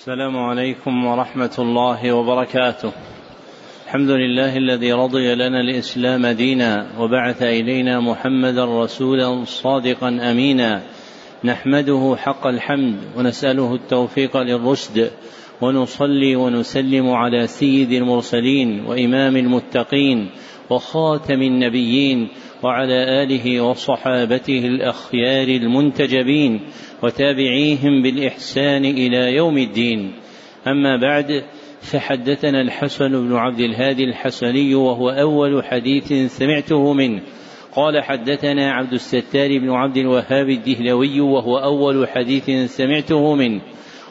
السلام عليكم ورحمة الله وبركاته. الحمد لله الذي رضي لنا الإسلام دينا وبعث إلينا محمدا رسولا صادقا أمينا نحمده حق الحمد ونسأله التوفيق للرشد ونصلي ونسلم على سيد المرسلين وإمام المتقين وخاتم النبيين وعلى آله وصحابته الأخيار المنتجبين وتابعيهم بالإحسان إلى يوم الدين. أما بعد فحدثنا الحسن بن عبد الهادي الحسني وهو أول حديث سمعته منه. قال حدثنا عبد الستار بن عبد الوهاب الدهلوي وهو أول حديث سمعته منه.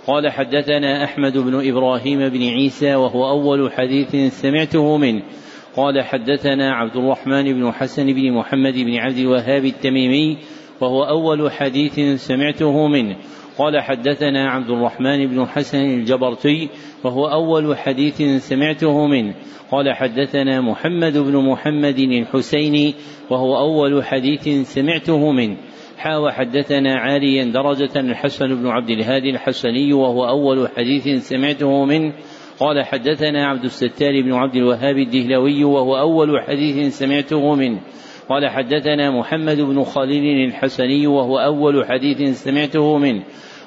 قال حدثنا أحمد بن إبراهيم بن عيسى وهو أول حديث سمعته منه. قال حدثنا عبد الرحمن بن حسن بن محمد بن عبد الوهاب التميمي وهو أول حديث سمعته منه. قال حدثنا عبد الرحمن بن حسن الجبرتي وهو أول حديث سمعته منه. قال حدثنا محمد بن محمد الحسيني وهو أول حديث سمعته منه. حا وحدثنا عاليا درجة الحسن بن عبد الهادي الحسني وهو أول حديث سمعته منه. قال حدثنا عبد الستار بن عبد الوهاب الدهلوي وهو أول حديث سمعته منه. قال حدثنا محمد بن خالد الحسني وهو أول حديث سمعته منه.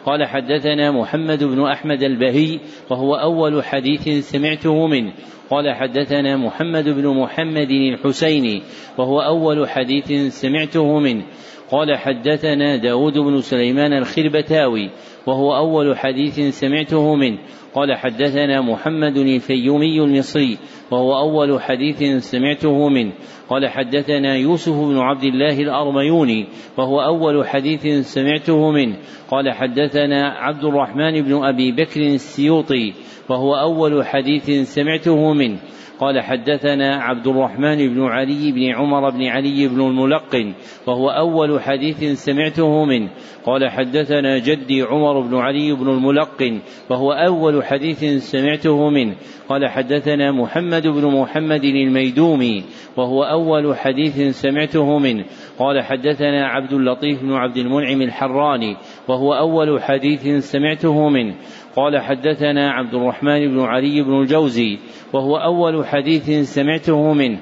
قال حدثنا محمد بن أحمد البهي وهو أول حديث سمعته منه. قال حدثنا محمد بن محمد الحسيني وهو أول حديث سمعته منه. قال حدثنا داود بن سليمان الخربتاوي وهو أول حديث سمعته منه. قال حدثنا محمد الفيومي المصري وهو أول حديث سمعته منه. قال حدثنا يوسف بن عبد الله الأرميوني وهو أول حديث سمعته منه. قال حدثنا عبد الرحمن بن أبي بكر السيوطي وهو أول حديث سمعته منه. قال حدثنا عبد الرحمن بن علي بن عمر بن علي بن الملقن وهو أول حديث سمعته منه. قال حدثنا جدي عمر بن علي بن الملقن وهو أول حديث سمعته منه. قال حدثنا محمد بن محمد الميدومي وهو أول حديث سمعته منه. قال حدثنا عبد اللطيف بن عبد المنعم الحراني وهو أول حديث سمعته منه. قال حدثنا عبد الرحمن بن علي بن الجوزي وهو أول حديث سمعته منه.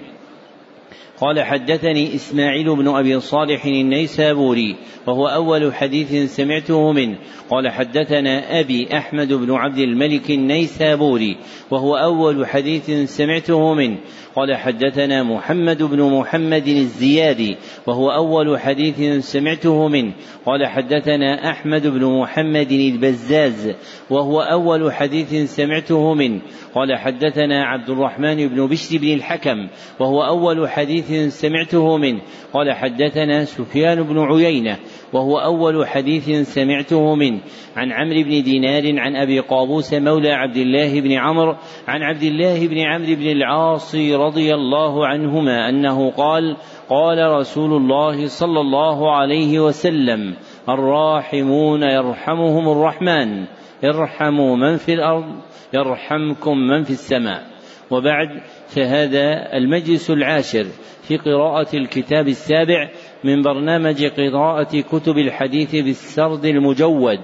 قال حدثني إسماعيل بن أبي صالح النيسابوري وهو أول حديث سمعته منه. قال حدثنا أبي أحمد بن عبد الملك النيسابوري وهو أول حديث سمعته منه. قال حدثنا محمد بن محمد الزيادي وهو أول حديث سمعته منه. قال حدثنا أحمد بن محمد البزاز وهو أول حديث سمعته منه. قال حدثنا عبد الرحمن بن بشر بن الحكم وهو أول حديث سمعته منه. قال حدثنا سفيان بن عيينة وهو أول حديث سمعته منه. عن عمرو بن دينار عن أبي قابوس مولى عبد الله بن عمرو عن عبد الله بن عمرو بن العاص رضي الله عنهما أنه قال قال رسول الله صلى الله عليه وسلم الراحمون يرحمهم الرحمن ارحموا من في الأرض يرحمكم من في السماء. وبعد فهذا المجلس العاشر في قراءة الكتاب السابع من برنامج قراءة كتب الحديث بالسرد المجود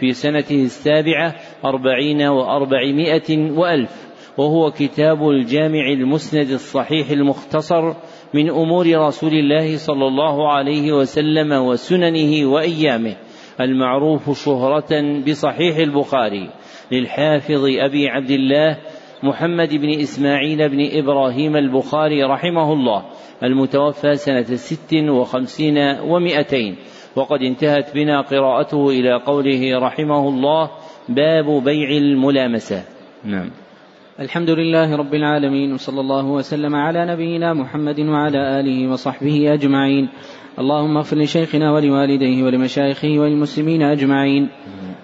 في سنته السابعة أربعين وأربعمائة وألف وهو كتاب الجامع المسند الصحيح المختصر من أمور رسول الله صلى الله عليه وسلم وسننه وأيامه المعروف شهرة بصحيح البخاري للحافظ أبي عبد الله محمد بن إسماعيل بن إبراهيم البخاري رحمه الله المتوفى سنة ست وخمسين ومائتين وقد انتهت بنا قراءته إلى قوله رحمه الله باب بيع الملامسة. نعم. الحمد لله رب العالمين وصلى الله وسلم على نبينا محمد وعلى آله وصحبه أجمعين. اللهم اغفر لشيخنا ولوالديه ولمشايخه وللمسلمين أجمعين.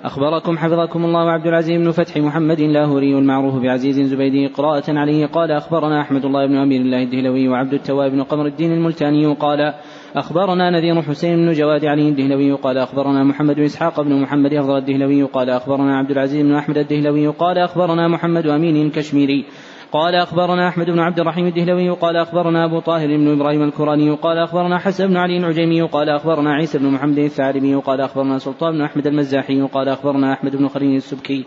أخبركم حفظكم الله عبد العزيز بن فتح محمد لاهوري المعروف بعزيز زبيدي قراءة عليه. قال أخبرنا أحمد الله بن أمير الله الدهلوي وعبد التواب بن قمر الدين الملتاني قال أخبرنا نذير حسين بن جواد علي الدهلوي قال أخبرنا محمد بن إسحاق بن محمد أفضل الدهلوي قال أخبرنا عبد العزيز بن أحمد الدهلوي قال أخبرنا محمد أمين الكشميري قال أخبرنا أحمد بن عبد الرحيم الدهلوي قال أخبرنا أبو طاهر بن إبراهيم الكراني قال أخبرنا حسن بن علي العجيمي قال أخبرنا عيسى بن محمد الثعلبي قال أخبرنا سلطان بن أحمد المزاحي قال أخبرنا أحمد بن خليل السبكي.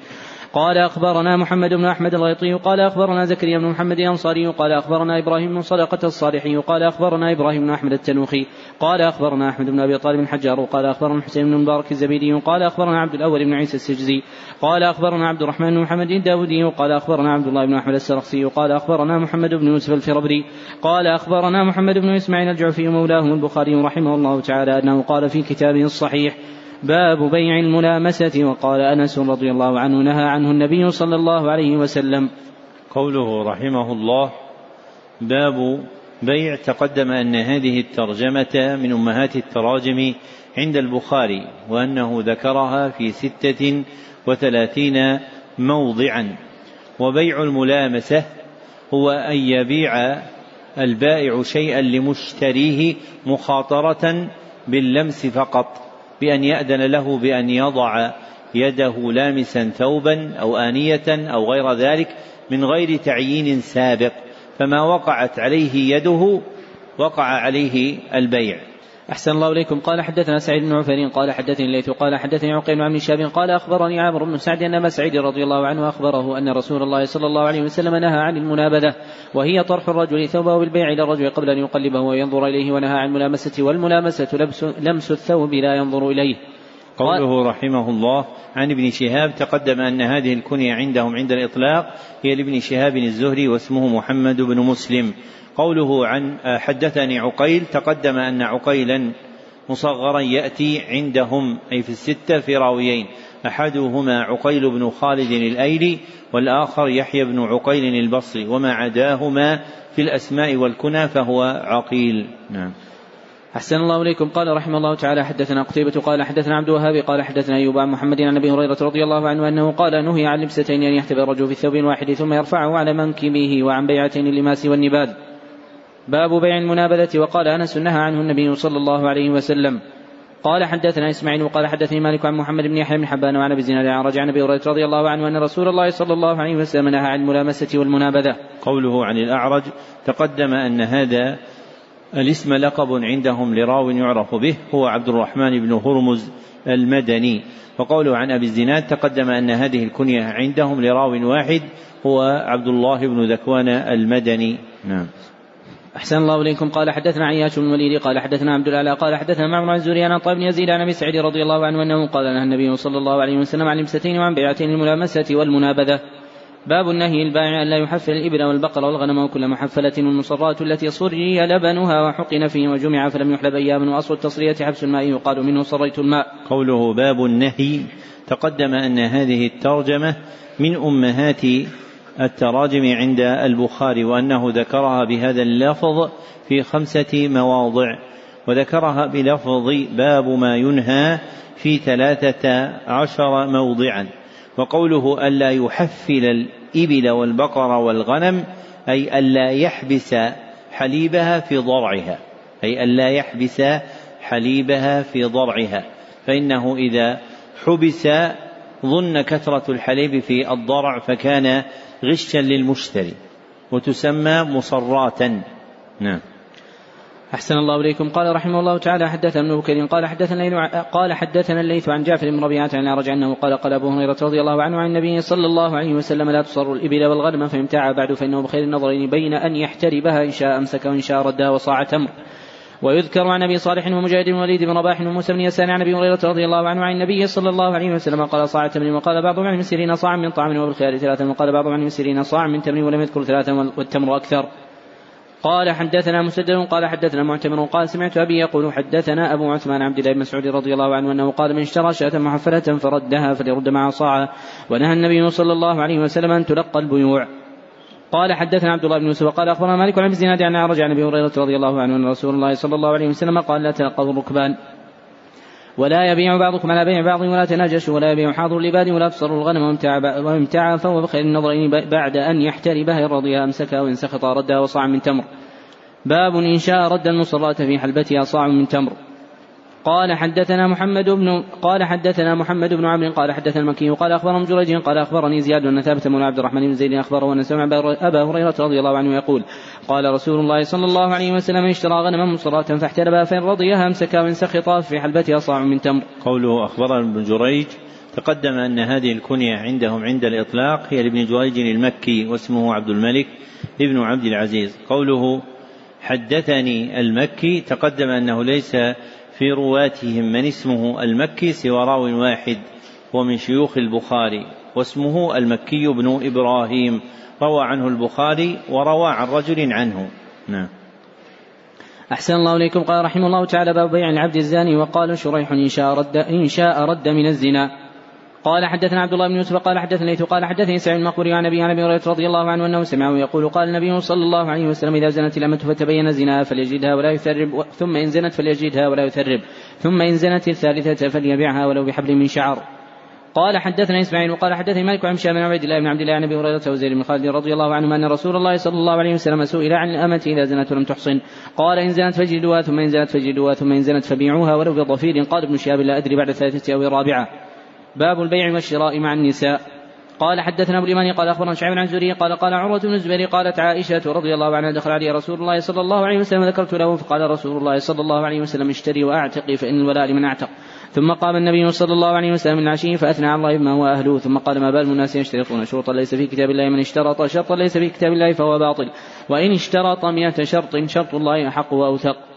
قال أخبرنا محمد بن أحمد الغيطي قال أخبرنا زكريا بن محمد الأنصاري قال أخبرنا إبراهيم بن صدقة الصالحي قال أخبرنا إبراهيم بن أحمد التنوخي قال أخبرنا أحمد بن أبي طالب الحجار قال أخبرنا حسين بن مبارك الزبيدي قال أخبرنا عبد الأول بن عيسى السجزي قال أخبرنا عبد الرحمن بن محمد الداودي قال أخبرنا عبد الله بن أحمد السرخسي قال أخبرنا محمد بن يوسف الفربري قال أخبرنا محمد بن إسماعيل الجعفي مولاهم البخاري رحمه الله تعالى أنه قال في كتابه الصحيح باب بيع الملامسة. وقال أنس رضي الله عنه نهى عنه النبي صلى الله عليه وسلم. قوله رحمه الله باب بيع تقدم أن هذه الترجمة من أمهات التراجم عند البخاري وأنه ذكرها في ستة وثلاثين موضعا. وبيع الملامسة هو أن يبيع البائع شيئا لمشتريه مخاطرة باللمس فقط. بأن يأذن له بأن يضع يده لامسا ثوبا أو آنية أو غير ذلك من غير تعيين سابق فما وقعت عليه يده وقع عليه البيع. أحسن الله إليكم. قال حدثنا سعيد بن عفير قال حدثني الليث قال حدثني عقيل عن شاب قال أخبرني عامر بن سعد أن سعيد رضي الله عنه أخبره أن رسول الله صلى الله عليه وسلم نهى عن المنابذة وهي طرح الرجل ثوبه بالبيع إلى الرجل قبل أن يقلبه وينظر إليه ونهى عن الملامسة والملامسة لبس لمس الثوب لا ينظر إليه. قوله رحمه الله عن ابن شهاب تقدم أن هذه الكنية عندهم عند الإطلاق هي لابن شهاب الزهري واسمه محمد بن مسلم. قوله عن حدثني عقيل تقدم أن عقيلا مصغرا يأتي عندهم أي في الستة في راويين أحدهما عقيل بن خالد الأيلي والآخر يحيى بن عقيل البصري. وما عداهما في الأسماء والكنى فهو عقيل. نعم. أحسن الله إليكم. قال رحمه الله تعالى حدثنا قتيبة قال حدثنا عبد الوهاب قال حدثنا أيوب عن محمد عن أبي هريرة رضي الله عنه أنه قال نهي عن لبستين أن يحتبي الرجل في الثوب واحد ثم يرفعه على منكبه وعن بيعتين اللماس والنبال. باب بيع المنابذة. وقال أنس نهى عنه النبي صلى الله عليه وسلم. قال حدثنا إسماعيل وقال حدثني مالك عن محمد بن يحيى بن حبان وعن أبي زناد عن رجع عن أبي هريرة رضي الله عنه أن رسول الله صلى الله عليه وسلم نهى عن الملامسة والمنابذة. قوله عن الأعرج تقدم أن هذا الاسم لقب عندهم لراو يعرف به هو عبد الرحمن بن هرمز المدني. وقوله عن أبي الزناد تقدم أن هذه الكنية عندهم لراو واحد هو عبد الله بن ذكوان المدني. نعم. أحسن الله إليكم. قال حدثنا عياش بن الوليد قال حدثنا عبد الأعلى قال حدثنا معمر عن زوري عن بن يزيد عن أبي سعيد رضي الله عنه أنه قال نهى النبي صلى الله عليه وسلم عن لمستين وعن بيعتين الملامسة والمنابذة. باب النهي البائع أن لا يحفل الإبل والبقر والغنم وكل محفلة والمصرات التي صري لبنها وحقن فيه وجمع فلم يحلب أياما وأصل التصرية حبس الماء يقال منه صريت الماء. قوله باب النهي تقدم أن هذه الترجمة من أمهات التراجم عند البخاري وأنه ذكرها بهذا اللفظ في خمسة مواضع وذكرها بلفظ باب ما ينهى في ثلاثة عشر موضعا وقوله ألا يحفل الإبل والبقر والغنم أي ألا يحبس حليبها في ضرعها أي ألا يحبس حليبها في ضرعها فإنه إذا حبس ظن كثرة الحليب في الضرع فكان غشا للمشتري وتسمى مصراتا نعم. أحسن الله إليكم. قال رحمه الله تعالى حدثنا ابن بكر قال حدثنا قال حدثنا الليث عن جعفر بن ربيعة عن رجع أنه قال قال أبو هريرة رضي الله عنه عن النبي صلى الله عليه وسلم لا تصر الإبل والغنم فإن بعد فإنه بخير النظرين بين أن يحتربها إن شاء أمسك وإن شاء ردها وصاع تمر. ويذكر عن أبي صالح ومجاهد بن وليد بن رباح وموسى بن يسار عن أبي هريرة رضي الله عنه عن النبي صلى الله عليه وسلم قال صاع تمر وقال بعضهم عن مسيرين صاع من طعام وبالخيار ثلاثا وقال بعضهم عن مسيرين صاع من تمر ولم يذكر ثلاثا والتمر أكثر. قال حدثنا مسدد قال حدثنا معتمر قال سمعت أبي يقول حدثنا أبو عثمان عبد الله بن مسعود رضي الله عنه أنه قال من اشترى شاة محفلة فردها فليرد معها صاعا ونهى النبي صلى الله عليه وسلم أن تلقى البيوع قال حدثنا عبد الله بن يوسف قال أخبرنا مالك عن الزناد عن أعرج عن أبي هريرة رضي الله عنه أن رسول الله صلى الله عليه وسلم قال لا تلقوا الركبان. ولا يبيع بعضكم على بيع بعض ولا تناجشوا ولا يبيع حاضر العباد ولا تصروا الغنم وامتاع فهو بخير النظرين بعد أن يحتربها ان رضيها امسكها وان سخط ردها وصاع من تمر. باب إن شاء رد المصرات في حلبتها صاع من تمر. قال حدثنا محمد بن قال حدثنا محمد بن عمرو قال حدثنا المكي قال أخبرهم جريج قال أخبرني زياد ان ثابت مولى عبد الرحمن بن زيد أخبره أن سمع أبا هريره رضي الله عنه يقول قال رسول الله صلى الله عليه وسلم اشترى غنما مصرة فاحتلبها فإن رضيها امسكها وان سخطها في حلبتها صاع من تمر. قوله أخبرنا ابن جريج تقدم أن هذه الكنية عندهم عند الإطلاق هي لابن جريج المكي واسمه عبد الملك ابن عبد العزيز قوله حدثني المكي تقدم أنه ليس في رواتهم من اسمه المكي سوى راو واحد هو من شيوخ البخاري واسمه المكي بن إبراهيم. روى عنه البخاري وروى عن رجل عنه. نعم. أحسن الله إليكم. قال رحمه الله تعالى باب بيع العبد الزاني. وقال شريح إن شاء رد إن شاء رد من الزنا. قال حدثنا عبد الله بن يوسف قال حدثنا ليث قال حدثني سعيد المقبري عن أبي عن أبي هريرة رضي الله عنه أنه سمعه يقول قال النبي صلى الله عليه وسلم إذا زنت الامه فتبين زناها فليجدها ولا يثرب ثم إن زنت فليجدها ولا يثرب ثم إن زنت الثالثة فليبيعها ولو بحبل من شعر. قال حدثنا إسماعيل وقال حدثني مالك عن بن عبيد الله بن عبد الله عن أبي هريرة وزيد بن خالد رضي الله عنهما أن رسول الله صلى الله عليه وسلم سئل عن الأمة إذا زنت ولم تحصن. قال إن زنت فجلدوها ثم إن زنت فجلدوها ثم إن زنت فبيعوها ولو بضفير. قال ابن شهاب لا أدري بعد الثالثة أو الرابعة. باب البيع والشراء مع النساء. قال حدثنا أبو اليماني قال أخبرنا شعيب عن زوري قال قال عروه بن الزبير قالت عائشة رضي الله عنها دخل علي رسول الله صلى الله عليه وسلم ذكرت له فقال رسول الله صلى الله عليه وسلم اشتري وأعتقي فإن الولاء لمن اعتق. ثم قام النبي صلى الله عليه وسلم من عشيه فأثنى على الله بما هو أهله. ثم قال ما بال الناس يشترطون شروطا ليس في كتاب الله من اشترط شرطا ليس في كتاب الله فهو باطل. وإن اشترط مئة شرط شرط الله أحق وأوثق.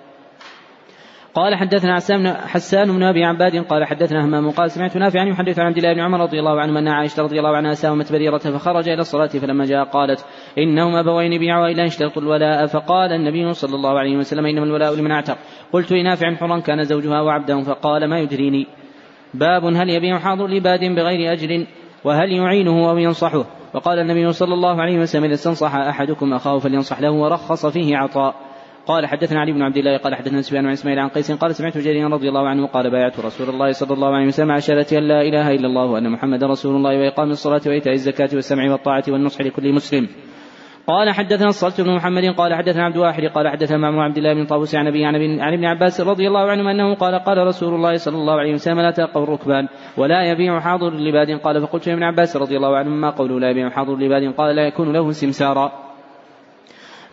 قال حدثنا حسان حسان بن أبي عباد قال حدثنا همام قال سمعت نافعا يحدث عن عبد الله بن عمر رضي الله عنه أن عائشة رضي الله عنها ساومت بريرة فخرج إلى الصلاة فلما جاء قالت إنهم أبوين بيعوا إلى اشترطوا الولاء فقال النبي صلى الله عليه وسلم إنما الولاء لمن اعتق. قلت لنافع حرا كان زوجها وعبده فقال ما يدريني. باب هل يبيع حاضر لباد بغير أجر وهل يعينه أو ينصحه؟ وقال النبي صلى الله عليه وسلم إذا استنصح أحدكم أخاه فلينصح له ورخص فيه عطاء. قال حدثنا علي بن عبد الله قال حدثنا سفيان عن إسماعيل عن قيس قال سمعت جريرا رضي الله عنه قال بايعت رسول الله صلى الله عليه وسلم على شهادة أن لا إله إلا الله وأن محمدا رسول الله وإقام الصلاة وإيتاء الزكاة والسمع والطاعة والنصح لكل مسلم. قال حدثنا الصلت بن محمد قال حدثنا عبد واحد قال حدثنا معمر عبد الله بن طاووس عن أبي عن ابن عباس رضي الله عنهما أنه قال قال رسول الله صلى الله عليه وسلم لا تلقوا الركبان ولا يبيع حاضر لباد. قال فقلت يا ابن عباس رضي الله عنهما ما قوله لا يبيع حاضر لباد؟ قال لا يكون له سمسارا.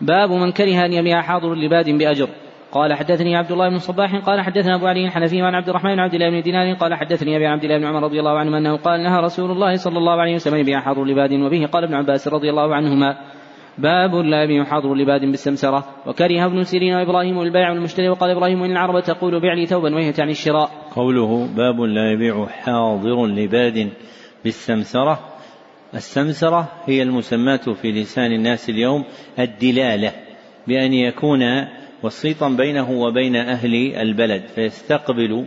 باب من كره أن يبيع حاضر لباد بأجر. قال حدثني عبد الله بن صباح قال حدثنا أبو علي الحنفي عن عبد الرحمن بن عبد الله بن دينار قال حدثني أبي عبد الله بن عمر رضي الله عنه أنه قال نهى رسول الله صلى الله عليه وسلم يبيع حاضر لباد وبه. قال ابن عباس رضي الله عنهما باب لا يبيع حاضر لباد بالسمسرة. وكره ابن سيرين وإبراهيم البيع والمشتري. وقال إبراهيم إن العرب تقول بيع لي ثوبا وهي تعني الشراء. قوله باب لا يبيع حاضر لباد بالسمسرة. السمسرة هي المسماة في لسان الناس اليوم الدلالة بأن يكون وسيطا بينه وبين أهل البلد فيستقبل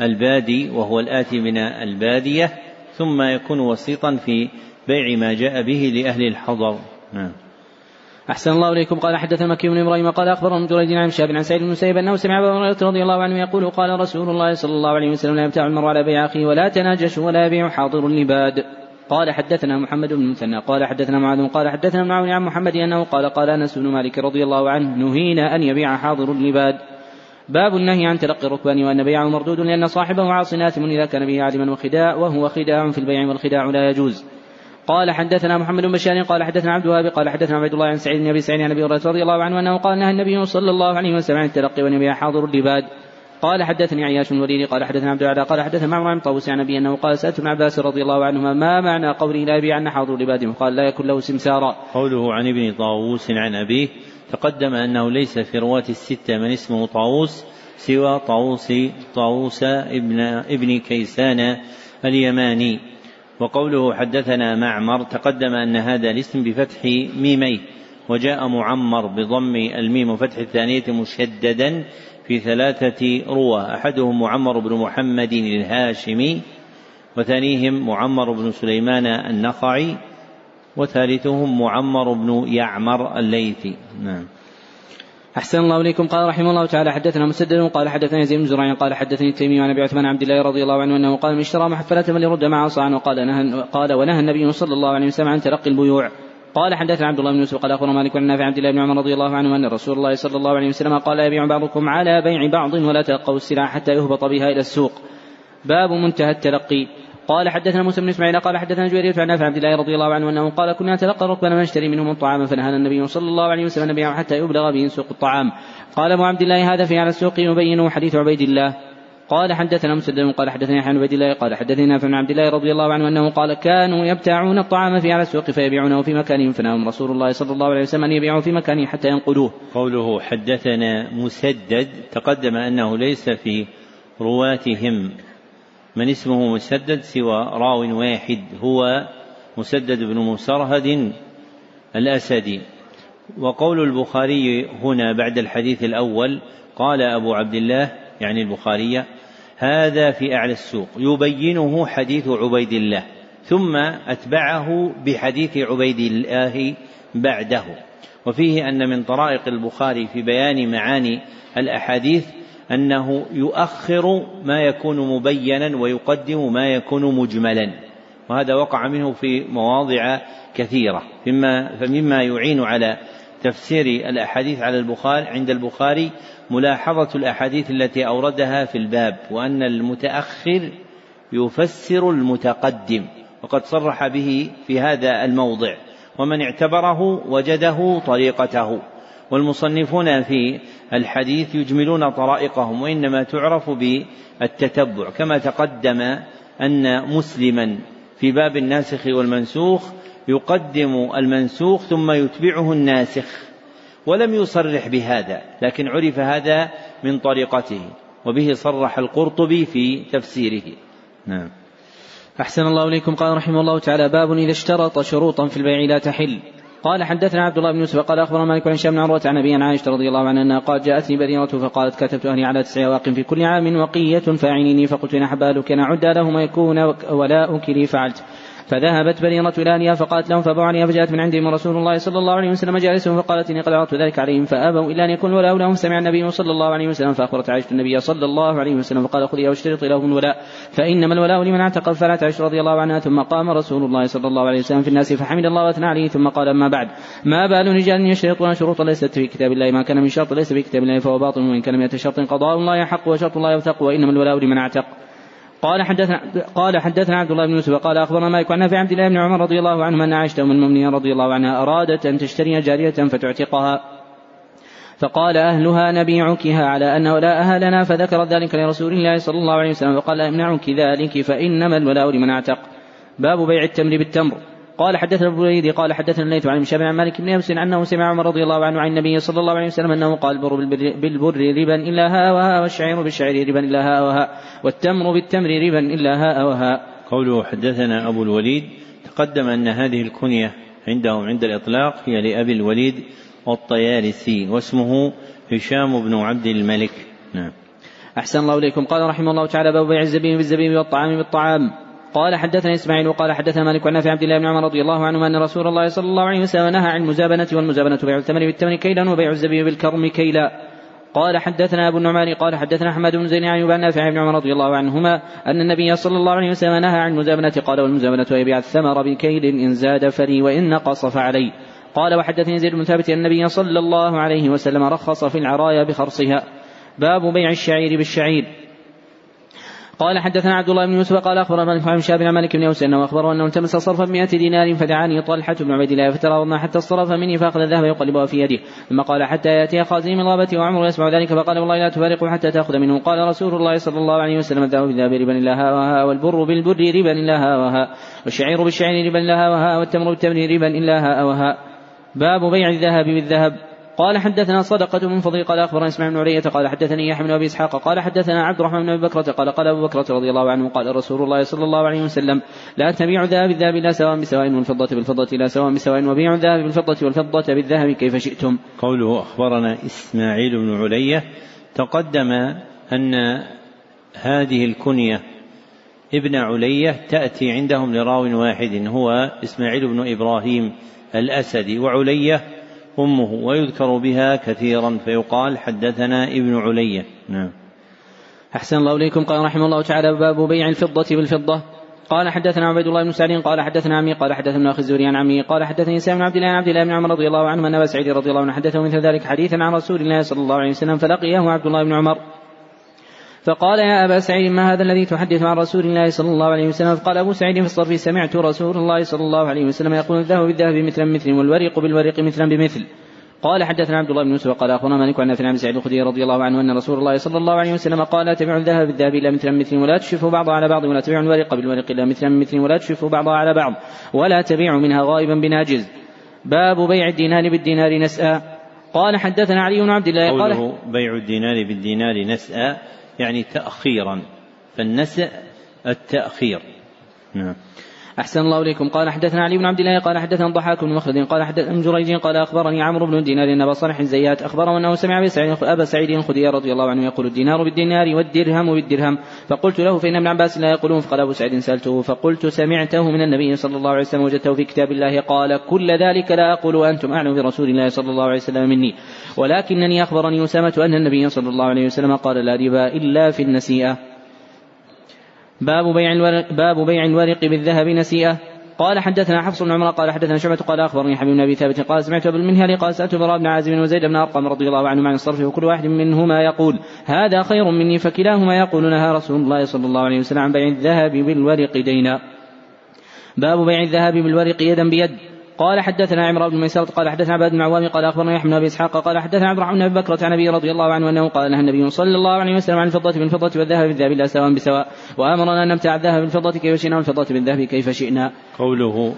البادي وهو الآتي من البادية ثم يكون وسيطا في بيع ما جاء به لأهل الحضر. نعم. أحسن الله إليكم. قال حدث مكي بن إبراهيم قال أخبرهم جريج عن شاب عن سعيد بن المسيب أنه سمع أبا هريرة رضي الله عنه يقول قال رسول الله صلى الله عليه وسلم لا يبتاع المرء على بيع أخيه ولا تناجش ولا يبيع حاضر لباد. قال حدثنا محمد بن المثنى قال حدثنا معاذ قال حدثنا عون عن محمد أنه قال قال أنس بن مالك رضي الله عنه نهينا أن يبيع حاضر اللباد. باب النهي عن تلقي الركبان وأن بيعه مردود لأن صاحبه عاص آثم إذا كان به عالما وخداع وهو خداع في البيع والخداع لا يجوز. قال حدثنا محمد بن بشار قال حدثنا عبد الوهاب قال حدثنا عبد الله عن سعيد بن أبي سعيد عن أبي هريرة رضي الله عنه أنه قال نهى النبي صلى الله عليه وسلم عن التلقي وأن يبيع حاضر اللباد. قال حدثني عياش الوليد قال حدثنا عبد العلا قال حدثنا معمر عن طاووس عن ابي أنه قال سألت ابن عباس رضي الله عنهما ما معنى قوله لا يبيعن حاضر لباده قال لا يكن له سمسارا قوله عن ابن طاووس عن أبيه تقدم أنه ليس في رواة الستة من اسمه طاووس سوى طاووس طاووس ابن ابن كيسان اليماني. وقوله حدثنا معمر تقدم أن هذا الاسم بفتح ميميه وجاء معمر بضم الميم وفتح الثانية مشددا في ثلاثة روى أحدهم معمر بن محمد الهاشمي وثانيهم معمر بن سليمان النخعي وثالثهم معمر بن يعمر الليثي. نعم. أحسن الله إليكم. قال رحمه الله تعالى حدثنا مسدد قال حدثنا يزيد بن زرع قال حدثني التيمي عن أبي عثمان عبد الله رضي الله عنه أنه قال من اشترى محفلة فليرد معه صاعا. وقال نهى قال ونهى النبي صلى الله عليه وسلم عن تلقي البيوع. قال حدثنا عبد الله بن يوسف قال أخبرنا مالك عن نافع عبد الله بن عمر رضي الله عنه أن رسول الله صلى الله عليه وسلم قال يبيع بعضكم على بيع بعض ولا تلقوا السلع حتى يهبط بها إلى السوق. باب منتهى التلقي قال حدثنا موسى بن إسماعيل قال حدثنا جويرية عن نافع عبد الله رضي الله عنه أنه قال كنا نتلقى ركبنا ونشتري منهم الطعام فنهانا النبي صلى الله عليه وسلم نبيعه حتى يبلغ به سوق الطعام. قال أبو عبد الله هذا في على السوق يبينه حديث عبيد الله قال حدثنا مسدد قال حدثني عن عبيد الله قال حدثني نافع بن عبد الله رضي الله عنه أنه قال كانوا يبتاعون الطعام في على السوق فيبيعونه في مكانهم فنهاهم رسول الله صلى الله عليه وسلم أن يبيعوا في مكانه حتى ينقلوه. قوله حدثنا مسدد تقدم أنه ليس في رواتهم. من اسمه مسدد سوى راو واحد هو مسدد بن مسرهد الأسدي. وقول البخاري هنا بعد الحديث الأول قال أبو عبد الله يعني البخاري هذا في أعلى السوق يبينه حديث عبيد الله ثم أتبعه بحديث عبيد الله بعده. وفيه أن من طرائق البخاري في بيان معاني الأحاديث أنه يؤخر ما يكون مبينا ويقدم ما يكون مجملا وهذا وقع منه في مواضع كثيرة فيما فمما يعين على تفسير الأحاديث على البخاري عند البخاري ملاحظة الأحاديث التي أوردها في الباب وأن المتأخر يفسر المتقدم وقد صرح به في هذا الموضع ومن اعتبره وجده طريقته. والمصنفون في الحديث يجملون طرائقهم وإنما تعرف بالتتبع كما تقدم أن مسلما في باب الناسخ والمنسوخ يقدم المنسوخ ثم يتبعه الناسخ. ولم يصرح بهذا لكن عرف هذا من طريقته وبه صرح القرطبي في تفسيره. نعم. أحسن الله إليكم. قال رحمه الله تعالى باب إذا اشترط شروطا في البيع لا تحل. قال حدثنا عبد الله بن يوسف قال أخبرنا مالك بن هشام بن عروة عن أبي عائشة رضي الله عنها أنها قالت جاءتني بريره فقالت كتبت أهلي على تسع اواق في كل عام وقية فأعينيني فقلت إن أحبالك نعد لهما يكون ولاؤك لي فعلت. فذهبت بريرة إلى أهلها فقالت لهم فأبوا عليها فجاءت من عندهم رسول الله صلى الله عليه وسلم جالسهم فقالت إني قد عرضت ذلك عليهم فأبوا إلا أن يكون الولاء لهم سمع النبي صلى الله عليه وسلم فأخبرت عائشة النبي صلى الله عليه وسلم فقال خذيها واشترطي لهم الولاء فإنما الولاء لمن اعتقل فلا عائشة رضي الله عنها ثم قام رسول الله صلى الله عليه وسلم في الناس فحمد الله وأثنى عليه ثم قال أما بعد ما بال رجال يشترطون شروطا ليست في كتاب الله ما كان من شرط ليس في كتاب الله فهو باطل وإن كان من شرط قضاء الله يحق وشرط الله يوثق وإنما الولاء لمن اعتق قال حدثنا قال حدثنا عبد الله بن يوسف قال أخبرنا مالك عن نافع عبد الله بن عمر رضي الله عنهما أن عائشة أم المؤمنين رضي الله عنها أرادت أن تشتري جارية فتعتقها. فقال أهلها نبيعكها على أن ولاءها لنا فذكر ذلك لرسول الله صلى الله عليه وسلم فقال أمنعك ذلك فإنما الولاء لمن اعتق. باب بيع التمر بالتمر. قال حدثنا أبو الوليد قال حدثنا الليث عن شاب عن مالك بن يمس أنه سمع عمر رضي الله عنه عن النبي صلى الله عليه وسلم أنه قال البر بالبر ربا إلا ها وها والشعير بالشعير ربا إلا ها وها والتمر بالتمر ربا إلا ها وها. قوله حدثنا أبو الوليد تقدم أن هذه الكنية عندهم عند الإطلاق هي لأبي الوليد والطيالسي واسمه هشام بن عبد الملك نعم. أحسن الله إليكم قال رحمه الله تعالى باب بيع الزبيب بالزبيب والطعام بالطعام قال حدثنا إسماعيل وقال حدثنا مالك عن عبد الله بن عمر رضي الله عنهما أن رسول الله صلى الله عليه وسلم نهى عن المزابنة والمزابنة بيع الثمن بالثمن كيلا وبيع الزبيب بالكرم كيلا. قال حدثنا أبو النعمان قال حدثنا أحمد بن زين عن يبان نافع بن عمر رضي الله عنهما أن النبي صلى الله عليه وسلم نهى عن المزابنة قال والمزابنة يبيع الثمر بكيل إن زاد فري وإن نقص فعلي قال وحدثني زيد بن ثابت أن النبي صلى الله عليه وسلم رخص في العرايا بخرصها. باب بيع الشعير بالشعير. قال حدثنا عبد الله بن يوسف قال أخبرنا مالك بن شهاب عن مالك بن أوس أنه اخبره أنه التمس صرفا 100 دينار فدعاني طلحة بن عبيد الله فتراوضنا حتى الصرف مني فأخذ الذهب يقلبها في يده ثم قال حتى يأتي خازن الغابه وعمر يسمع ذلك فقال والله لا تفارقوا حتى تأخذ منه. قال رسول الله صلى الله عليه وسلم الذهب بالذهب ربا إلا ها وها والبر بالبر ربا إلا ها وها والشعير بالشعير ربا إلا ها وها والتمر بالتمر ربا إلا ها وها باب بيع الذهب بالذهب. قال حدثنا صدقة من فضل قال أخبرنا إسماعيل بن علية قال حدثني يحيى بن أبي إسحاق قال حدثنا عبد الرحمن بن أبي بكرة قال قال أبو بكرة رضي الله عنه قال رسول الله صلى الله عليه وسلم لا تبيع الذهب بالذهب لا سواء بسواء والفضة بالفضة لا سواء بسواء وبيع الذهب بالفضة والفضة بالذهب كيف شئتم. قوله أخبرنا إسماعيل بن علية تقدم أن هذه الكنية ابن علية تأتي عندهم لراو واحد هو إسماعيل بن إبراهيم الأسدي وعلية أمه ويذكر بها كثيرا فيقال حدثنا ابن علية. نعم. أحسن الله إليكم. قال رحمه الله تعالى باب بيع الفضة بالفضة. قال حدثنا عبيد الله بن سعد قال حدثنا عمي قال حدثنا أخي الزهري عن عمي قال حدثني سامي بن عبد الله عن عبد الله بن عمر رضي الله عنه ان ابا سعيد رضي الله عنه حدثه مثل ذلك حديثا عن رسول الله صلى الله عليه وسلم فلقيه عبد الله بن عمر. فقال يا أبا سعيد ما هذا الذي تحدث عن رسول الله صلى الله عليه وسلم؟ فقال أبو سعيد في الصرف سمعت رسول الله صلى الله عليه وسلم يقول الذهب بالذهب مثلا بمثل والورق بالورق مثلا بمثل. قال حدثنا عبد الله بن يوسف. قال أخبرنا مالك عن نافع عن سعيد الخدري رضي الله عنه أن رسول الله صلى الله عليه وسلم قال لا تبيعوا الذهب بالذهب الا مثلا مثل ولا تشفوا بعضها على بعض ولا تبيعوا الورق بالورق الا مثلا مثل ولا تشفوا بعضها على بعض ولا تبيعوا منها غائبا بناجز. باب بيع الدينار بالدينار نسأ. قال حدثنا علي بن عبد الله. قال بيع الدينار بالدينار نسأ يعني تأخيرا. فالنسأ التأخير. نعم. أحسن الله إليكم. قال حدثنا علي بن عبد الله قال حدثنا الضحاك بن مخلد قال حدثنا جريج قال أخبرني عمرو بن دينار أن أبا صالح الزيات أخبره أنه سمع أبا سعيد الخدري رضي الله عنه يقول الدينار بالدينار والدرهم بالدرهم. فقلت له فإن ابن عباس لا يقولون. فقال أبو سعيد سألته. فقلت سمعته من النبي صلى الله عليه وسلم وجدته في كتاب الله. قال كل ذلك لا أقول وأنتم أعلم برسول الله صلى الله عليه وسلم مني. ولكنني أخبرني أسامة أن النبي صلى الله عليه وسلم قال لا ربا إلا في النسيئة. باب بيع الورق باب بيع الورق بالذهب نسيئة. قال حدثنا حفص بن عمر قال حدثنا شعبة قال أخبرني حبيب بن أبي ثابت قال سمعت أبو المنهل قال سألت براء بن عازب وزيد بن أرقم رضي الله عنهما عن الصرف وكل واحد منهما يقول هذا خير مني فكلاهما يقول نهى رسول الله صلى الله عليه وسلم عن بيع الذهب بالورق دينا. باب بيع الذهب بالورق يدا بيد. قال حدثنا عمران بن ميسرة قال حدثنا عباد بن عوام قال أخبرنا يحيى بن أبي إسحاق قال حدثنا عبد الرحمن بن بكرة عن أبي رضي الله عنه أنه قال نهى النبي صلى الله عليه وسلم عن الفضة بالفضة والذهب بالذهب لا سواء بسواء وأمرنا أن نمتع الذهب بالفضة كيف شئنا والفضة بالذهب كيف شئنا. قوله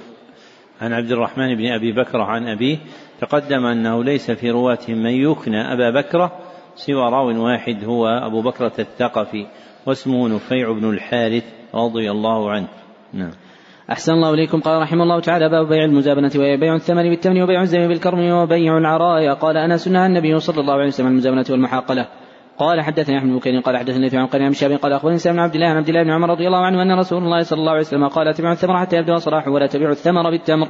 عن عبد الرحمن بن أبي بكر عن أبيه تقدم أنه ليس في رواتهم من يكنى أبا بكر سوى راو واحد هو أبو بكرة الثقفي واسمه نفيع بن الحارث رضي الله عنه. نعم. أحسن الله إليكم. قال رحمه الله تعالى باب بيع المزابنة وهي بيع الثمن بالتمن وبيع الزمن بالكرم وبيع العرايا قال أنس نهى النبي صلى الله عليه وسلم المزابنة والمحاقلة. قال حدثني أحمد بن قال حدثني في عن قرين بن قال أخبرني سالم بن عبد الله عن عبد الله بن عمر رضي الله عنه أن رسول الله صلى الله عليه وسلم قال تبيعوا الثمر حتى يبدو صلاحه ولا تبيعوا الثمر بالتمر.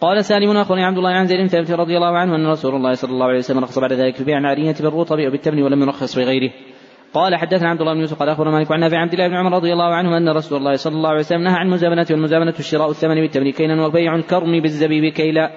قال سالم أخبرني عبد الله عن زيد بن ثابت رضي الله عنه أن رسول الله صلى الله عليه وسلم رخص بعد ذلك في بيع العارية بالرطب وبالتمر ولم يرخص في غيره قال حدثنا عبد الله بن يوسف قال أخبرنا مالك عن نافع عبد الله بن عمر رضي الله عنه أن رسول الله صلى الله عليه وسلم نهى عن المزابنه والمزابنه الشراء الثمن بالتمر كيلا وبيع الكرم بالزبيب كيلا.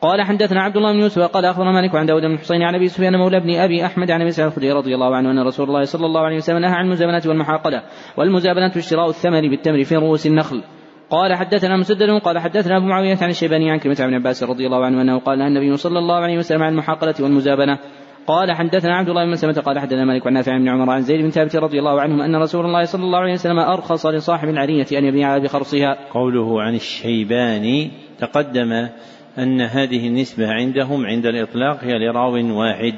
قال حدثنا عبد الله بن يوسف قال أخبرنا مالك عن داود بن الحصين عن أبي سفيان مولى بن أبي أحمد عن أبي سعيد الخدري رضي الله عنه أن رسول الله صلى الله عليه وسلم نهى عن المزابنه والمحاقله والمزابنه الشراء الثمن بالتمر في رؤوس النخل. قال حدثنا مسدد قال حدثنا أبو معاوية عن الشيباني عن كلمة عن عباس رضي الله عنه أنه قال النبي صلى الله عليه وسلم عن المحاقله والمزابنه قال حدثنا عبد الله بن سلمة قال حدثنا مالك عن نافع بن عمر عن زيد بن ثابت رضي الله عنهم أن رسول الله صلى الله عليه وسلم أرخص لصاحب العرية أن يبيعها بخرصها. قوله عن الشيباني تقدم أن هذه النسبة عندهم عند الإطلاق هي لراو واحد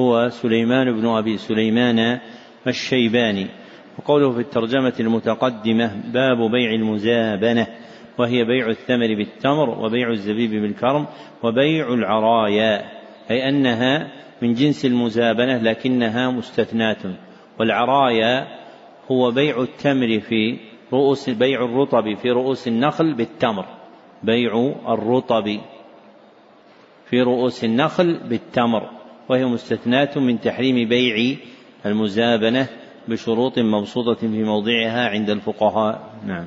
هو سليمان بن أبي سليمان الشيباني وقوله في الترجمة المتقدمة باب بيع المزابنة وهي بيع الثمر بالتمر وبيع الزبيب بالكرم وبيع العرايا أي أنها من جنس المزابنة لكنها مستثناة. والعرايا هو بيع التمر في رؤوس بيع الرطب في رؤوس النخل بالتمر. بيع الرطب في رؤوس النخل بالتمر. وهي مستثناة من تحريم بيع المزابنة بشروط مبسوطة في موضعها عند الفقهاء. نعم.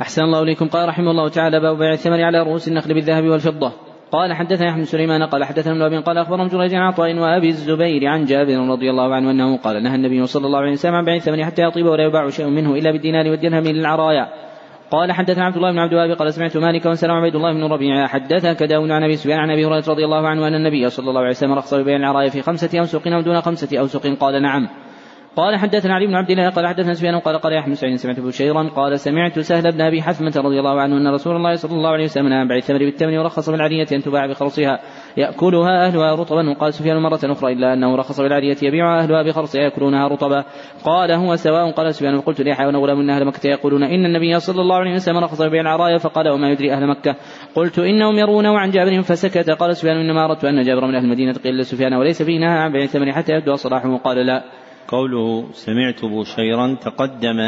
أحسن الله إليكم. قال رحمه الله تعالى باب بيع الثمر على رؤوس النخل بالذهب والفضة. قال حدثنا احمد سليمان قال حدثنا ابن قال اخبرهم جريج عن عطاء وأبي الزبير عن جابر رضي الله عنه أنه قال نهى النبي صلى الله عليه وسلم عن بيع الثمن حتى يطيب ولا يباع شيء منه إلا بالدينار والدرهم للعرايا قال حدثنا عبد الله بن عبد الوهاب قال سمعت مالك وسلم عبيد الله بن ربيعه حدثك داود عن أبي سفيان عن أبي هريرة رضي الله عنه أن النبي صلى الله عليه وسلم رخص ببيع العرايا في خمسة أوسق أو دون خمسة أوسق قال نعم. قال حدثنا علي بن عبد الله قال حدثنا سفيان قال قال يحيى بن سعيد سمعت بشيرا قال سمعت سهل بن أبي حثمة رضي الله عنه أن رسول الله صلى الله عليه وسلم نهى عن بيع التمر بالتمر ورخص بالعرية أن تباع بخرصها يأكلها أهلها رطبا. وقال سفيان مرة أخرى إلا أنه رخص بالعرية يبيعها أهلها بخرصها يأكلونها رطبا. قال هو سواء. قال سفيان وقلت ليحيى ونغلام من أهل مكة يقولون إن النبي صلى الله عليه وسلم رخص ببيع العرايا فقال وما يدري أهل مكة. قلت إنهم يرونه عن جابر فسكت. قال سفيان إنما أردت أن جابر من أهل المدينة. قيل لسفيان وليس فيه نهى عن بيع الثمر حتى يبدو صلاحه. قال لا. قوله سمعت بشيرا تقدم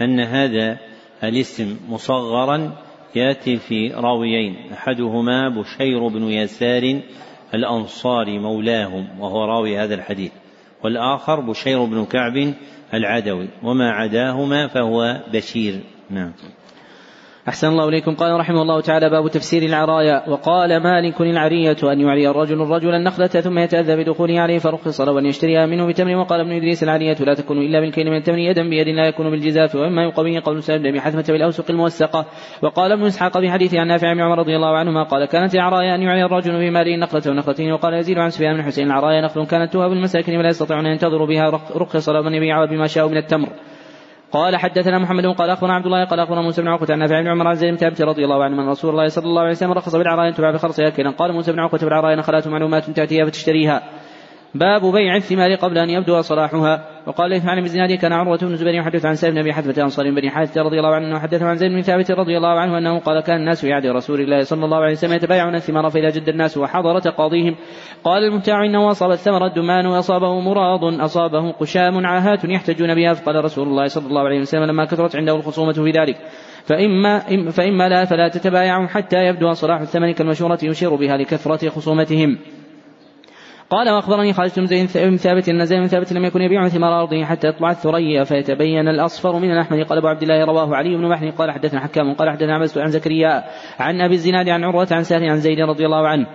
أن هذا الاسم مصغرا يأتي في راويين أحدهما بشير بن يسار الأنصاري مولاهم وهو راوي هذا الحديث والآخر بشير بن كعب العدوي وما عداهما فهو بشير. نعم. أحسن الله إليكم. قال رحمه الله تعالى باب تفسير العرايا. وقال مالك العرية أن يعري الرجل الرجل النخلة ثم يتأذى بدخوله عليه فرخص له أن يشتريها منه بتمر. وقال ابن إدريس العرية لا تكون إلا بالكيل من التمر يدا بيد لا يكون بالجزاف وإما يقوي قول سالم بن حثمة بالأوسق الموسقة وقال ابن إسحاق في حديث عن نافع بن عمر رضي الله عنهما قال كانت العرايا أن يعري الرجل في ماله نخلة ونخلتين. وقال يزيد عن سفيان بن حسين العرايا نخل كانت توهب المساكين ولا يستطيعون أن ينتظروا بها رخص له أن يبيعها بما شاءوا من التمر. قال حدثنا محمد قال أخبرنا عبد الله قال أخبرنا موسى بن عقبة عن نافع بن عمر عن زيد بن رضي الله عنه من رسول الله صلى الله عليه وسلم رخص بالعراء تباع بخرصها كيلا قال موسى بن عقبة بالعراء نخلات معلومات تأتيها فتشتريها. باب بيع الثمار قبل أن يبدو صلاحها. وقال ليث عن الزناد كان عروة بن الزبير يحدث عن سالم بن أبي حذفة انصار بن حارثة رضي الله عنه وحدثه عن زيد بن ثابت رضي الله عنه أنه قال كان الناس في عهد رسول الله صلى الله عليه وسلم يتبايعون الثمار فإذا جد الناس وحضر تقاضيهم قال المبتاع إنه أصاب الثمر الدمان وأصابه مراض أصابه قشام عاهات يحتجون بها. فقال رسول الله صلى الله عليه وسلم لما كثرت عنده الخصومة في ذلك فإما فإما لا فلا تتبايعوا حتى يبدو صلاح الثمن كالمشورة يشير بها لكثرة خصومتهم. قال وأخبرني خالد بن ثابت أن زيد بن ثابت لم يكن يبيع ثمار ارضه حتى يطلع الثريا فيتبين الأصفر من الاحمر قال أبو عبد الله رواه علي بن محني قال حدثنا حكام قال حدثنا عبس عن زكريا عن أبي الزناد عن عروة عن سهل عن زيد رضي الله عنه.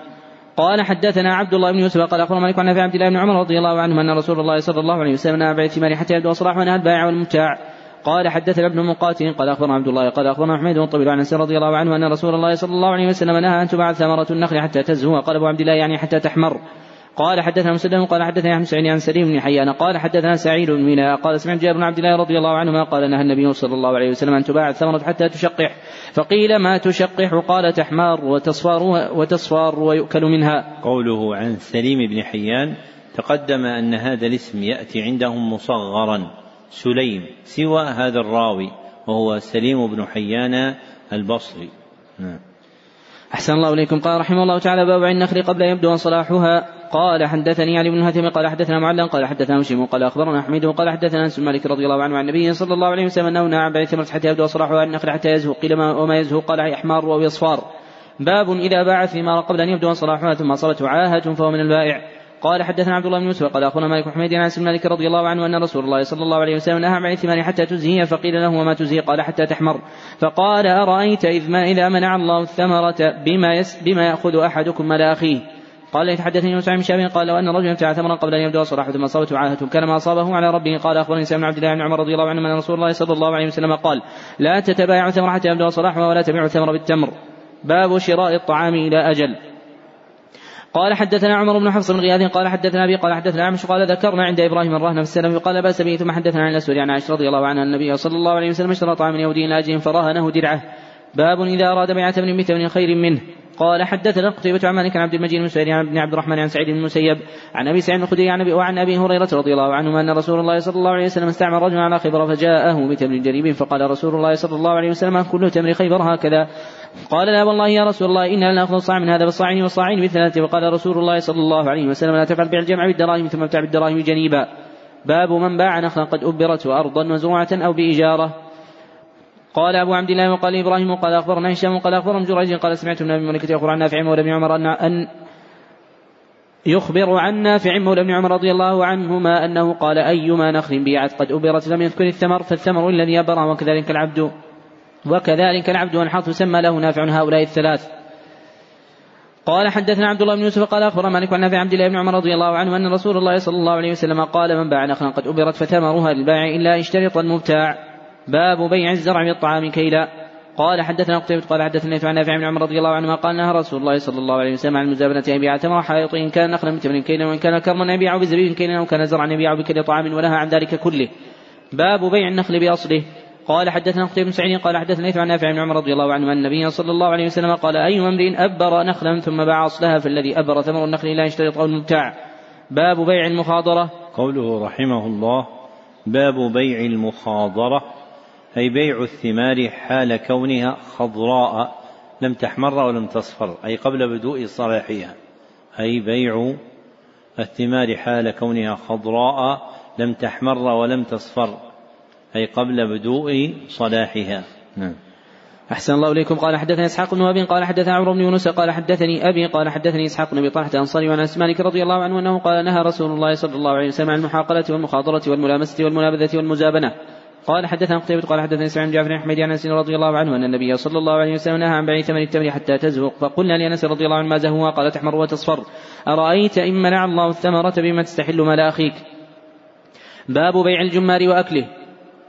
قال حدثنا عبد الله بن يوسف. قال أخبرنا مالك عن عبد الله بن عمر رضي الله عنه أن رسول الله صلى الله عليه وسلم نهى بيع الثمار حتى يبدو صلاح ونهى البائع والمبتاع. قال حدثنا ابن مقاتل. قال أخبرنا عبد الله قال أخبرنا حميد بن طويل عن أنس رضي الله عنه أن رسول الله صلى الله عليه وسلم نهى أن تباع ثمرة النخل حتى تزهو. قال أبو عبد الله يعني حتى تحمر. قال حدثنا مسدد قال حدثنا احمد سعيد عن سليم بن حيان قال حدثنا سعيد بن مينا قال سمعت جابر بن عبد الله رضي الله عنهما قال نهى النبي صلى الله عليه وسلم أن تباع الثمرة حتى تشقح فقيل ما تشقح قال تحمار وتصفار وتصفار ويؤكل منها. قوله عن سليم بن حيان تقدم أن هذا الاسم يأتي عندهم مصغرا سليم سوى هذا الراوي وهو سليم بن حيان البصري. نعم. أحسن الله إليكم. قال رحمه الله تعالى باب النخل قبل يبدو صلاحها. قال حدثني علي بن هثم قال حدثنا معلم قال حدثنا هشيم قال أخبرنا حميد قال حدثنا أنس مالك رضي الله عنه عن النبي صلى الله عليه وسلم أنه نهى عن بيع ثمرة حتى يبدو صلاحها النخل حتى يزهو. قيل ما وما يزهو؟ قال إحمار أو اصفار باب إذا باع الثمار قبل أن يبدو صلاحها ثم اصابته عاهة فهو من البائع. قال حدثنا عبد الله بن يوسف قال أخونا مالك حميد عن مالك رضي الله عنه أن رسول الله صلى الله عليه وسلم نهى عن الثمار حتى تزهي فقيل له وما تزهي؟ قال حتى تحمر. فقال أرأيت إذ ما إذا منع الله الثمرة بما يس بما يأخذ أحدكم مال أخيه؟ قال يتحدثني موسى بن شهاب قال لو ان رجلا ابتاع ثمرا قبل أن يبدو صلاحه ثم أصابته عاهة. كان ما أصابه على ربه. قال أخبرني سالم بن عبد الله بن عمر رضي الله عنه أن رسول الله صلى الله عليه وسلم قال لا تتبايعوا ثمر حتى يبدو صلاحها ولا تبيعوا الثمر بالتمر. باب شراء الطعام إلى أجل. قال حدثنا عمر بن حفص بن غياث قال حدثنا أبي قال حدثنا عمش قال ذكرنا عند إبراهيم الرهن في السلام قال بأس به ثم حدثنا عن الأسود عن عائشة رضي الله عنها النبي صلى الله عليه وسلم اشترى طعاما يهوديا لاجل فرهنه درعه. باب إذا أراد بيع ثمن بثمن خير منه. قال حدثنا قتيبة عن مالك عن عبد المجيد بن سعيد عن ابن عبد الرحمن عن سعيد بن المسيب عن أبي سعيد الخدري عن ابي وعن أبي هريرة رضي الله عنه أن رسول الله صلى الله عليه وسلم استعمل رجلا على خبر فجاءه بتمر جريب فقال رسول الله صلى الله عليه وسلم كل تمر خيبر هكذا. قال لا والله يا رسول الله إنا لنأخذ الصاع من هذا بالصاعين والصاعين بالثلاثة وقال رسول الله صلى الله عليه وسلم لا تفعل بيع الجمع بالدراهم ثم ابتع بالدراهم جنيبا. باب من باع نخلا قد أبرت وأرضا مزروعة أو بإجارة. قال أبو عبد الله وقال إبراهيم وقال أخبرنا هشام وقال أخبرنا جريج قال سمعت من أبي ملكة يخبر عن نافع مولى بن عمر أن, أن يخبر عن نافع مولى بن عمر رضي الله عنهما أنه قال أيما نخل بيعت قد أبرت لم يذكر الثمر فالثمر الذي أبر وكذلك العبد. وكذلك العبد والحرث سمى له نافع. هؤلاء الثلاث. قال حدثنا عبد الله بن يوسف قال اخبر مالك عن نافع عبد الله بن عمر رضي الله عنه أن رسول الله صلى الله عليه وسلم قال من باع نخلا قد أبرت فثمرها للبائع إلا اشترط المبتاع. باب بيع الزرع بالطعام كيلا. قال حدثنا قتيبة قال حدثني عن نافع بن عمر رضي الله عنهما قال نهى رسول الله صلى الله عليه وسلم عن المزابنة أن يبيع تمر حائط إن كان نخلا من تمر كيلا وإن كان كرما يبيع بزبيب كيلا وإن كان زرعا يبيع بكل طعام ونهى عن ذلك كله. باب بيع النخل بأصله. قال حدثنا قتيبة بن سعيد قال حدثنا عن نافع بن عمر رضي الله عنه أن النبي صلى الله عليه وسلم قال أي امرئ أبر نخلا ثم باع أصلها فالذي أبر ثمر النخل لا يشترط أو المبتاع. باب بيع المخاضرة. قوله رحمه الله باب بيع المخاضرة أي بيع الثمار حال كونها خضراء لم تحمر ولم تصفر أي قبل بدوء صلاحها. أي بيع الثمار حال كونها خضراء لم تحمر ولم تصفر. أي قبل بدوء صلاحها. نعم. أحسن الله إليكم. قال حدثني إسحاق بن وهب قال حدثنا عمرو بن يونس قال حدثني أبي قال حدثني إسحاق بن أبي طلحة الأنصاري وعن أنس مالك رضي الله عنه أنه قال نهى رسول الله صلى الله عليه وسلم عن المحاقلة والمخاضرة والملامسة والمنابذة والمزابنة قال حدثنا قتيبة قال حدثنا سعيد بن جعفر أحمد عن أنس رضي الله عنه أن النبي صلى الله عليه وسلم نهى عن بيع ثمن التمر حتى تزهق. فقلنا لأنس رضي الله عنه ما زهوها قال تحمر وتصفر. أرأيت إن منع الله الثمرة بما تستحل مال اخيك باب بيع الجمار وأكله.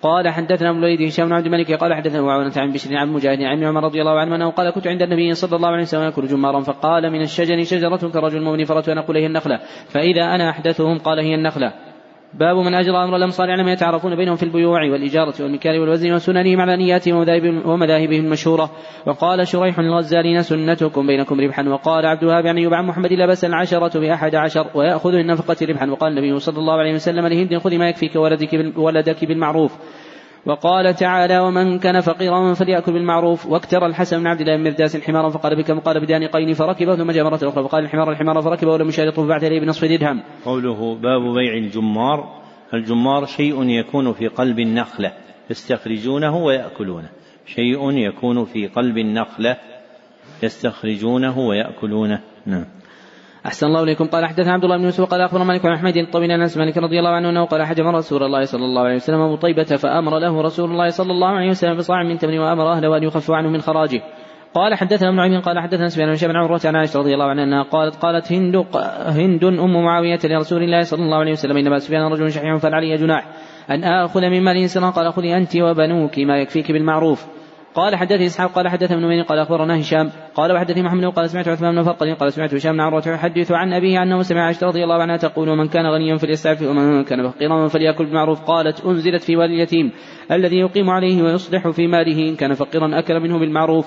قال حدثنا أبو الوليد هشام بن عبد الملك قال حدثنا معاونة عن بشر عن مجاهد عن عمر رضي الله عنه أنه قال كنت عند النبي صلى الله عليه وسلم ياكل جمارا فقال من الشجر شجرة كرجل مؤمن فرت أن أقول هي النخلة فإذا أنا أحدثهم قال هي النخلة. باب من اجرى أمر الامصار على ما يتعرفون بينهم في البيوع والإجارة والمكار والوزن وسننهم على نياتهم ومذاهبهم المشهورة. وقال شريح الغزالين سنتكم بينكم ربحا. وقال عبد الوهاب عن ايوب عن محمد لا بأس العشرة بأحد عشر ويأخذ النفقة ربحا. وقال النبي صلى الله عليه وسلم لهند خذ ما يكفيك ولدك بالمعروف. وقال تعالى ومن كان فقيرا فليأكل بالمعروف. وأكتر الحسن بن عبد الله بن مرداس حمارا فقال بكم قال بدانقين فركبه ثم جاء مرة أخرى فقال الحمار الحمار فركبه ولم يشارطه فبعث إليه بنصف درهم قوله باب بيع الجمار الجمار شيء يكون في قلب النخلة يستخرجونه ويأكلونه. شيء يكون في قلب النخلة يستخرجونه ويأكلونه. نعم. أحسن الله إليكم. قال حدثنا عبد الله بن يوسف قال أخبر مالك بن أحمد عن أنس مالك رضي الله عنه أنه قال حجم رسول الله صلى الله عليه وسلم أبو طيبة فأمر له رسول الله صلى الله عليه وسلم بصاع من تمر وأمر أهله أن يخفوا عنه من خراجه. قال حدثنا ابن عمين قال حدثنا سفيان بن شيبان عن عن عائشة رضي الله عنها أنها قالت قالت هند هند أم معاوية لرسول الله صلى الله عليه وسلم إنما سفيان رجل شحيح فلعلي جناح. أن آخذ من مال سرا قال خذي أنت وبنوك ما يكفيك بالمعروف. قال حدثني إسحاق قال حدثنا ابن قال أخبرنا هشام قال وحدثني محمد قال سمعت عثمان بن فرقد قال سمعت هشام بن عروه يحدث عن أبيه أنه سمع عائشة رضي الله عنها تقول من كان غنيا فليستعف ومن كان فقيرا فليأكل بالمعروف. قالت أنزلت في والي اليتيم الذي يقيم عليه ويصلح في ماله إن كان فقيرا أكل منه بالمعروف.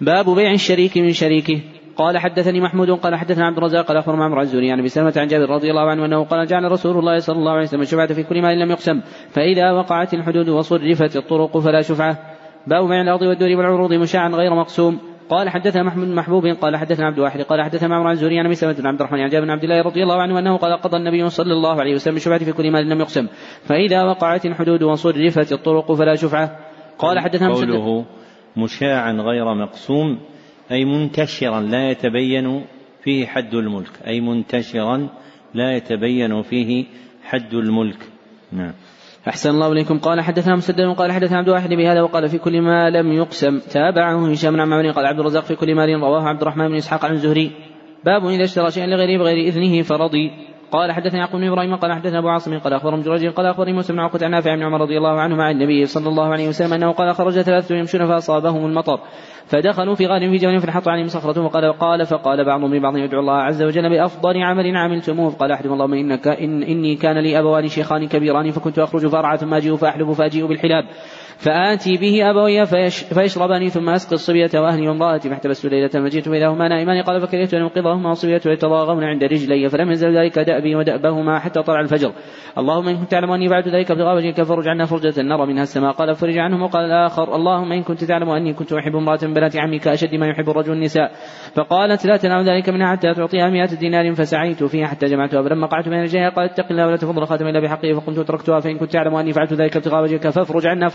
باب بيع الشريك من شريكه. قال حدثني محمود قال حدثنا عبد الرزاق قال اخبر معمر الزوري يعني بسلمة عن جابر رضي الله عنه أنه قال جعل رسول الله صلى الله عليه وسلم الشفعة في كل مال لم يقسم فإذا وقعت الحدود وصرفت الطرق فلا شفعة. باب بيع الأرض والدور والعروض مشاعا غير مقسوم. قال حدثنا محمود محبوب قال حدثنا عبد الواحد قال حدثنا معمر عن الزهري عن مسلمة بن عبد الرحمن عن جابر بن عبد الله رضي الله عنه أنه قال قضى النبي صلى الله عليه وسلم الشفعة في كل مال لم يقسم فإذا وقعت الحدود وصرفت الطرق فلا شفعة. قال حدثنا قوله مشاعا غير مقسوم أي منتشرا لا يتبين فيه حد الملك. أي منتشرا لا يتبين فيه حد الملك. نعم. أحسن الله إليكم. قال حدثنا مسدد قال حدثنا عبد الواحد بهذا وقال في كل ما لم يقسم. تابعه هشام بن عمرو قال عبد الرزاق في كل مال رواه عبد الرحمن بن إسحاق عن الزهري. باب إذا اشترى شيئا لغيره بغير إذنه فرضي. قال حدثنا يعقوب بن إبراهيم قال حدثنا أبو عاصم قال أخبرهم جريج قال أخبرني موسى بن عقبة عن نافع بن عمر رضي الله عنه مع النبي صلى الله عليه وسلم أنه قال خرج ثلاثة يمشون فأصابهم المطر فدخلوا في غار في جبل فنحط عليهم صخرة وقال قال فقال بعضهم لبعض يدعو الله عز وجل بأفضل عمل عملتموه قال أحدهم اللهم إنك إن إني كان لي أبوان شيخان كبيران فكنت أخرج فأرعى ثم أجيء فأحلب فأجيء بالحلاب. فآتي به أبوي فيش فيشربني ثم أسقي الصبية وأهلي وامرأتي فاحتبست ليلة فجئت إليهما نائمان. قال فكرهت أن أوقظهما والصبية يتضاغون عند رجلي. فلم يزل ذلك دأبي ودأبهما حتى طلع الفجر. اللهم إن كنت تعلم أني فعلت ذلك ابتغاء وجهك فرج عنا فرجة نرى منها السماء. قال فرج عنهم وقال الآخر اللهم إن كنت تعلم أني كنت أحب امرأة من بنات عمي كأشد ما يحب الرجل النساء. فقالت لا تنام ذلك منها حتى تعطيها مئة دينار. فسعيت فيها حتى جمعتها فلما قعدت بين رجليها قالت اتق الله ولا تفضل خاتم إلا بحقه فقلت تركتها فإن كنت تعلم أني فعلت ذلك ابتغاء وجهك فافرج عنا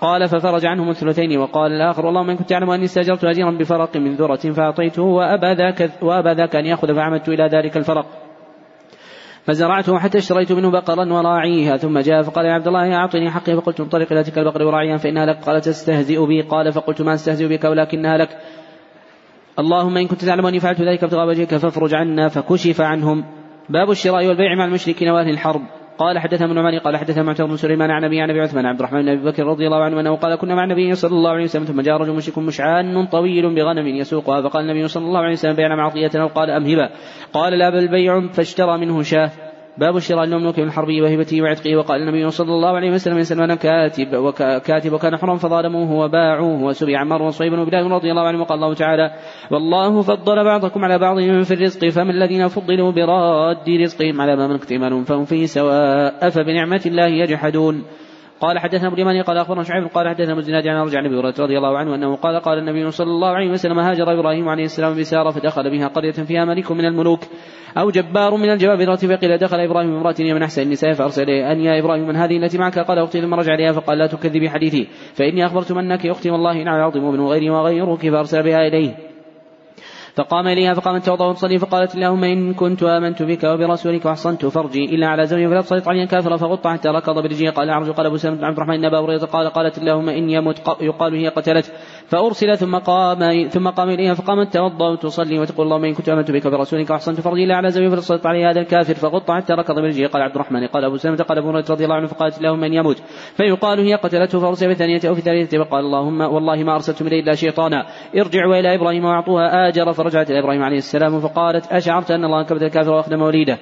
قال ففرج عنهم الثلثين وقال الآخر اللهم إن كنت تعلم أني استأجرت أجيرا بفرق من ذرة فأعطيته وأبى ذاك وأبى ذاك أن يأخذ فعمدت إلى ذلك الفرق. فزرعته حتى اشتريت منه بقرا وراعيها ثم جاء فقال يا عبد الله أعطني حقي فقلت انطلق إلى تلك البقر وراعيها فإنها لك؟ قال تستهزئ بي. قال فقلت ما أستهزئ بك ولكنها لك. اللهم إن كنت تعلم أني فعلت ذلك ابتغاء وجهك فافرج عنا فكشف عنهم. باب الشراء والبيع مع المشركين وأهل الحرب. قال حدثنا ابن عمر قال حدثنا معتمر بن سليمان عن أبي عن أبي عثمان عبد الرحمن بن أبي بكر رضي الله عنه أنه قال كنا مع النبي صلى الله عليه وسلم ثم جاء رجل مشرك مشعان طويل بغنم يسوقها فقال النبي صلى الله عليه وسلم بيعنا معطية أو قال امهبا قال لا بل بيع فاشترى منه شاة. باب الشراء المملوك من حربه وهبته وعتقه. وقال النبي صلى الله عليه وسلم من سلمان كاتب وكاتب وكان حرا فظالموه وباعوه وسبي عمار وصيب وبلال رضي الله عنه. وقال الله تعالى والله فضل بعضكم على بعض في الرزق فما الذين فضلوا براد رزقهم على ما ملكت إيمانهم فهم فيه سواء افبنعمة الله يجحدون. قال حدثنا أبو اليماني قال أخبرنا شعيب قال حدثنا أبو الزناد عن ارجع النبي رضي الله عنه أنه قال قال النبي صلى الله عليه وسلم هاجر إبراهيم عليه السلام بسارة فدخل بها قرية فيها ملك من الملوك أو جبار من الجبابرة فقيل دخل إبراهيم امراه من أحسن النساء فأرسل أن يا إبراهيم من هذه التي معك؟ قال أختي ثم رجع إليها فقال لا تكذبي حديثي فإني اخبرت منك أختي والله ان عظم ابن غيري وغيرك فأرسل بها إليه فقام إليها فقام توضأ وتصلي فقالت اللهم إن كنت آمنت بك وبرسولك وأحصنت فرجي إلا على زوجي فلا تسلط علي كافرا فغط حتى ركض برجله قال أعرج قال أبو سلمة بن عبد الرحمن أبا هريرة قال قالت اللهم إن يمت يقال هي قتلت. فأرسل ثم قام ثم قام إليها فقامت توضأ وتصلي وتقول اللهم إن كنت آمنت بك وبرسولك وأحصنت فرجي إلا على زوجي فلا تسلط علي هذا الكافر فغط حتى ركض برجله قال عبد الرحمن قال أبو سلمة قال أبو هريرة رضي الله عنه فقالت اللهم إن يمت فيقال هي قتلته فأرسل في الثانية أو في الثالثة فقال اللهم والله ما أرسلتم إليه إلا شيطانا. ارجعوا إلى إبراهيم وأعطوها آجر فرجعت إلى إبراهيم عليه السلام فقالت أشعرت أن الله كبت الكافر وأخدم وليده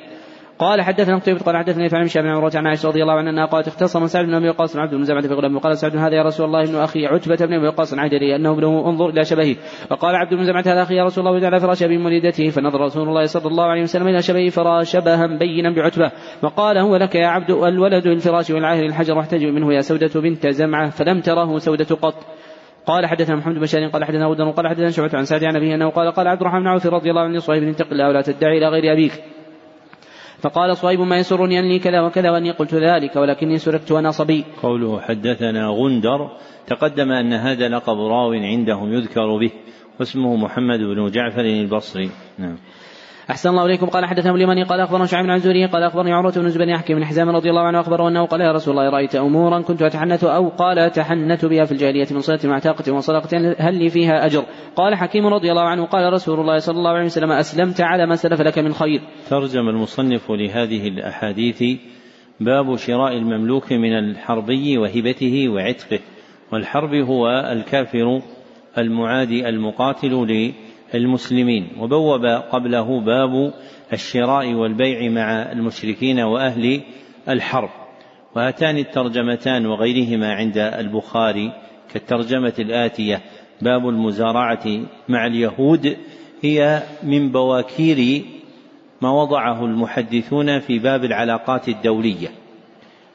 قال حدثنا قتيبة قال حدثني فعن شاب بن عمرو عن عائشة رضي الله عنها أنها قالت اختصم سعد بن أبي وقاص عبد بن زمعة في غلام وقال سعد هذا يا رسول الله ابن أخي عتبة بن أبي وقاص عهد لي أنه ابنه انظر إلى شبهه. فقال عبد بن زمعة هذا أخي يا رسول الله وجعل فراش أبي وليدته فنظر رسول الله صلى الله عليه وسلم إلى شبهه فرى شبها بينا بعتبة. وقال هو لك يا عبد الولد للفراش والعاهر الحجر واحتجب منه يا سودة بنت زمعة فلم تره سودة قط. قال حدثنا محمد بن شهر قال حدثنا ودن قال حدثنا شعبة عن سعد عن أبيه أنه قال قال عبد الرحمن بن عوف رضي الله عنه صهيب انتقل الله ولا تدعي إلى غير أبيك. فقال صهيب ما يسرني أني كذا وكذا وأني قلت ذلك ولكني سرقت وأنا صبي. قوله حدثنا غندر تقدم أن هذا لقب راو عندهم يذكر به واسمه محمد بن جعفر البصري. نعم. أحسن الله إليكم. قال حدثنا أبو اليماني قال أخبرنا شعيب بن عزوري قال أخبرني عروة بن زبير يحكي بن حزام رضي الله عنه أخبره أنه قال يا رسول الله رأيت أمورا كنت أتحنث أو قال أتحنث بها في الجاهلية من صلة معتاقة وصدقة هل لي فيها أجر؟ قال حكيم رضي الله عنه قال رسول الله صلى الله عليه وسلم أسلمت على ما سلف لك من خير. ترجم المصنف لهذه الأحاديث باب شراء المملوك من الحربي وهبته وعتقه والحرب هو الكافر المعادي المقاتل المسلمين. وبوب قبله باب الشراء والبيع مع المشركين وأهل الحرب. وهاتان الترجمتان وغيرهما عند البخاري كالترجمة الآتية. باب المزارعة مع اليهود. هي من بواكير ما وضعه المحدثون في باب العلاقات الدولية.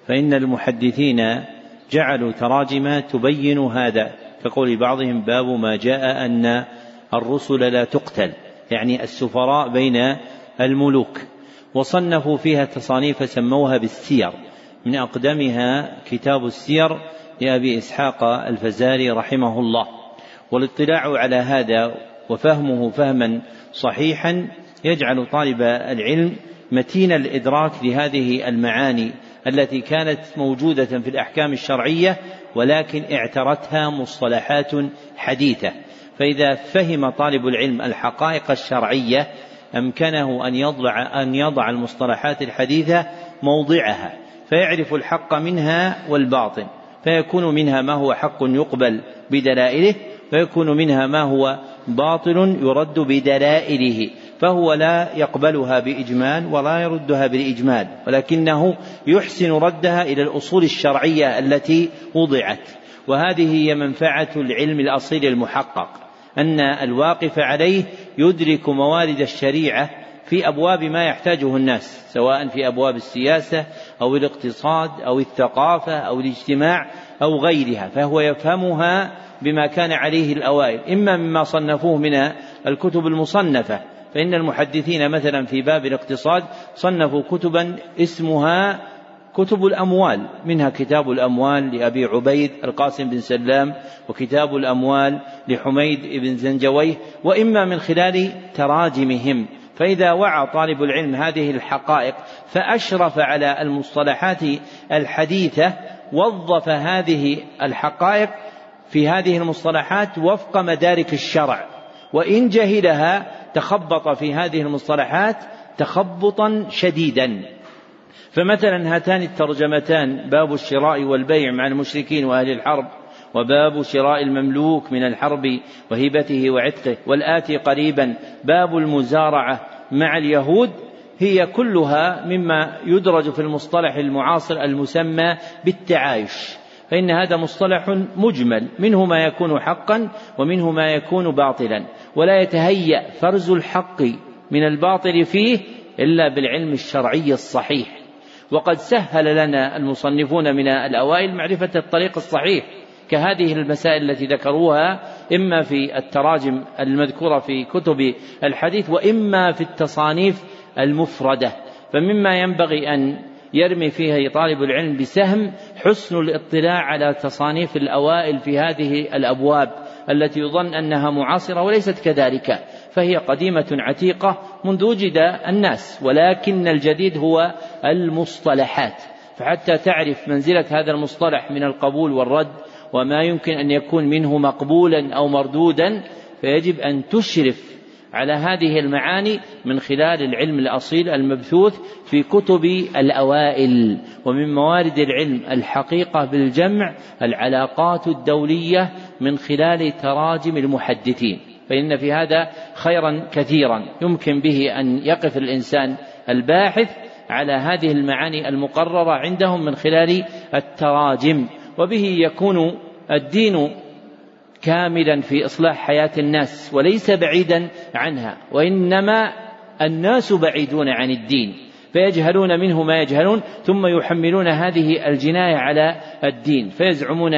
فإن المحدثين جعلوا تراجم تبين هذا. كقول بعضهم باب ما جاء أن الرسل لا تقتل يعني السفراء بين الملوك. وصنفوا فيها تصانيف سموها بالسير. من أقدمها كتاب السير لأبي إسحاق الفزاري رحمه الله. والاطلاع على هذا وفهمه فهما صحيحا يجعل طالب العلم متين الإدراك لهذه المعاني التي كانت موجودة في الأحكام الشرعية ولكن اعترتها مصطلحات حديثة. فإذا فهم طالب العلم الحقائق الشرعية أمكنه أن يضع أن يضع المصطلحات الحديثة موضعها فيعرف الحق منها والباطل فيكون منها ما هو حق يقبل بدلائله ويكون منها ما هو باطل يرد بدلائله فهو لا يقبلها بإجمال ولا يردها بالإجمال ولكنه يحسن ردها إلى الأصول الشرعية التي وضعت وهذه هي منفعة العلم الأصيل المحقق. أن الواقف عليه يدرك موارد الشريعة في أبواب ما يحتاجه الناس سواء في أبواب السياسة أو الاقتصاد أو الثقافة أو الاجتماع أو غيرها فهو يفهمها بما كان عليه الأوائل. إما مما صنفوه من الكتب المصنفة فإن المحدثين مثلا في باب الاقتصاد صنفوا كتبا اسمها كتب الأموال منها كتاب الأموال لأبي عبيد القاسم بن سلام وكتاب الأموال لحميد بن زنجويه وإما من خلال تراجمهم. فإذا وعى طالب العلم هذه الحقائق فأشرف على المصطلحات الحديثة وظف هذه الحقائق في هذه المصطلحات وفق مدارك الشرع. وإن جهلها تخبط في هذه المصطلحات تخبطا شديدا. فمثلا هاتان الترجمتان باب الشراء والبيع مع المشركين وأهل الحرب وباب شراء المملوك من الحرب وهبته وعتقه والآتي قريبا. باب المزارعة مع اليهود هي كلها مما يدرج في المصطلح المعاصر المسمى بالتعايش. فإن هذا مصطلح مجمل منه ما يكون حقا ومنه ما يكون باطلا. ولا يتهيأ فرز الحق من الباطل فيه إلا بالعلم الشرعي الصحيح. وقد سهل لنا المصنفون من الأوائل معرفة الطريق الصحيح كهذه المسائل التي ذكروها إما في التراجم المذكورة في كتب الحديث وإما في التصانيف المفردة. فمما ينبغي أن يرمي فيها طالب العلم بسهم حسن الاطلاع على تصانيف الأوائل في هذه الأبواب التي يظن أنها معاصرة وليست كذلك. فهي قديمة عتيقة منذ وجد الناس ولكن الجديد هو المصطلحات. فحتى تعرف منزلة هذا المصطلح من القبول والرد وما يمكن أن يكون منه مقبولا أو مردودا فيجب أن تشرف على هذه المعاني من خلال العلم الأصيل المبثوث في كتب الأوائل ومن موارد العلم الحقيقة بالجمع العلاقات الدولية من خلال تراجم المحدثين. فإن في هذا خيرا كثيرا. يمكن به أن يقف الإنسان الباحث على هذه المعاني المقررة عندهم من خلال التراجم وبه يكون الدين كاملا في إصلاح حياة الناس وليس بعيدا عنها وإنما الناس بعيدون عن الدين فيجهلون منه ما يجهلون ثم يحملون هذه الجناية على الدين فيزعمون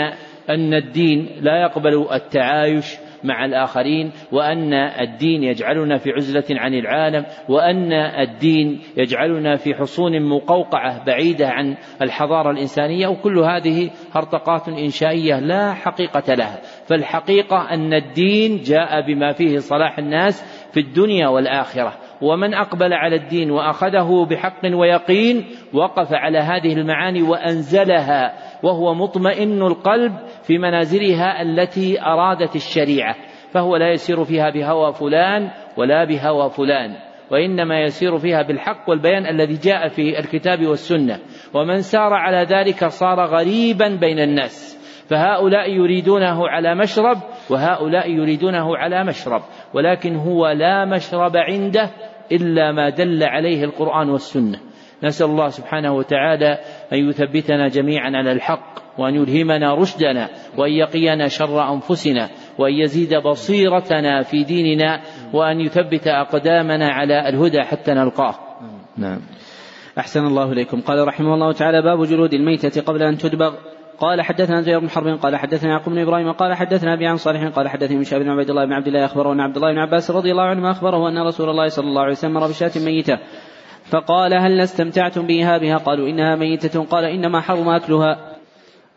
أن الدين لا يقبل التعايش مع الآخرين وأن الدين يجعلنا في عزلة عن العالم وأن الدين يجعلنا في حصون مقوقعة بعيدة عن الحضارة الإنسانية وكل هذه هرطقات إنشائية لا حقيقة لها. فالحقيقة أن الدين جاء بما فيه صلاح الناس في الدنيا والآخرة. ومن أقبل على الدين وأخذه بحق ويقين وقف على هذه المعاني وأنزلها وهو مطمئن القلب في منازلها التي أرادت الشريعة فهو لا يسير فيها بهوى فلان ولا بهوى فلان وإنما يسير فيها بالحق والبيان الذي جاء في الكتاب والسنة ومن سار على ذلك صار غريبا بين الناس فهؤلاء يريدونه على مشرب وهؤلاء يريدونه على مشرب ولكن هو لا مشرب عنده إلا ما دل عليه القرآن والسنة. نسأل الله سبحانه وتعالى أن يثبتنا جميعا على الحق وأن يلهمنا رشدنا وأن يقينا شر أنفسنا وأن يزيد بصيرتنا في ديننا وأن يثبت أقدامنا على الهدى حتى نلقاه. نعم. أحسن الله إليكم. قال رحمه الله تعالى باب جلود الميتة قبل أن تدبغ. قال حدثنا زيد بن حرب قال حدثنا يعقوب بن إبراهيم قال حدثنا أبي عن صالح قال حدثني من بن عبيد الله بن عبد الله اخبره ان عبد الله بن عباس رضي الله عنهما أخبره أن رسول الله صلى الله عليه وسلم مر بشاة ميتة. فقال هل استمتعتم بإيهابها؟ قالوا إنها ميتة. قال إنما حرم أكلها.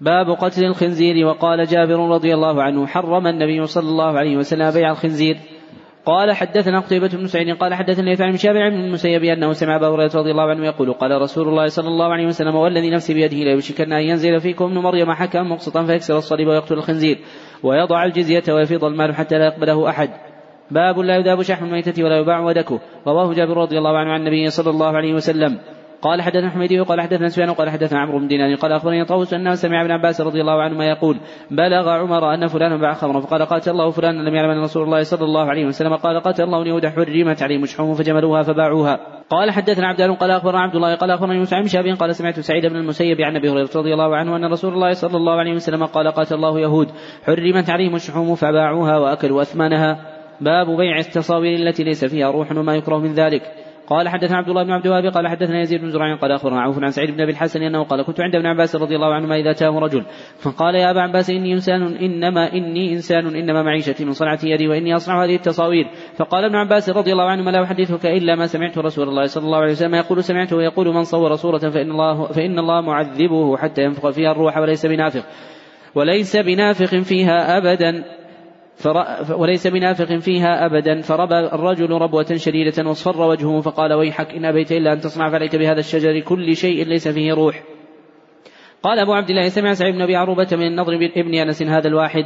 باب قتل الخنزير. وقال جابر رضي الله عنه حرم النبي صلى الله عليه وسلم بيع الخنزير. قال حدثنا قتيبة بن سعيد. قال حدثني يفعل من شابع بن المسيب أنه سمع أبا هريرة رضي الله عنه يقول قال رسول الله صلى الله عليه وسلم والذي نفسي بيده لا يشكن أن ينزل فيكم ابن مريم حكما مقسطا فيكسر الصليب ويقتل الخنزير ويضع الجزية ويفيض المال حتى لا يقبله أحد. باب لا يذاب شحم الميتة ولا يباع ودكه. رواه جابر رضي الله عنه عن النبي صلى الله عليه وسلم. قال حدثنا حميدي وقال حدثنا سفيان وقال حدثنا عمرو بن دينار قال أخبرني طاووس أنه سمع ابن عباس رضي الله عنهما يقول بلغ عمر أن فلانا باع خمرا فقال قاتل الله فلانا لم يعلم أن رسول الله صلى الله عليه وسلم قال قاتل الله اليهود حرمت عليهم شحوم فجملوها فباعوها قال حدثنا عبد قال أخبرنا عبد الله قال اخبرنا يوسف بن شهاب قال سمعت سعيد بن المسيب عن أبي هريرة رضي الله عنه أن رسول الله صلى الله عليه وسلم قال قاتل الله يهود حرمت عليهم الشحوم فباعوها وأكلوا اثمانها باب بيع التصاوير التي ليس فيها روح وما يكره من ذلك. قال حدثنا عبد الله بن عبد الوهاب قال حدثنا يزيد بن زرع قال أخبرنا عوف عن سعيد بن أبي الحسن أنه قال كنت عند ابن عباس رضي الله عنهما إذا أتاه رجل فقال يا أبا عباس إني إنسان إنما إني إنسان إنما معيشتي من صنعة يدي وإني أصنع هذه التصاوير. فقال ابن عباس رضي الله عنهما لا أحدثك إلا ما سمعت رسول الله صلى الله عليه وسلم يقول سمعته يقول من صور صورة فإن الله فإن الله معذبه حتى ينفخ فيها الروح وليس بنافخ وليس بنافخ فيها ابدا. وليس بنافق فيها أبدا. فربى الرجل ربوة شديدة واصفر وجهه فقال ويحك إن أبيت إلا أن تصنع فعليك بهذا الشجر. كل شيء ليس فيه روح. قال أبو عبد الله سمع سعيد بن أبي عروبة من النضر ابن أنس هذا الواحد.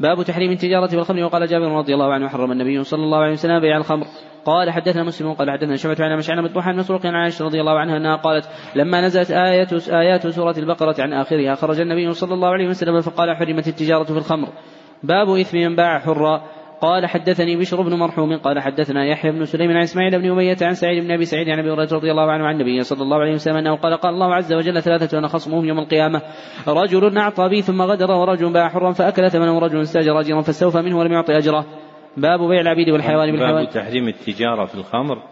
باب تحريم التجارة والخمر. وقال جابر رضي الله عنه حرم النبي صلى الله عليه وسلم بيع الخمر. قال حدثنا مسلم قال حدثنا شعبة عن مشعل مذبوحا مسروق عن عائشة رضي الله عنها أنها قالت لما نزلت آيات آيات سورة البقرة عن آخرها خرج النبي صلى الله عليه وسلم فقال حرمت التجارة في الخمر. باب إثم من باع حرا قال حدثني بشر بن مرحوم قال حدثنا يحيى بن سليم عن إسماعيل بن اميه عن سعيد بن أبي سعيد عن أبي هريرة رضي الله عنه عن النبي صلى الله عليه وسلم أنه قال قال الله عز وجل ثلاثة أنا خصمهم يوم القيامة. رجل أعطى بي ثم غدر ورجل باع حرا فأكل ثمنه ورجل استاجر أجرا فاستوفى منه ولم يعطي أجره. باب بيع العبيد والحيوان بالحيوان. باب تحريم التجارة في الخمر.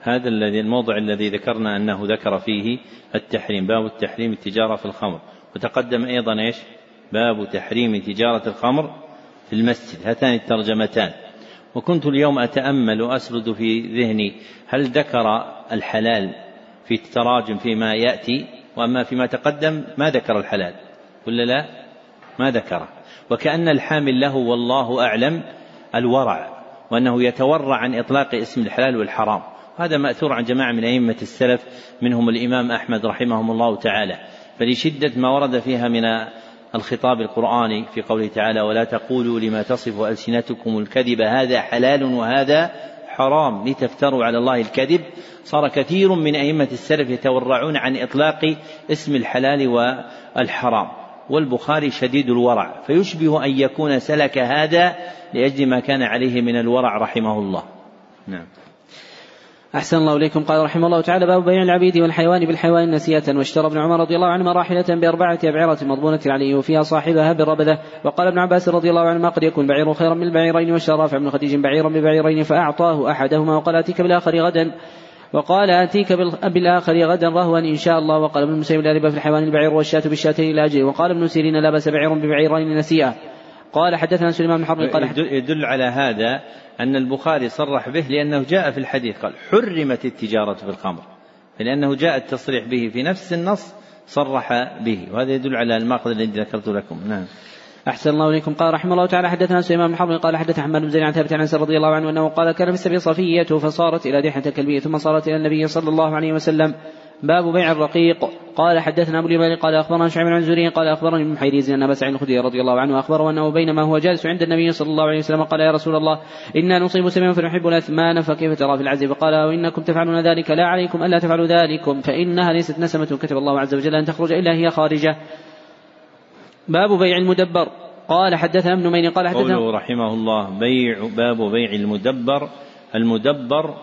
هذا الذي الموضع الذي ذكرنا أنه ذكر فيه التحريم باب التحريم التجارة في الخمر. وتقدم أيضا إيش؟ باب تحريم تجاره الخمر. في المسجد هاتان الترجمتان. وكنت اليوم أتأمل وأسرد في ذهني هل ذكر الحلال في التراجم فيما يأتي؟ وأما فيما تقدم ما ذكر الحلال. ولا لا؟ ما ذكره وكأن الحامل له والله أعلم الورع وأنه يتورع عن إطلاق اسم الحلال والحرام. هذا مأثور عن جماعة من أئمة السلف منهم الإمام أحمد رحمهم الله تعالى. فلشدة ما ورد فيها من الخطاب القرآني في قوله تعالى ولا تقولوا لما تصف ألسنتكم الكذب هذا حلال وهذا حرام لتفتروا على الله الكذب. صار كثير من أئمة السلف يتورعون عن إطلاق اسم الحلال والحرام. والبخاري شديد الورع. فيشبه أن يكون سلك هذا لأجل ما كان عليه من الورع رحمه الله. نعم. أحسن الله إليكم. قال رحمه الله تعالى باب بيع العبيد والحيوان بالحيوان نسية واشترى ابن عمر رضي الله عنهما راحلة بأربعة أبعرة مضمونة عليه وفيها صاحبها بالربذة. وقال ابن عباس رضي الله عنهما قد يكون بعير خيرا من البعيرين؟ واشترى رافع بن خديج بعيرا ببعيرين فأعطاه أحدهما. وقال أتيك بالآخر غدا. وقال آتيك بالآخر غدا رهوا إن شاء الله. وقال ابن المسيب لا ربا في الحيوان البعير والشاة بالشاتين أجل وقال ابن سيرين لا بأس بعير ببعيرين نسيئة. قال حدثنا سليمان بن حرب قال يدل على هذا أن البخاري صرح به لأنه جاء في الحديث قال حرمت التجارة في الخمر. لأنه جاء التصريح به في نفس النص صرح به وهذا يدل على المأخذ الذي ذكرت لكم. نعم. أحسن الله إليكم. قال رحمه الله تعالى حدثنا سليمان بن حرب قال حدث حماد بن زيد عن ثابت عن رضي الله عنه أنه قال كان في السبيل صفية فصارت إلى دحية الكلبية ثم صارت إلى النبي صلى الله عليه وسلم. باب بيع الرقيق. قال حدثنا أبو اليمان قال أخبرنا شعيب عن زوري قال أخبرني ابن حيريز ان أبا سعيد الخدري رضي الله عنه اخبره أنه بينما هو جالس عند النبي صلى الله عليه وسلم قال يا رسول الله إنا نصيب سميا فنحب الأثمان فكيف ترى في العز فقال وإنكم تفعلون ذلك لا عليكم ألا تفعلوا ذلكم فإنها ليست نسمة كتب الله عز وجل أن تخرج إلا هي خارجة. باب بيع المدبر. قال حدثنا ابن مين قال حدثنا قوله رحمه الله بيع باب بيع المدبر. المدبر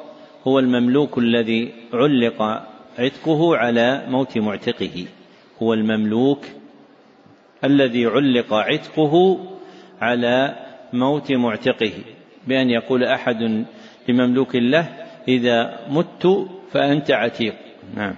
هو المملوك الذي علق عتقه على موت معتقه. هو المملوك الذي علق عتقه على موت معتقه. بأن يقول أحد لمملوك له إذا مت فأنت عتيق. نعم.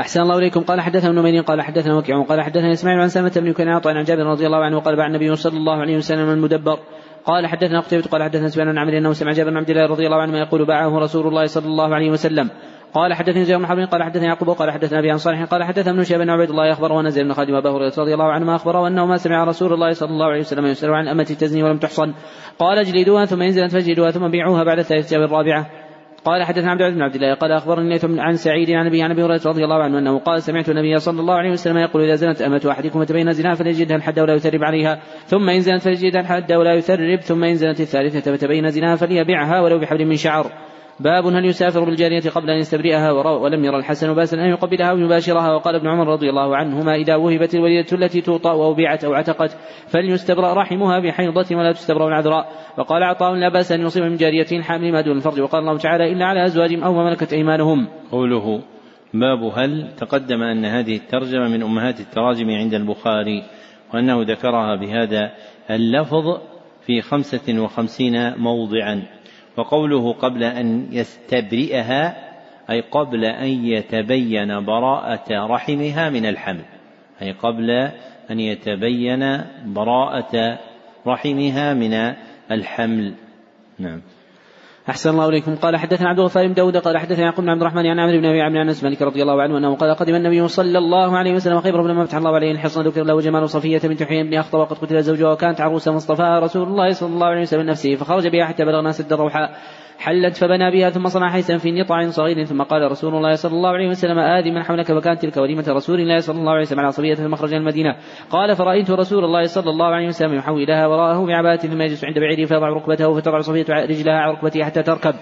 أحسن الله إليكم. قال حدثنا ابن ميرين قال حدثنا وكيع قال حدثنا إسماعيل عن سلمة بن كنعان عن جابر رضي الله عنه قال بعد النبي صلى الله عليه وسلم المدبر. قال حدثنا قتيبة قال حدثنا سفيان بن عمرو انه سمع جابر بن عبد الله رضي الله عنه يقول باعه رسول الله صلى الله عليه وسلم. قال حدثني زيد بن حرب قال حدثني يعقوب قال حدثنا أبي عن صالح قال حدثنا ابن شهاب بن عبيد الله أخبره ونزل بن خادم ابا هريرة رضي الله عنه ما أخبره أنه ما سمع رسول الله صلى الله عليه وسلم يسأل عن أمة تزني ولم تحصن. قال اجلدوها ثم ينزل فاجلدوها ثم بيعوها بعد الثالثه والرابعه قال حدثنا عبد العزيز بن عبد الله قال أخبرني ليث عن سعيد عن ابي عن أبي هريرة رضي الله عنه أنه قال سمعت النبي صلى الله عليه وسلم يقول إذا زنت أمة أحدكم فتبين زناها فليجدها الحد ولا يثرب عليها. ثم إن زنت فليجدها الحد ولا يثرب ثم إن زنت الثالثة فتبين زناها فليبيعها ولو بحبل من شعر. باب هل يسافر بالجارية قبل أن يستبرئها ولم يرى الحسن باسا أن يقبلها أو يباشرها. وقال ابن عمر رضي الله عنهما إذا وهبت الوليدة التي توطأ أو بيعت أو عتقت فليستبرأ رحمها بحيضة ولا تستبرأ العذراء وقال عطاء لا بأس أن يصيب من جارية حامل ما دون الفرج. وقال الله تعالى إلا على أزواجهم أو ما ملكت أيمانهم. قوله باب هل تقدم أن هذه الترجمة من أمهات التراجم عند البخاري وأنه ذكرها بهذا اللفظ في خمسة وخمسين موضعا. وقوله قبل أن يستبرئها أي قبل أن يتبين براءة رحمها من الحمل أي قبل أن يتبين براءة رحمها من الحمل. نعم. أحسن الله إليكم. قال حدثنا عبد الغفار بن داود قال حدثنا يعقوب بن عبد الرحمن عن عمرو بن أبي عمرو عن أنس مالك رضي الله عنه أنه قال قدم النبي صلى الله عليه وسلم خيبر لما فتح الله عليه الحصن ذكر له جمال صفية بنت حيي بن أخطب وقد قتل زوجها وكانت عروسا فاصطفاها رسول الله صلى الله عليه وسلم نفسه فخرج بها حتى بلغ ناس الروحاء حلت فبنى بها ثم صنع حيثا في نطع صغير ثم قال رسول الله صلى الله عليه وسلم آذي من حولك فكانت تلك وليمة رسول الله صلى الله عليه وسلم على صبية مخرج المدينة. قال فرأيت رسول الله صلى الله عليه وسلم يحولها وراءه بعباءة ثم يجلس عند بعيره فيضع ركبته فتضع صفية رجلها على ركبته حتى تركب.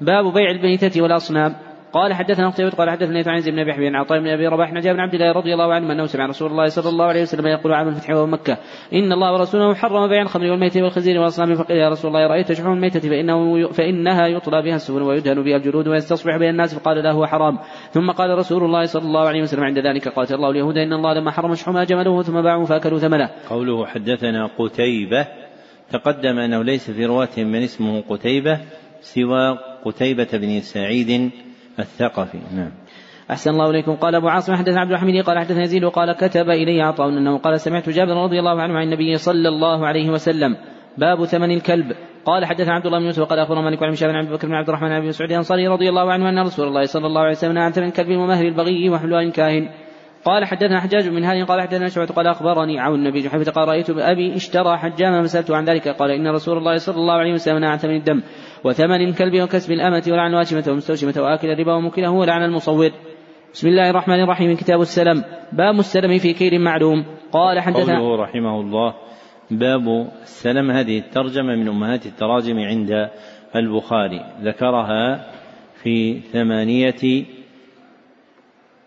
باب بيع الميتة والأصنام. قال حدثنا قتيبة قال حدثني عن زيد بن أبي حبيب عطاء بن أبي رباح نجا بن عبد الله رضي الله عنه أنه سمع رسول الله صلى الله عليه وسلم يقول عام الفتح ومكة إن الله ورسوله حرم بيع الخمر والميت والخزير والاصنام فقيل يا رسول الله رأيت شحوم الميتة فإنه فإنها يطلى بها السفن ويدهن بها الجلود ويستصبح بها الناس فقال لا هو حرام ثم قال رسول الله صلى الله عليه وسلم عند ذلك قاتل الله اليهود إن الله لما حرم شحومها جملوه ثم باعوا فأكلوا ثمنه. قوله حدثنا قتيبة تقدم أنه ليس في رواتهم من اسمه قتيبة سوى قتيبة بن سعيد الثقفي. نعم. أحسن الله إليكم. قال أبو عاصم حدثنا عبد الحميد قال حدثنا يزيد وقال كتب إلي عطاء أنه قال سمعت جابر رضي الله عنه عن النبي صلى الله عليه وسلم. باب ثمن الكلب. قال حدثنا عبد الله بن يوسف وقال أخبرنا مالك عن هشام بن عبد بكر بن عبد الرحمن بن ابي مسعود الأنصاري رضي الله عنه أن رسول الله صلى الله عليه وسلم عن ثمن الكلب ومهر البغي وحلوان كاهن. قال حدثنا حجاج بن هاني قال حدثنا شعبة قال أخبرني عون النبي جحيفة قال رأيت أبي اشترى حجاما فسألته عن ذلك قال إن رسول الله صلى الله عليه وسلم نهى عن ثمن الدم. وثمن الكلب وكسب الأمة ولعن الواشمة ومستوشمة وآكل الربا ومكله ولعن المصور. بسم الله الرحمن الرحيم. كتاب السلم. باب السلم في كيل معلوم. قال حدثنا قوله رحمه الله باب السلم هذه الترجمة من أمهات التراجم عند البخاري. ذكرها في ثمانية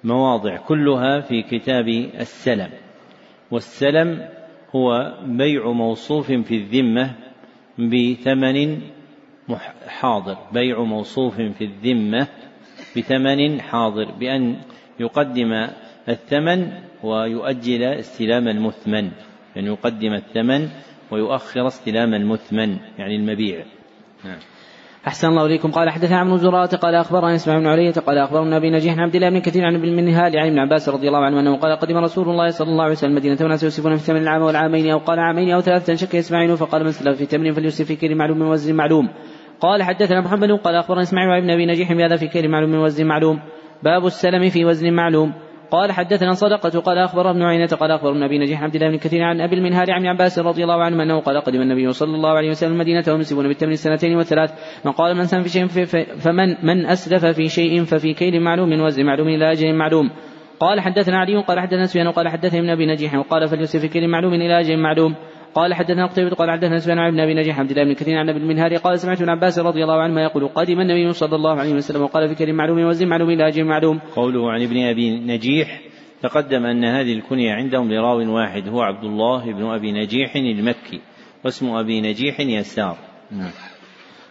مواضع كلها في كتاب السلم. والسلم هو بيع موصوف في الذمة بثمن حاضر. بيع موصوف في الذمة بثمن حاضر. بأن يقدم الثمن ويؤجل استلام المثمن. أن يعني يقدم الثمن ويؤخر استلام المثمن يعني المبيع. نعم. أحسن الله إليكم. قال حدثنا عن زرارة قال أخبرنا إسماعيل بن علية قال أخبرنا أبي نجيح عبد الله بن كثير عن ابن منهال عن ابن عباس رضي الله عنه أنه قال قدم رسول الله صلى الله عليه وسلم المدينة وناس يوسفون في ثمن العام والعامين أو قال عامين أو ثلاثة شك إسماعيل فقال من سلف في تمر فليوسف في كيل معلوم من وزن معلوم. قال حدثنا محمد قال أخبرنا إسماعيل بن أبي نجيح بهذا في كيل معلوم من وزن معلوم. باب السلم في وزن معلوم. قال حدثنا صدقة قال أخبر ابن عيينة قال أخبر النبي نجيح عبد الله بن كثير عن أبي المنهار عن عباس رضي الله عنه أنه قال قدم النبي صلى الله عليه وسلم المدينة وهم بالتمر السنتين والثلاث. من قال من سلم في شيء فمن من أسلف في شيء ففي كيل معلوم وزن معلوم إلى أجل معلوم. قال حدثنا علي قال حدثنا سفيان قال حدثني ابن أبي نجيح وقال فليوسف في كيل معلوم إلى أجل معلوم. قال حدثنا قتيبة قال حدثنا سفيان عن ابن أبي نجيح عبد الله بن كثير عن ابي المنهار قال سمعت ابن عباس رضي الله عنهما يقول قدم النبي صلى الله عليه وسلم وقال في كريم معلوم وزن معلوم إلى أجل معلوم. قوله عن ابن أبي نجيح تقدم أن هذه الكنية عندهم لراو واحد هو عبد الله بن أبي نجيح المكي واسم أبي نجيح يسار. نعم.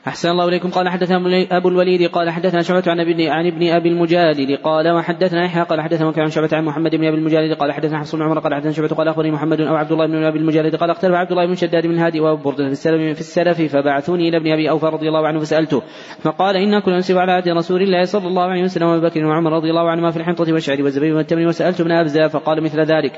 أحسن الله إليكم. قال حدثنا أبو الوليد قال حدثنا شعبة عن ابن عن ابن أبي المجالد قال وحدثنا يحيى قال حدثنا وكان شعبة عن محمد بن أبي المجالد قال حدثنا حفص بن عمر قال حدثنا شعبة قال أخبرني محمد أو عبد الله بن أبي المجالد قال اختلف عبد الله بن شداد بن هادي وأبو بردة في السلف في السلف فبعثوني إلى ابن أبي أوفى رضي الله عنه فسألته. فقال إنا كنا ننسب على عهد رسول الله صلى الله عليه وسلم وأبي بكر وعمر رضي الله عنهما في الحنطة والشعر والزبيب والتمر. وسألت ابن أبزة فقال مثل ذلك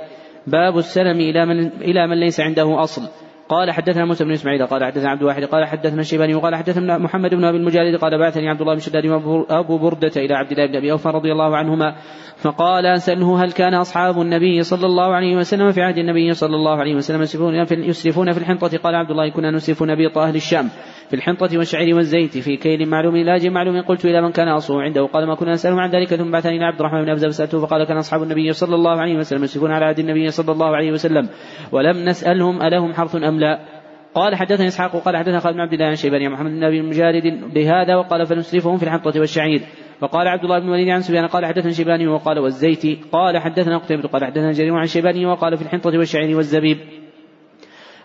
باب السلم إلى من إلى من ليس عنده أصل. قال حدثنا موسى بن إسماعيل قال حدثنا عبد الواحد قال حدثنا الشيباني وقال حدثنا محمد بن أبي المجالد قال بعثني عبد الله بن شداد أبو بردة إلى عبد الله بن أبي أوفى رضي الله عنهما فقال اساله هل كان أصحاب النبي صلى الله عليه وسلم في عهد النبي صلى الله عليه وسلم يسرفون في الحنطة؟ قال عبد الله كنا نسرف نبيط أهل الشام. في الحنطة والشعير والزيت في كيل معلوم إلى أجل معلوم قلت إلى من كان أصله عنده قال ما كنا نسأله عن ذلك ثم بعثني إلى عبد الرحمن بن أبزة فسألته فقال كان أصحاب النبي صلى الله عليه وسلم يسرفون على عهد النبي صلى الله عليه وسلم ولم نسألهم ألهم حرث أم لا. قال حدثني إسحاق وقال حدثنا خالد بن عبد الله عن شيباني محمد بن أبي مجالد بهذا وقال فنسرفهم في الحنطة والشعير. وقال عبد الله بن الوليد عن سفيان قال حدثنا شيباني وقال والزيت قال حدثنا قتيبة قال حدثنا جرير عن شيباني وقال في الحنطة والشعير والزبيب.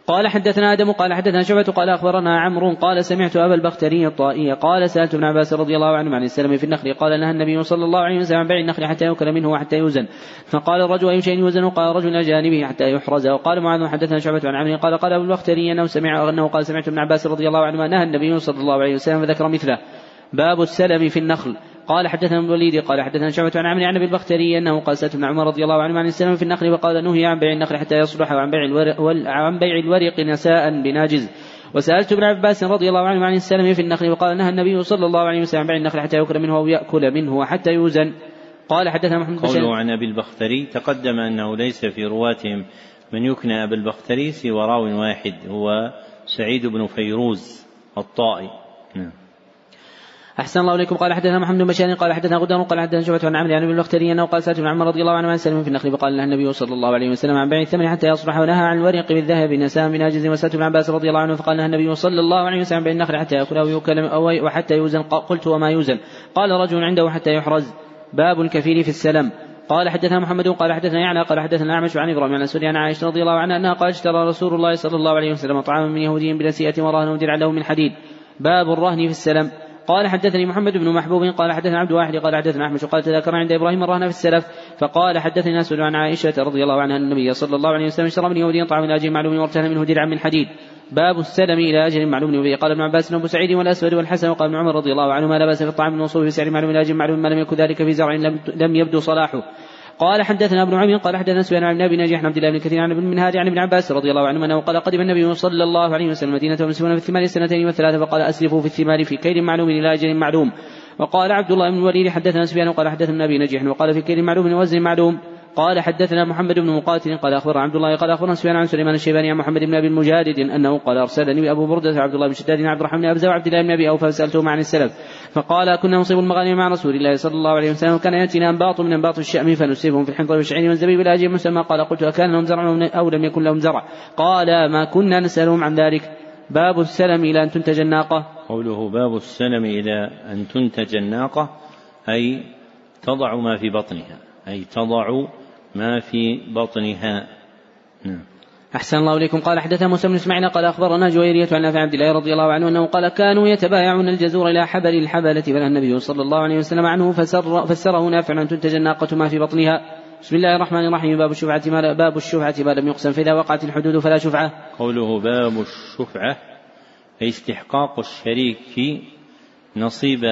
قال حدثنا آدم قال حدثنا شعبة قال أخبرنا عمرو قال سمعت أبا البختري الطائي قال سألت ابن عباس رضي الله عنه عن السلم في النخل قال نهى النبي صلى الله عليه وسلم عن بيع النخل حتى يؤكل منه وحتى يوزن. فقال الرجل أي شيء يوزن؟ قال رجل جانبه حتى يحرز. وقال معاذ حدثنا شعبة عن عمرو قال قال أبو البختري أنه سمع أنه قال سمعت ابن عباس رضي الله عنه نهى النبي صلى الله عليه وسلم فذكر مثله. باب السلم في النخل. قال حدثنا ابن الوليد قال حدثنا شعبة عن عمرو عن أبي البختري أنه قال سألت ابن عمر رضي الله عنه عن السلم في النخل وقال نهي عن بيع النخل حتى يصلح وعن بيع الورق وعن بيع الورق نساء بناجز. وسألت ابن عباس رضي الله عنه عن السلم في النخل وقال نهى النبي صلى الله عليه وسلم عن بيع النخل حتى يأكل منه أو يأكل منه وحتى يوزن. قال حدثنا محمد بن قوله عن أبي البختري تقدم أنه ليس في رواتهم من يكنى أبا البختري سوى راو واحد هو سعيد بن فيروز الطائي. أحسن الله إليكم. قال حدثنا محمد بن بشار قال حدثنا غدان قال حدثنا شعبة عن عمرو عن ابن البختري أنه قال سألت ابن عمر رضي الله عنه عن سلم في النخل فقال له النبي صلى الله عليه وسلم عن بيع الثمن حتى يصبح ونهى عن الورق بالذهب نساء بناجز وسألت ابن عباس رضي الله عنه فقال له النبي صلى الله عليه وسلم عن بيع النخل حتى يأكل أو يوكل أو وحتى يوزن. قلت وما يوزن. قال رجل عنده حتى يحرز. باب الكفيل في السلم. قال حدثنا محمد قال حدثنا يعنى قال حدثنا أعمش عن إبراهيم عن سوريا عن عائشة رضي الله عنها أنها قال اشترى رسول الله صلى الله عليه وسلم طعاما من يهودي بنسيئه ورهن له من حديد. باب الرهن في السلم. قال حدثني محمد بن محبوب قال حدثنا عبد واحد قال حدثنا أحمد قال تذكر عند إبراهيم الرهن في السلف فقال حدثني ناس عن عائشة رضي الله عنها النبي صلى الله عليه وسلم اشترى من يهودي طعام إلى أجل معلوم وارتهن منه درعا من حديد. باب السلم إلى أجل معلوم وبه قال ابن عباس وابو سعيد والأسود والحسن وقال ابن عمر رضي الله عنهما لا بأس في الطعام الموصول بسعر معلوم إلى أجل معلوم ما لم يكن ذلك في زرع لم يبدو صلاحه. قال حدثنا ابن عمير قال حدثنا سفيان عن أبي نجيح عبد الله بن كثير عن ابن منهار عن ابن عباس رضي الله عنهما أنه قال قدم النبي صلى الله عليه وسلم المدينة ومسلمون في الثمان سنتين والثلاثه فقال اسلفوا في الثمار في كيل معلوم إلى أجل معلوم. وقال عبد الله بن الوليد حدثنا سفيان وقال حدثنا أبي نجيح وقال في كيل معلوم وزن معلوم. قال حدثنا محمد بن مقاتل قال اخبر عبد الله قال أخبرنا سفيان عن سليمان الشيباني عن محمد بن أبي المجادد أنه قال أرسلني أبو بردة عبد الله بن شداد عبد الرحمن بن ابزه وعبد الله بن أبي أوفى فسألته عن السلف. فقال كنا نصيب المغانم مع رسول الله صلى الله عليه وسلم وكان يأتينا أنباط من أنباط الشأم فنسيبهم في الحنطة والشعير والزبيب إلى أجل مسمى. قال قلت أكان لهم زرع أو لم يكن لهم زرع؟ قال ما كنا نسألهم عن ذلك. باب السلم إلى أن تنتج الناقة. قوله باب السلم إلى أن تنتج الناقة أي تضع ما في بطنها أي تضع ما في بطنها. نعم. أحسن الله إليكم. قال حدثنا موسى بن إسماعيل قال أخبرنا جويرية عن نافع عبد الله رضي الله عنه أنه قال كانوا يتبايعون الجزور إلى حبل الحبلة فنهى النبي صلى الله عليه وسلم عنه فسر فسره نافع أن تنتج الناقة ما في بطنها. بسم الله الرحمن الرحيم. باب الشفعة ما باب الشفعة ما لم يقسم. فإذا وقعت الحدود فلا شفعة. قوله باب الشفعة أي استحقاق الشريك نصيب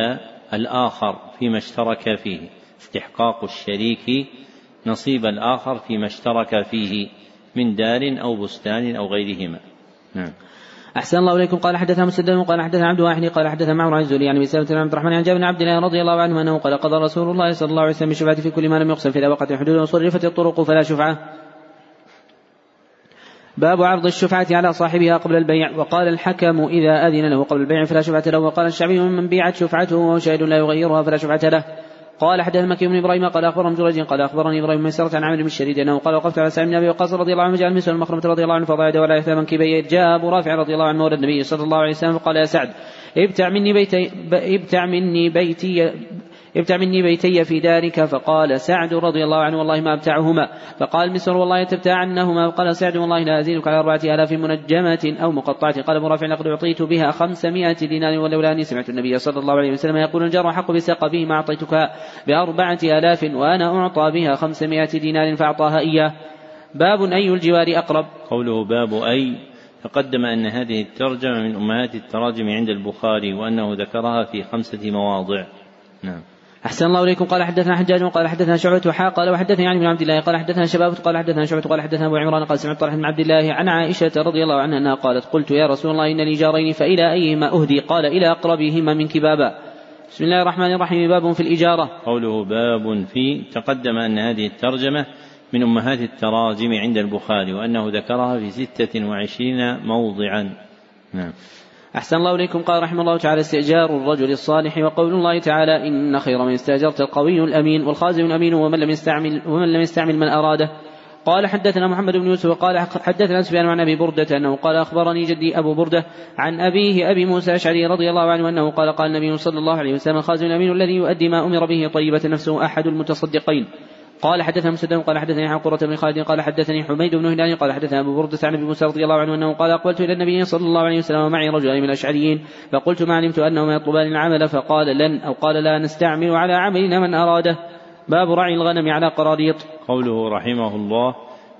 الآخر فيما اشترك فيه. استحقاق الشريك نصيب الآخر فيما اشترك فيه من دار أو بستان أو غيرهما. نعم. أحسن الله إليكم. قال حدثنا مسدد قال حدثنا عبد واحد قال حدثنا معمر عن الزهري عن أبي سلمة عبد الرحمن عن جابر بن عبد الله رضي الله عنه أنه قال قضى رسول الله صلى الله عليه وسلم بالشفعة في كل ما لم يقسم فإذا وقت الحدود وصرفت الطرق فلا شفعة. باب عرض الشفعة على صاحبها قبل البيع. وقال الحكم إذا أذن له قبل البيع فلا شفعة له وقال الشعبي من بيعت شفعته وهو شاهد لا يغيرها فلا شفعة له. قال حدثنا مكي بن إبراهيم قال أخبرنا جريج قال أخبرني إبراهيم ميسرة عن عمرو بن الشريد أنه قال وقفت على سعد بن أبي وقاص رضي الله عنه جعل مسلم المخرمة رضي الله عنه فضع يده على احدى منكبيه جاء أبو رافع رضي الله عنه مولى النبي صلى الله عليه وسلم فقال يا سعد ابتع مني بيتي ابتع مني بيتي ابتع مني بيتي في دارك. فقال سعد رضي الله عنه والله ما أبتعهما. فقال مسر والله تبتعنهما. فقال سعد والله لا أزيدك على أربعة آلاف منجمة أو مقطعة قال أبو رافع لقد أعطيت بها خمسمائة دينار ولولا أني سمعت النبي صلى الله عليه وسلم يقول الجار حق بسقبه ما أعطيتك بأربعة آلاف وأنا أعطى بها خمسمائة دينار فأعطاها إياه. باب أي الجوار أقرب؟ قوله باب أي تقدم أن هذه الترجمة من أمهات التراجم عند البخاري وأنه ذكرها في خمسة مواضع. نعم. أحسن الله إليكم. قال حدثنا حجاج قال حدثنا شعبة وحا قال وحدثني عن ابن عبد الله قال حدثنا شباب قال حدثنا شعبة قال حدثنا أبو عمران قال سمعت طلحة بن عبد الله عن عائشة رضي الله عنها أنها قالت قلت يا رسول الله إن لي جارين فإلى أيهما أهدي؟ قال إلى أقربهما منك بابا. بسم الله الرحمن الرحيم. باب في الإجارة. قوله باب في تقدم أن هذه الترجمة من أمهات التراجم عند البخاري وأنه ذكرها في ستة وعشرين موضعا. نعم. أحسن الله إليكم. قال رحمه الله تعالى استئجار الرجل الصالح وقول الله تعالى إن خير من استأجرت القوي الأمين والخازن الأمين ومن لم يستعمل ومن لم يستعمل من أراده. قال حدثنا محمد بن يوسف وقال حدثنا سفيان عن أبي بردة أنه قال أخبرني جدي أبو بردة عن أبيه أبي موسى الأشعري رضي الله عنه أنه قال قال النبي صلى الله عليه وسلم الخازن الأمين الذي يؤدي ما أمر به طيبة نفسه أحد المتصدقين. قال حدثنا مسدد قال حدثني عن قرة بن خالد قال حدثني حميد بن هلال قال حدثنا أبو بردة عن أبي موسى رضي الله عنه أنه قال أقبلت إلى النبي صلى الله عليه وسلم ومعي رجلان من الأشعريين فقلت ما علمت انهما يطلبان العمل؟ فقال لن أو قال لا نستعمل على عملنا من أراده. باب رعي الغنم على قراريط. قوله رحمه الله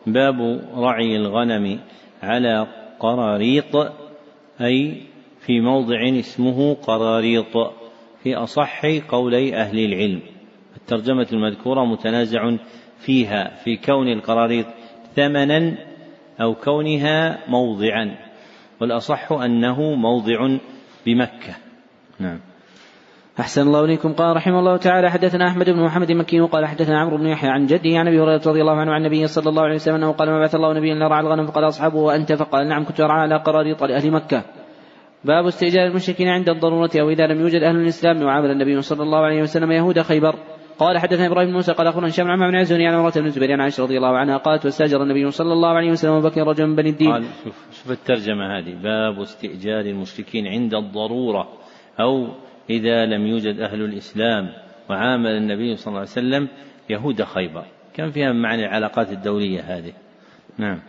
باب رعي الغنم على قراريط أي في موضع اسمه قراريط في أصح قولي أهل العلم. الترجمة المذكورة متنازع فيها في كون القراريط ثمنا أو كونها موضعا والأصح أنه موضع بمكة. نعم. أحسن الله إليكم. قال رحمه الله تعالى حدثنا أحمد بن محمد مكي وقال حدثنا عمرو بن يحيى عن جده عن أبي هريرة رضي الله عنه عن النبي صلى الله عليه وسلم أنه قال ما بعث الله نبيا إلا رعى الغنم فقال أصحابه وأنت فقال نعم كنت أرعى على قراريط لأهل مكة. باب استئجار المشركين عند الضرورة أو إذا لم يوجد أهل الإسلام وعامل النبي صلى الله عليه وسلم يهود خيبر. قال حدثنا إبراهيم بن موسى قال أخبرنا هشام عن بن عزوني عن عمرة بن الزبير عن عائشة رضي الله عنها قالت واستأجر النبي صلى الله عليه وسلم وبكر رجلا من بني الدين. قال شوف شوف الترجمة هذه. باب استئجار المشركين عند الضرورة أو إذا لم يوجد أهل الإسلام وعامل النبي صلى الله عليه وسلم يهود خيبر. كم فيها معنى العلاقات الدولية هذه. نعم.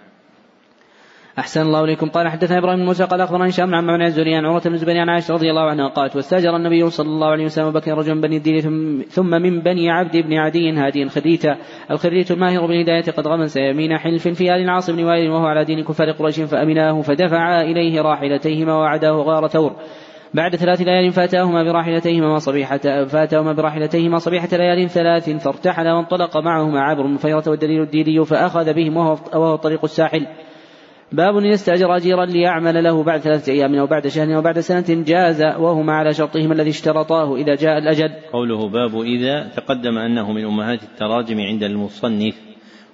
أحسن الله إليكم. قال حدثنا إبراهيم بن موسى قال أخبرني هشام عن بن الزهري عن عروة بن الزبير عن عائشة رضي الله عنها قالت واستأجر النبي صلى الله عليه وسلم بكر رجلا بني الدين ثم من بني عبد بن عدي هادي خريتا الخريت الماهر بالهداية قد غمس يمين حلف في آل العاص بن وائل وهو على دين كفار قريش فأمناه فدفعا إليه راحلتيهما وعداه غار ثور. بعد ثلاث ليال فاتاهما براحلتيهما صبيحة فاتاهما براحلتيهما صبيحة ليال ثلاث فارتحل وانطلق معهما عبر المفيرة والدليل الديلي فأخذ بهم وهو, وهو طريق الساحل. باب إن استأجر أجيرا ليعمل له بعد ثلاثة أيام أو بعد شهر أو بعد سنة جاز وهما على شرطهما الذي اشترطاه إذا جاء الأجل. قوله باب إذا تقدم أنه من أمهات التراجم عند المصنف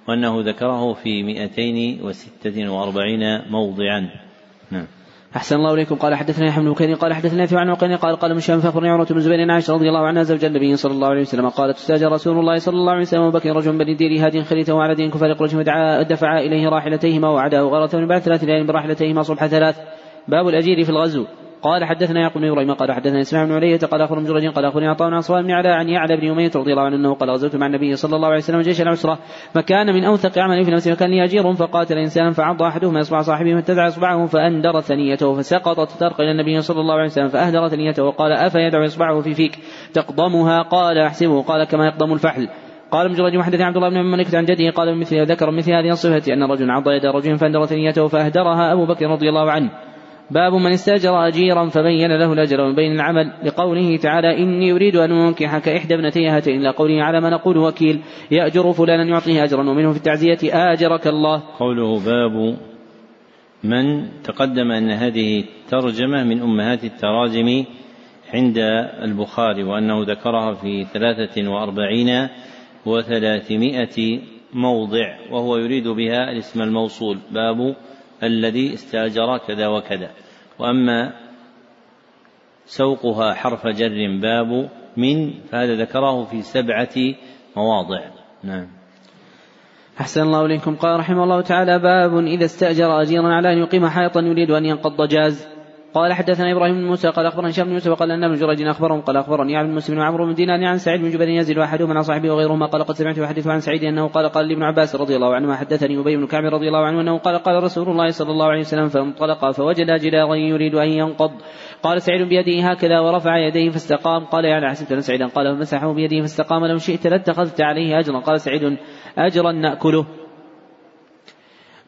وأنه ذكره في مئتين وستة وأربعين موضعا. نعم. أحسن الله إليكم. قال حدثنا يحيى بن بكير قال حدثنا في عن عقيل قال قال من شام فأخبرني عروة بن زبير عائشة رضي الله عنها زوج النبي صلى الله عليه وسلم قالت استاجر رسول الله صلى الله عليه وسلم وبكر رجل بني دير هاد خليته وعلى دين كفار قريش ودفع إليه راحلتيهما وعداه غرة بعد ثلاث ليال براحلتيهما صبح ثلاث. باب الأجير في الغزو. قال حدثنا يعقوب بن إبراهيم قال حدثنا إسماعيل بن علية قال اخبر جريج قال أخبرني عطاء بن بن علاء عن يعلى بن أمية رضي الله عنه قال غزوت مع النبي صلى الله عليه وسلم جيش العسرة فكان من أوثق عملي في نفسه وكان لي فقاتل إنسانا فعض أحدهما إصبع صاحبه فانتزع إصبعه فأندر ثنيته فسقطت ترق إلى النبي صلى الله عليه وسلم فأهدر ثنيته وقال افيدع إصبعه في فيك؟ تقضمها؟ قال أحسبه قال كما يقضم الفحل. قال جريج وحدث عبد الله بن ملك عن جده قال مثل ذكر مثل هذه الصفة أن رجلا عض يد رجل فأندر ثنيته فأهدرها أبو بكر رضي الله عنه. باب من استاجر أجيرا فبين له الأجر من بين العمل لقوله تعالى إني أريد أن أنكحك إحدى ابنتي هاتين إلى قوله على ما نقول وكيل يأجر فلانا يعطيه أجرا ومنه في التعزية آجرك الله. قوله باب من تقدم أن هذه الترجمة من أمهات التراجم عند البخاري وأنه ذكرها في ثلاثة وأربعين وثلاثمائة موضع وهو يريد بها الاسم الموصول. باب الذي استاجر كذا وكذا. وأما سوقها حرف جر باب من فهذا ذكره في سبعة مواضع. نعم. أحسن الله إليكم. قال رحمه الله تعالى باب إذا استأجر أجيرا على أن يقيم حائطا يريد أن ينقض جاز قال حدثنا إبراهيم بن موسى قال اخبرني هشام بن يوسف قال أن ابن جريج أخبرهم قال أخبرني عبد المسلم وعمرو بن دينار عن سعيد بن جبل يزيد وأحدهما عن صاحبه وغيرهما قال قد سمعت يحدث عن سعيد أنه قال قال لابن عباس رضي الله عنهما حدثني أبي بن كعب رضي الله عنه أنه قال قال رسول الله صلى الله عليه وسلم فانطلق فوجد جدارا يريد أن ينقض قال سعيد بيده هكذا ورفع يديه فاستقام. قال يعني حسبت سعيدا قال فمسحه بيده فاستقام. لو شئت لاتخذت عليه أجرا قال سعيد أجرا نأكله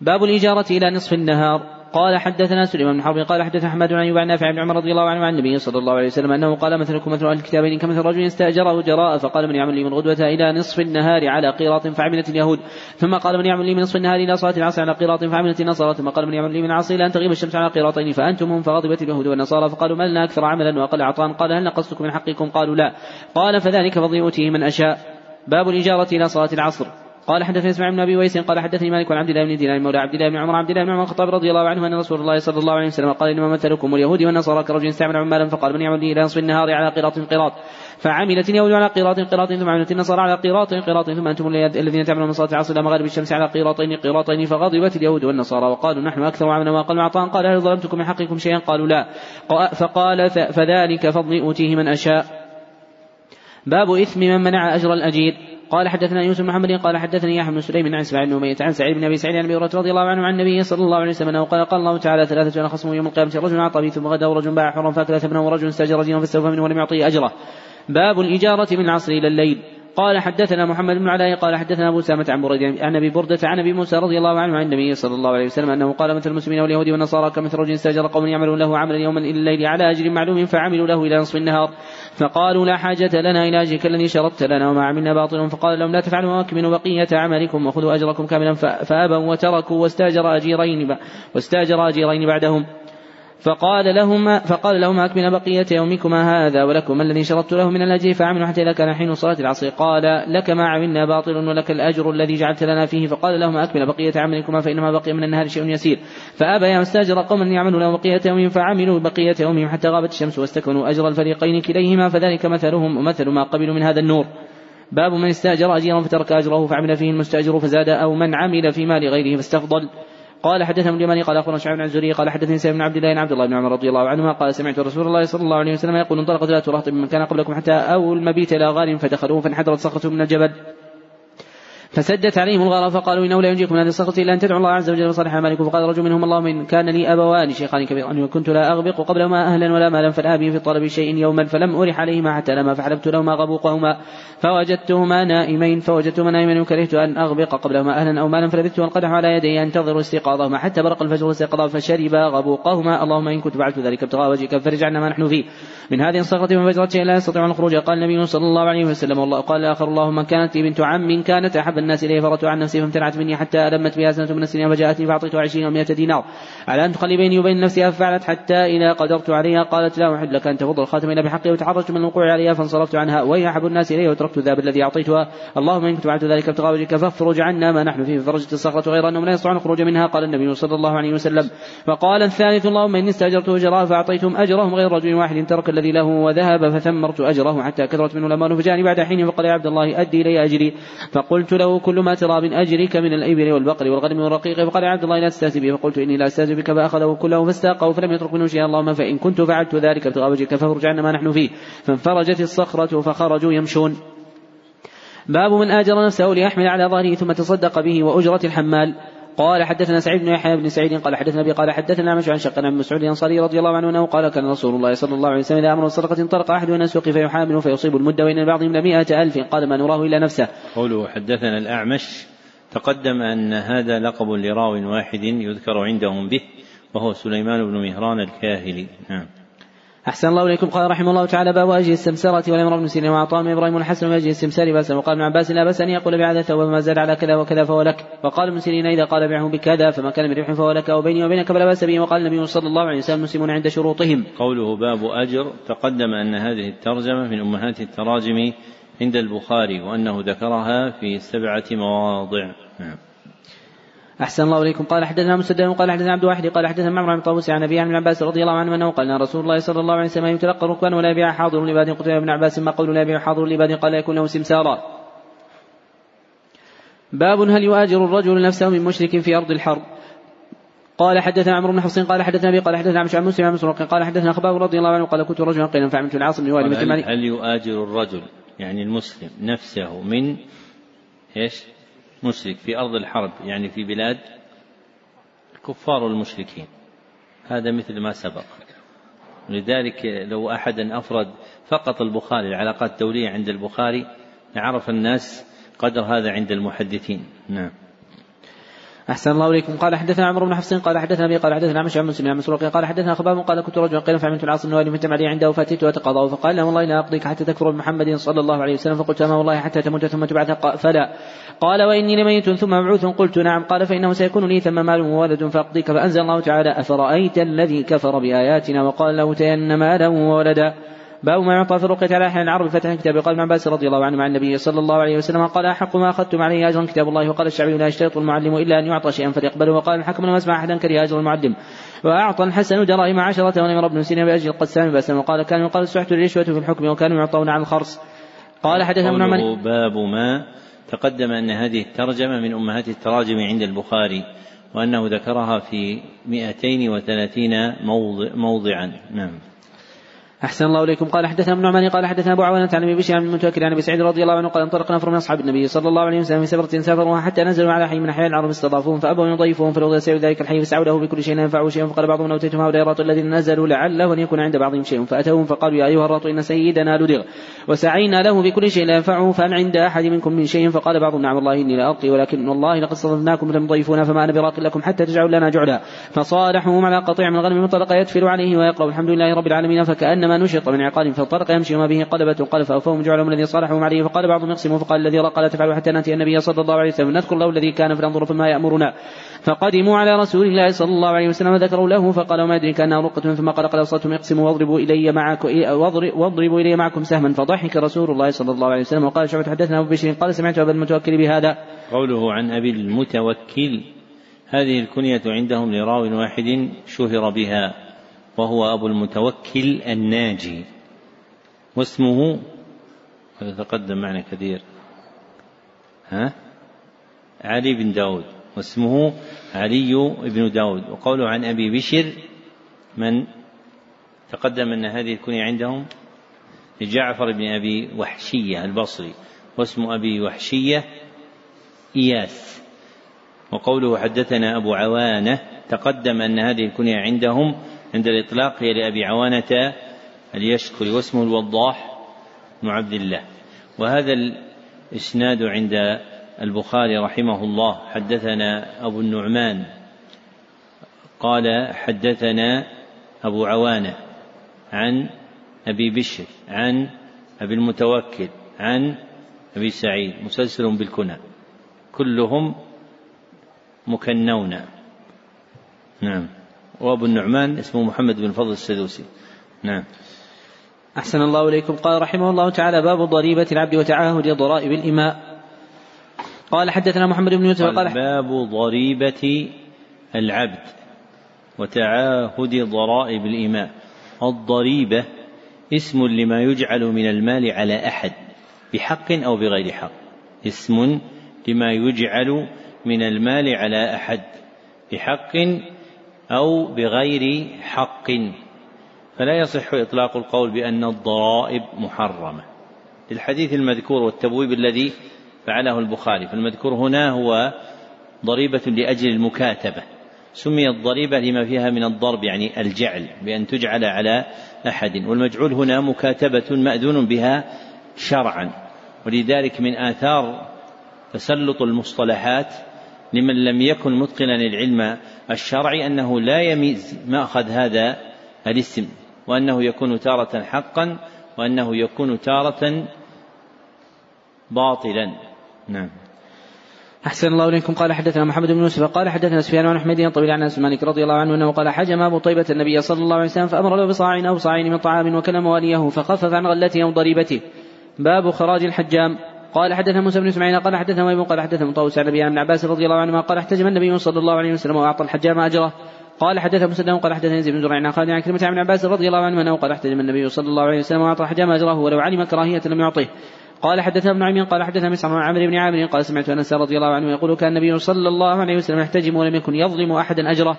باب الإجارة إلى نصف النهار. قال حدثنا سليمان بن حرب قال حدثنا أحمد بن أيوب عن نافع بن عمر رضي الله عنه عن النبي صلى الله عليه وسلم أنه قال مثلكم مثل أهل الكتابين كمثل رجل استاجر اجراء فقال من يعمل لي من غدوة إلى نصف النهار على قيراط فعملت اليهود. ثم قال من يعمل لي من نصف النهار إلى صلاة العصر على قيراط فعملت النصارى. ثم قال من يعمل لي من العصر إلى أن تغيب الشمس على قيراطين فأنتم هم فغضبت اليهود والنصارى. فقالوا ما لنا أكثر عملا وأقل عطاء. قال هل نقصتكم من حقكم؟ قالوا لا. قال فذلك يؤتيه من أشاء. باب الإجارة إلى صلاة العصر. قال حدثني إسماعيل بن أبي ويس قال حدثني مالك عن عبد الله بن دينار مولى عبد الله بن عمر عبد الله بن عمر الخطاب رضي الله عنه أن رسول الله صلى الله عليه وسلم قال إنما مثلكم واليهود والنصارى كرجل استعمل عمالا فقال من يعمل إلى نصف النهار على قراط قراط؟ فعملت اليهود على قراط قراط ثم عملت النصارى على قراط قراط ثم أنتم الذين تعملون من صلاة العصر إلى مغارب الشمس على قراطين قراطين فغضبت اليهود والنصارى وقالوا نحن أكثر عملا وأقل عطاء قال هل ظلمتكم من حقكم شيئا؟ قالوا لا. فقال فذلك فضلي اوتيه من أشاء. باب إثم من منع أجر الأجير. قال حدثنا يوسف محمد قال حدثني يحيى بن سليم عن اسماعيل بن اميه عن سعيد بن أبي سعيد عن أبي هريرة رضي الله عنه عن النبي صلى الله عليه وسلم أنه قال قال الله تعالى ثلاثة أنا خصم يوم القيامة رجل أعطى ثم غدا ورجل باع حرا فأكل ثمنه ورجل استأجر جيرا فاستوفى منه ولم يعطيه أجره. باب الإجارة من العصر إلى الليل. قال حدثنا محمد بن علاء قال حدثنا أبو سامة عن بريد عن أبي بردة عن أبي موسى رضي الله عنه عن النبي صلى الله عليه وسلم أنه قال مثل المسلمين واليهود والنصارى كمثل رجل استاجر قوم يعملون له عملا يوما إلى الليل على أجر معلوم فعملوا له إلى نصف النهار فقالوا لا حاجة لنا إلى أجرك الذي شرطت لنا وما عملنا باطل فقال لهم لا تفعلوا وأكملوا بقية عملكم وخذوا أجركم كاملا فأبوا وتركوا واستاجر أجيرين واستاجر أجيرين بعدهم فقال لهما فقال لهما أكمل بقية يومكما هذا ولكم الذي شرطت له من الأجر فعملوا حتى إذا كان حين صلاة العصر. قال لك ما عملنا باطل ولك الأجر الذي جعلت لنا فيه. فقال لهما أكمل بقية عملكما فإنما بقي من النهار شيء يسير. فأبى يا مستاجر قوما يعملوا له بقية يومهم فعملوا بقية يومهم حتى غابت الشمس واستكملوا أجر الفريقين كليهما. فذلك مثلهم ومثل ما قبلوا من هذا النور. باب من استاجر أجيرا فترك أجره فعمل فيه المستأجر فزاد أو من عمل في مال غيره فاستفضل. قال حدثنا اليماني قال أخبرنا شعيب بن الزهري قال حدثني سيد بن عبد الله بن عبد الله بن عمر رضي الله عنهما قال سمعت رسول الله صلى الله عليه وسلم يقول انطلقت ذات رهط من كان قبلكم حتى أو المبيت إلى غار فدخلوه فانحدرت صخرة من الجبل. فسدت عليهم الغار فقالوا إنه لا ينجيكم من هذه الصخرة إلا أن تدعوا الله عز وجل وصالح أعمالكم. فقال رجل منهم اللهم ان كان لي ابوان شيخان كبيران وكنت لا أغبق قبلهما أهلا ولا مالا فالآبي في طلب شيء يوما فلم أرح عليهما حتى لما فحلبت لهما غبوقهما. فوجدتهما نائمين فوجدتهما نائمين. وكرهت أن أغبق قبلهما أهلا أو مالا فلبثت القدح على يدي انتظر استيقاظهما. حتى برق الفجر واستيقظا فشربا غبوقهما. اللهم إن كنت فعلت ذلك ابتغاء وجهك فرج عنا ما نحن فيه. من هذه الصخرة فجرة لا يستطيع الخروج قال النبي صلى الله عليه وسلم والله قال الآخر اللهم كانت لي بنت عم كانت أحب الناس إليه فرت عن نفسي فامتنعت مني حتى ألمت بها سنة من السنين فجاءتني فأعطيتها عشرين ومائة دينار. على أن تخلي بيني وبين نفسها ففعلت حتى إذا قدرت عليها قالت لا أحل لك أن تفض الخاتم إلا بحقه وتحرجت من الوقوع عليها فانصرفت عنها. وهي أحب الناس إليه وتركت الذهب الذي أعطيتها. اللهم إن كنت فعلت ذلك ابتغاء وجهك فافرج عنا ما نحن فيه. فرجت الصخرة غير أنهم لا يستطيعون الخروج منها. قال النبي صلى الله عليه وسلم. وقال الثالث اللهم إني استأجرت أجراء فأعطيتهم أجرهم غير رجل واحد. ترك الذي له وذهب فثمرت أجره حتى كثرت منه الأموال فجاءني بعد حين فقال يا عبد الله أدي إلي أجري. فقلت له كل ما ترى من أجرك من الإبل والبقر والغنم والرقيق. فقال يا عبد الله لا تستهزئ بي فقلت إني لا أستهزئ بك. فأخذه كله فاستاقه فلم يترك منه شيئا. اللهم فإن كنت فعلت ذلك ابتغاء وجهك فافرج عنا ما نحن فيه. فانفرجت الصخرة فخرجوا يمشون. باب من آجر نفسه ليحمل على ظهره ثم تصدق به وأجرة الحمال. قال حدثنا سعيد بن يحيى بن سعيد قال حدثنا أبي قال حدثنا عن شق عن مسعود الأنصاري رضي الله عنه أنه قال كان رسول الله صلى الله عليه وسلم إذا أمر الصدقه انطلق أحد السوق فيحامل فيصيب المد وإن بعضهم لمئة ألف قال ما نراه إلا نفسه. قوله حدثنا الأعمش تقدم أن هذا لقب لراو واحد يذكر عندهم به وهو سليمان بن مهران الكاهلي نعم. أحسن الله إليكم. قال رحمه الله تعالى باب وجه السمسرة والإمر بن سيرين. وعطاء إبراهيم الحسن وجه السمسار بأسا. وقال ابن عباس لا بأس أن يقول بعد ثوب ما زاد على كذا وكذا فهو لك. وقال ابن سيرين إذا قال بعه بكذا فما كان بربح فهو لك. أو بيني وبينك فلا بأس به. وقال النبي صلى الله عليه وسلم المسلمون عند شروطهم. قوله باب أجر تقدم أن هذه الترجمة من أمهات التراجم عند البخاري وأنه ذكرها في سبعة مواضع. نعم. أحسن الله إليكم. قال حدثنا مسدد قال حدثنا عبد الواحد قال حدثنا معمر بن طاووس عن أبي عن عباس رضي الله عنه أنه قال رسول الله صلى الله عليه وسلم يتلقى الركبان ولا يبيع حاضر لباد قلت يا ابن عباس ما قول لا يبيع حاضر لباد قال يكون له سمسارا باب هل يؤاجر الرجل نفسه من مشرك في أرض الحرب؟ قال حدثنا عمرو بن حفص قال حدثنا أبي قال حدثنا عن عن مسلم عن مسروق قال حدثنا خباب رضي الله عنه قال كنت رجلا قيلا فعملت العاصم بن هل, هل يؤاجر الرجل يعني المسلم نفسه من إيش؟ مشرك في أرض الحرب يعني في بلاد الكفار والمشركين. هذا مثل ما سبق. لذلك لو أحدا أفرد فقط البخاري العلاقات الدولية عند البخاري لعرف الناس قدر هذا عند المحدثين. نعم. أحسن الله إليكم. قال حدثنا عمرو بن حفص قال حدثنا أبي قال حدثنا عمش عن مسلم عن مسروق قال حدثنا خباب قال كنت رجلا قيل فعملت العاص بن والي علي عنده فاتيت وتقاضاه فقال له والله لا أقضيك حتى تكفر بمحمد صلى الله عليه وسلم فقلت أما والله حتى تموت ثم تبعث فلا. قال وإني لميت ثم مبعوث قلت نعم. قال فإنه سيكون لي ثم مال وولد فأقضيك فأنزل الله تعالى أفرأيت الذي كفر بآياتنا وقال له تين مالا وولدا. باب ما يعطى في الرقية على أحيان العرب فتح كتاب قال ابن عباس رضي الله عنه مع النبي صلى الله عليه وسلم قال أحق ما أخذتم عليه أجرا كتاب الله وقال الشعبي لا يشترط المعلم إلا أن يعطى شيئا فليقبله وقال الحكم لما أسمع أحدا كره أجر المعلم وأعطى الحسن دراهم عشرة ونمر ابن سينا بأجر القسام بأسا وقال كان يقال السحت الرشوة في الحكم وكانوا يعطون عن الخرص قال حدثنا ابن باب ما تقدم أن هذه الترجمة من أمهات التراجم عند البخاري وأنه ذكرها في 230 موضع موضعا. نعم. أحسن الله إليكم. قال حدثنا ابن نعمان قال حدثنا أبو عوانة عن بشير عن المتوكل عن أبي سعيد رضي الله عنه قال انطلق نفر من أصحاب النبي صلى الله عليه وسلم في سفرة سافروها حتى نزلوا على حي من أحياء العرب استضافوهم فأبوا أن يضيفوهم فلو سير ذلك الحي فسعوا له بكل شيء ينفعه شيء فقال بعضهم أوتيتم هؤلاء الرهط الذين نزلوا لعله أن يكون عند بعضهم شيء فأتوهم فقالوا يا أيها الرهط إن سيدنا لدغ وسعينا له بكل شيء لا ينفعه فهل عند أحد منكم من شيء فقال بعضهم نعم والله إني لا ألقي ولكن والله لقد صدفناكم لم تضيفونا فما أنا براق لكم حتى تجعلوا لنا جعلا فصالحهم على قطيع من الغنم منطلق يتفل عليه ويقرأ الحمد لله رب العالمين فكأنما نشط من عقال فانطلق يمشي وما به قلبة قال فأوفوهم جعلهم الذي صالحهم عليه. فقال بعضهم يقسموا فقال الذي رقى لا تفعلوا حتى نأتي النبي صلى الله عليه وسلم. نذكر له الذي كان فننظر فيما يأمرنا. فقدموا على رسول الله صلى الله عليه وسلم وذكروا له فقال وما أدري كأنها رقة ثم قال قد أوصلتم اقسموا واضربوا إلي معكم واضربوا إلي معكم سهما. فضحك رسول الله صلى الله عليه وسلم وقال شعبة حدثنا أبو بشير قال سمعت أبا المتوكل بهذا. قوله عن أبي المتوكل هذه الكنية عندهم لراو واحد شهر بها. وهو أبو المتوكل الناجي واسمه هذا تقدم معنا كثير. ها؟ علي بن داود واسمه علي بن داود. وقوله عن أبي بشر من تقدم أن هذه الكنية عندهم لجعفر بن أبي وحشية البصري واسم أبي وحشية إياس. وقوله حدثنا أبو عوانة تقدم أن هذه الكنية عندهم عند الإطلاق هي لأبي عوانة اليشكري واسمه الوضاح بن عبد الله. وهذا الإسناد عند البخاري رحمه الله. حدثنا أبو النعمان قال حدثنا أبو عوانة عن أبي بشر عن أبي المتوكل عن أبي سعيد. مسلسل بالكنى. كلهم مكنون. نعم. وابو النعمان اسمه محمد بن فضل السدوسي. نعم. أحسن الله إليكم. قال رحمه الله تعالى باب ضريبة العبد وتعاهد ضرائب الإماء. قال حدثنا محمد بن يوسف قال باب ضريبة العبد وتعاهد ضرائب الإماء. الضريبة اسم لما يجعل من المال على أحد بحق أو بغير حق. اسم لما يجعل من المال على أحد بحق أو بغير حق. فلا يصح إطلاق القول بأن الضرائب محرمة. للحديث المذكور والتبويب الذي فعله البخاري. فالمذكور هنا هو ضريبة لأجل المكاتبة. سميت ضريبة لما فيها من الضرب يعني الجعل بأن تجعل على أحد. والمجعول هنا مكاتبة مأذون بها شرعا. ولذلك من آثار تسلط المصطلحات لمن لم يكن متقنا للعلم الشرعي أنه لا يميز مأخذ هذا الاسم وأنه يكون تارة حقا وأنه يكون تارة باطلا. نعم. أحسن الله إليكم. قال حدثنا محمد بن يوسف قال حدثنا سفيان بن حميد طويل عن أنس مالك رضي الله عنه أنه قال حجم أبو طيبة النبي صلى الله عليه وسلم فأمر له بصاع أو صاعين من طعام وكلم واليه فخفف عن غلته أو ضريبته. باب خراج الحجام. قال حدثنا موسى بن إسماعيل قال حدثنا ويب قال حدثنا طاووس عن أبي عباس رضي الله عنهما قال احتجم النبي صلى الله عليه وسلم وأعطى الحجام اجره قال حدث مسلم قال حدثنا يزيد بن زرع عن خالد عن كلمة عن عباس رضي الله عنه أنه قال احتجم النبي صلى الله عليه وسلم وأعطى الحجام اجره ولو علم كراهية لم يعطه. قال حدثنا ابن عمين قال حدثنا مسعر عن عمرو بن عامر قال سمعت أنس رضي الله عنه يقول كان النبي صلى الله عليه وسلم يحتجم ولم يكن يظلم أحدا أجره.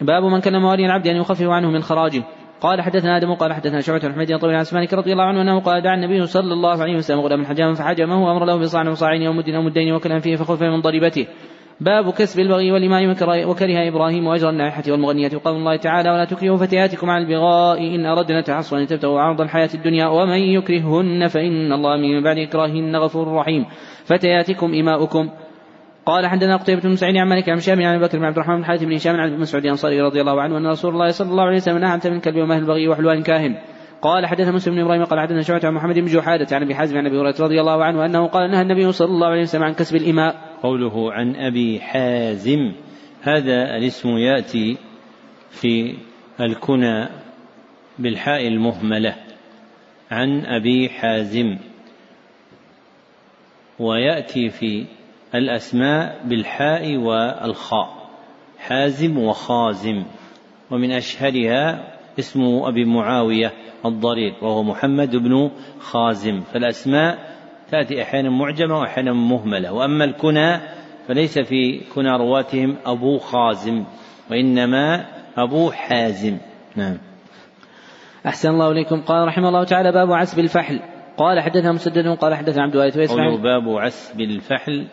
باب من كان موالي العبد أن يخفف عنه من خراجه. قال حدثنا آدم قال حدثنا شعبة بن حميد طويل عن مالك رضي الله عنه أنه قال دعا النبي صلى الله عليه وسلم غلام حجاما فحجمه وأمر له بصاع وصاعين أو مد أو مدين وكلام فيه فخف من ضريبته. باب كسب البغي والإماء وكره إبراهيم وأجر النائحة والمغنية. وقول الله تعالى ولا تكرهوا فتياتكم على البغاء إن أردنا تحصنا تبتغوا عرض الحياة الدنيا ومن يكرههن فإن الله من بعد إكراههن غفور رحيم. فتياتكم إماؤكم قال حدثنا قتيبة بن سعيد عن مالك عن شام عن بكر بن عبد الرحمن بن حاتم بن هشام عن مسعود الأنصاري رضي الله عنه أن رسول الله صلى الله عليه وسلم نهى عن ثمن الكلب ومهل البغي وحلوان كاهن. قال حدثنا مسلم بن إبراهيم قال حدثنا شعبة عن محمد بن جحادة عن أبي حازم عن أبي هريرة رضي الله عنه أنه قال نهى النبي صلى الله عليه وسلم عن كسب الإماء. قوله عن أبي حازم هذا الاسم يأتي في الكنى بالحاء المهملة. عن أبي حازم. ويأتي في الأسماء بالحاء والخاء حازم وخازم ومن أشهرها اسم أبي معاوية الضرير وهو محمد بن خازم. فالأسماء تأتي أحيانا معجمة وأحيانا مهملة وأما الكنى فليس في كنى رواتهم أبو خازم وإنما أبو حازم. نعم. أحسن الله إليكم. قال رحمه الله تعالى باب عسب الفحل. قال حدثنا مسدد قال حدثنا عبد الوارث ويسمع باب عسب الفحل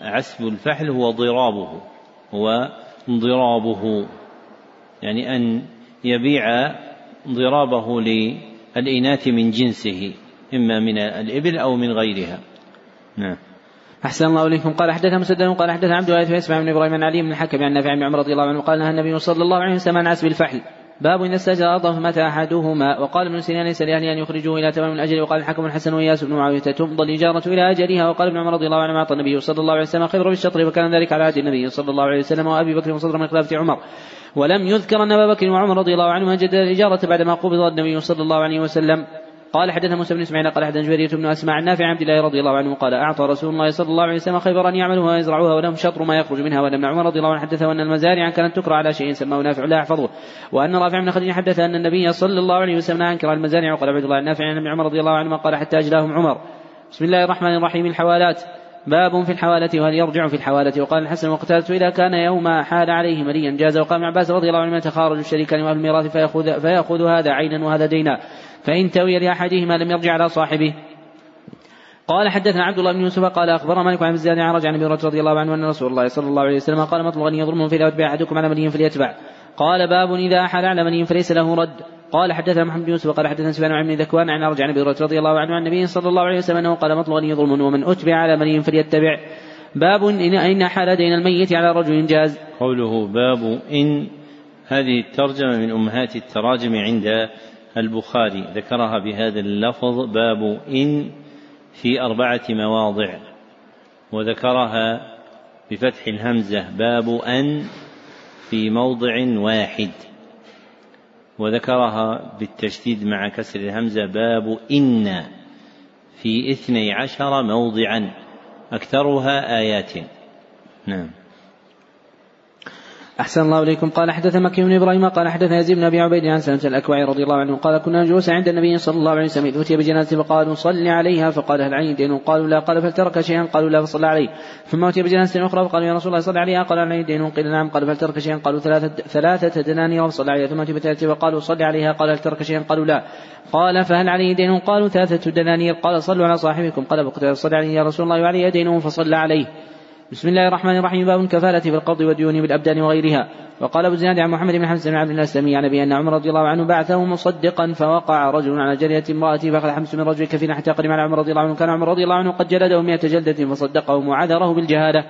عسب الفحل هو ضرابه هو ضرابه يعني أن يبيع ضرابه للإناث من جنسه إما من الإبل أو من غيرها. نعم. أحسن الله إليكم. قال حدثنا مسدد قال حدثنا عبد الله يسمع من إبراهيم عن علي بن الحكم عن نافع بن عمر رضي الله عنه قال نهى النبي صلى الله عليه وسلم عن عسب الفحل. باب إذا استأجر فمات أحدهما. وقال ابن سيرين ليس لأهله أن يخرجوه إلى تمام الأجل. وقال الحكم الحسن وإياس بن معاوية تمضى الإجارة إلى أجلها. وقال ابن عمر رضي الله عنه أعطى النبي صلى الله عليه وسلم خبر بالشطر وكان ذلك على عهد النبي صلى الله عليه وسلم وأبي بكر وصدر من خلافة عمر. ولم يذكر أن أبا بكر وعمر رضي الله عنهما جدد الإجارة بعدما قبض النبي صلى الله عليه وسلم. قال حدثنا موسى بن إسماعيل قال حدثنا جرير بن أسماء عن نافع عبد الله رضي الله عنه قال أعطى رسول الله صلى الله عليه وسلم خيبر ان يعملوها ويزرعوها ولهم شطر ما يخرج منها ابن عمر رضي الله عنه حدثه أن المزارع كانت تكرى على شيء سماه نافع لا يحفظه. وأن رافع بن خديجة حدث أن النبي صلى الله عليه وسلم أنكر المزارع وقال عبد الله النافع عن عمر رضي الله عنهما قال حتى أجلاهم عمر. بسم الله الرحمن الرحيم الحوالات باب في الحوالة وهل يرجع في الحوالة. وقال الحسن وقتالة إذا كان يوم حال عليه مليا جاز وقال ابن عباس رضي الله عنه يتخارج الشريكان وأهل الميراث فيأخذ, فيأخذ هذا عينا وهذا دينا. فإن توي لأحدهما لم يرجع على صاحبه. قال حدثنا عبد الله بن يوسف قال اخبر مالك عن زياد عرج عن أبي رضي الله عنه أن رسول الله صلى الله عليه وسلم قال مطلب غني يظلم في يتبع أحدكم على مليم فليتبع. قال باب إذا احال على مليم فليس له رد. قال حدثنا محمد بن يوسف قال حدثنا سفيان عن ذكوان عن ارجع عن أبي رضي الله عنه عن النبي صلى الله عليه وسلم أنه قال مطلب غني ظلم ومن أتبع على مليم فليتبع. باب إن, إن حال دين الميت على رجل جاز. قوله باب إن هذه الترجمة من أمهات التراجم عند البخاري ذكرها بهذا اللفظ باب إن في أربعة مواضع. وذكرها بفتح الهمزة باب أن في موضع واحد. وذكرها بالتشديد مع كسر الهمزة باب إن في اثني عشر موضعا أكثرها آيات. نعم. أحسن الله إليكم. قال حدث مكي بن إبراهيم قال حدث يزيد بن أبي عبيد عن سلمة الأكوع رضي الله عنه قال كنا جلوسا عند النبي صلى الله عليه وسلم أتي بجنازة فقالوا صل عليها فقال هل علي دين؟ قالوا لا. قال فلترك شيئا؟ قالوا لا فصلى عليه. ثم أتي بجنازة أخرى فقالوا يا رسول الله صل عليها. قال هل علي دين؟ قيل نعم. قال فلترك شيئا؟ قالوا ثلاثة, ثلاثة دنانير فصلى عليها. ثم أتي بثلاثة فقالوا صل عليها. قال هل ترك شيئا؟ قالوا لا. قال فهل عليه دين؟ قالوا ثلاثة دنانير. قال صلوا على صاحبكم. قال صل عليه يا رسول الله وعليه دين فصلى عليه. بسم الله الرحمن الرحيم. باب الكفالة في القبض والديون بالأبدان وغيرها. وقال أبو زياد عن محمد بن حمزة بن عبد الله السلمي عن أبي أن عمر رضي الله عنه بعثه مصدقا فوقع رجل على جرية امرأته فأخذ حمس من رجل كفينا حتى قدم على عمر رضي الله عنه. كان عمر رضي الله عنه قد جلده مئة جلدة فصدقه وعذره بالجهالة.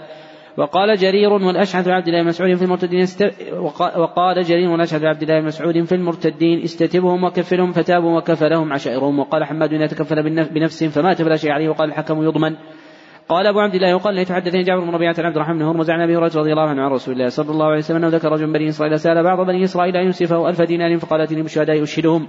وقال جرير والأشعث عبد الله مسعود في المرتدين است... وقال جرير والأشعث عبد الله مسعود في المرتدين استتبهم وكفلهم فتابوا وكفلهم عشائرهم. وقال حماد إذا تكفل بنفس فمات فلا شيء عليه. وقال الحكم يضمن. قال أبو عبد الله يقال لي تحدثني جابر بن ربيعة عن عبد الرحمن بن هرمز عن أبي هريرة رضي الله عنه عن رسول الله صلى الله عليه وسلم انه ذكر رجل بني إسرائيل سأل بعض بني إسرائيل أن ينصفه ألف دينار فقال أتني بالشهداء أشهدهم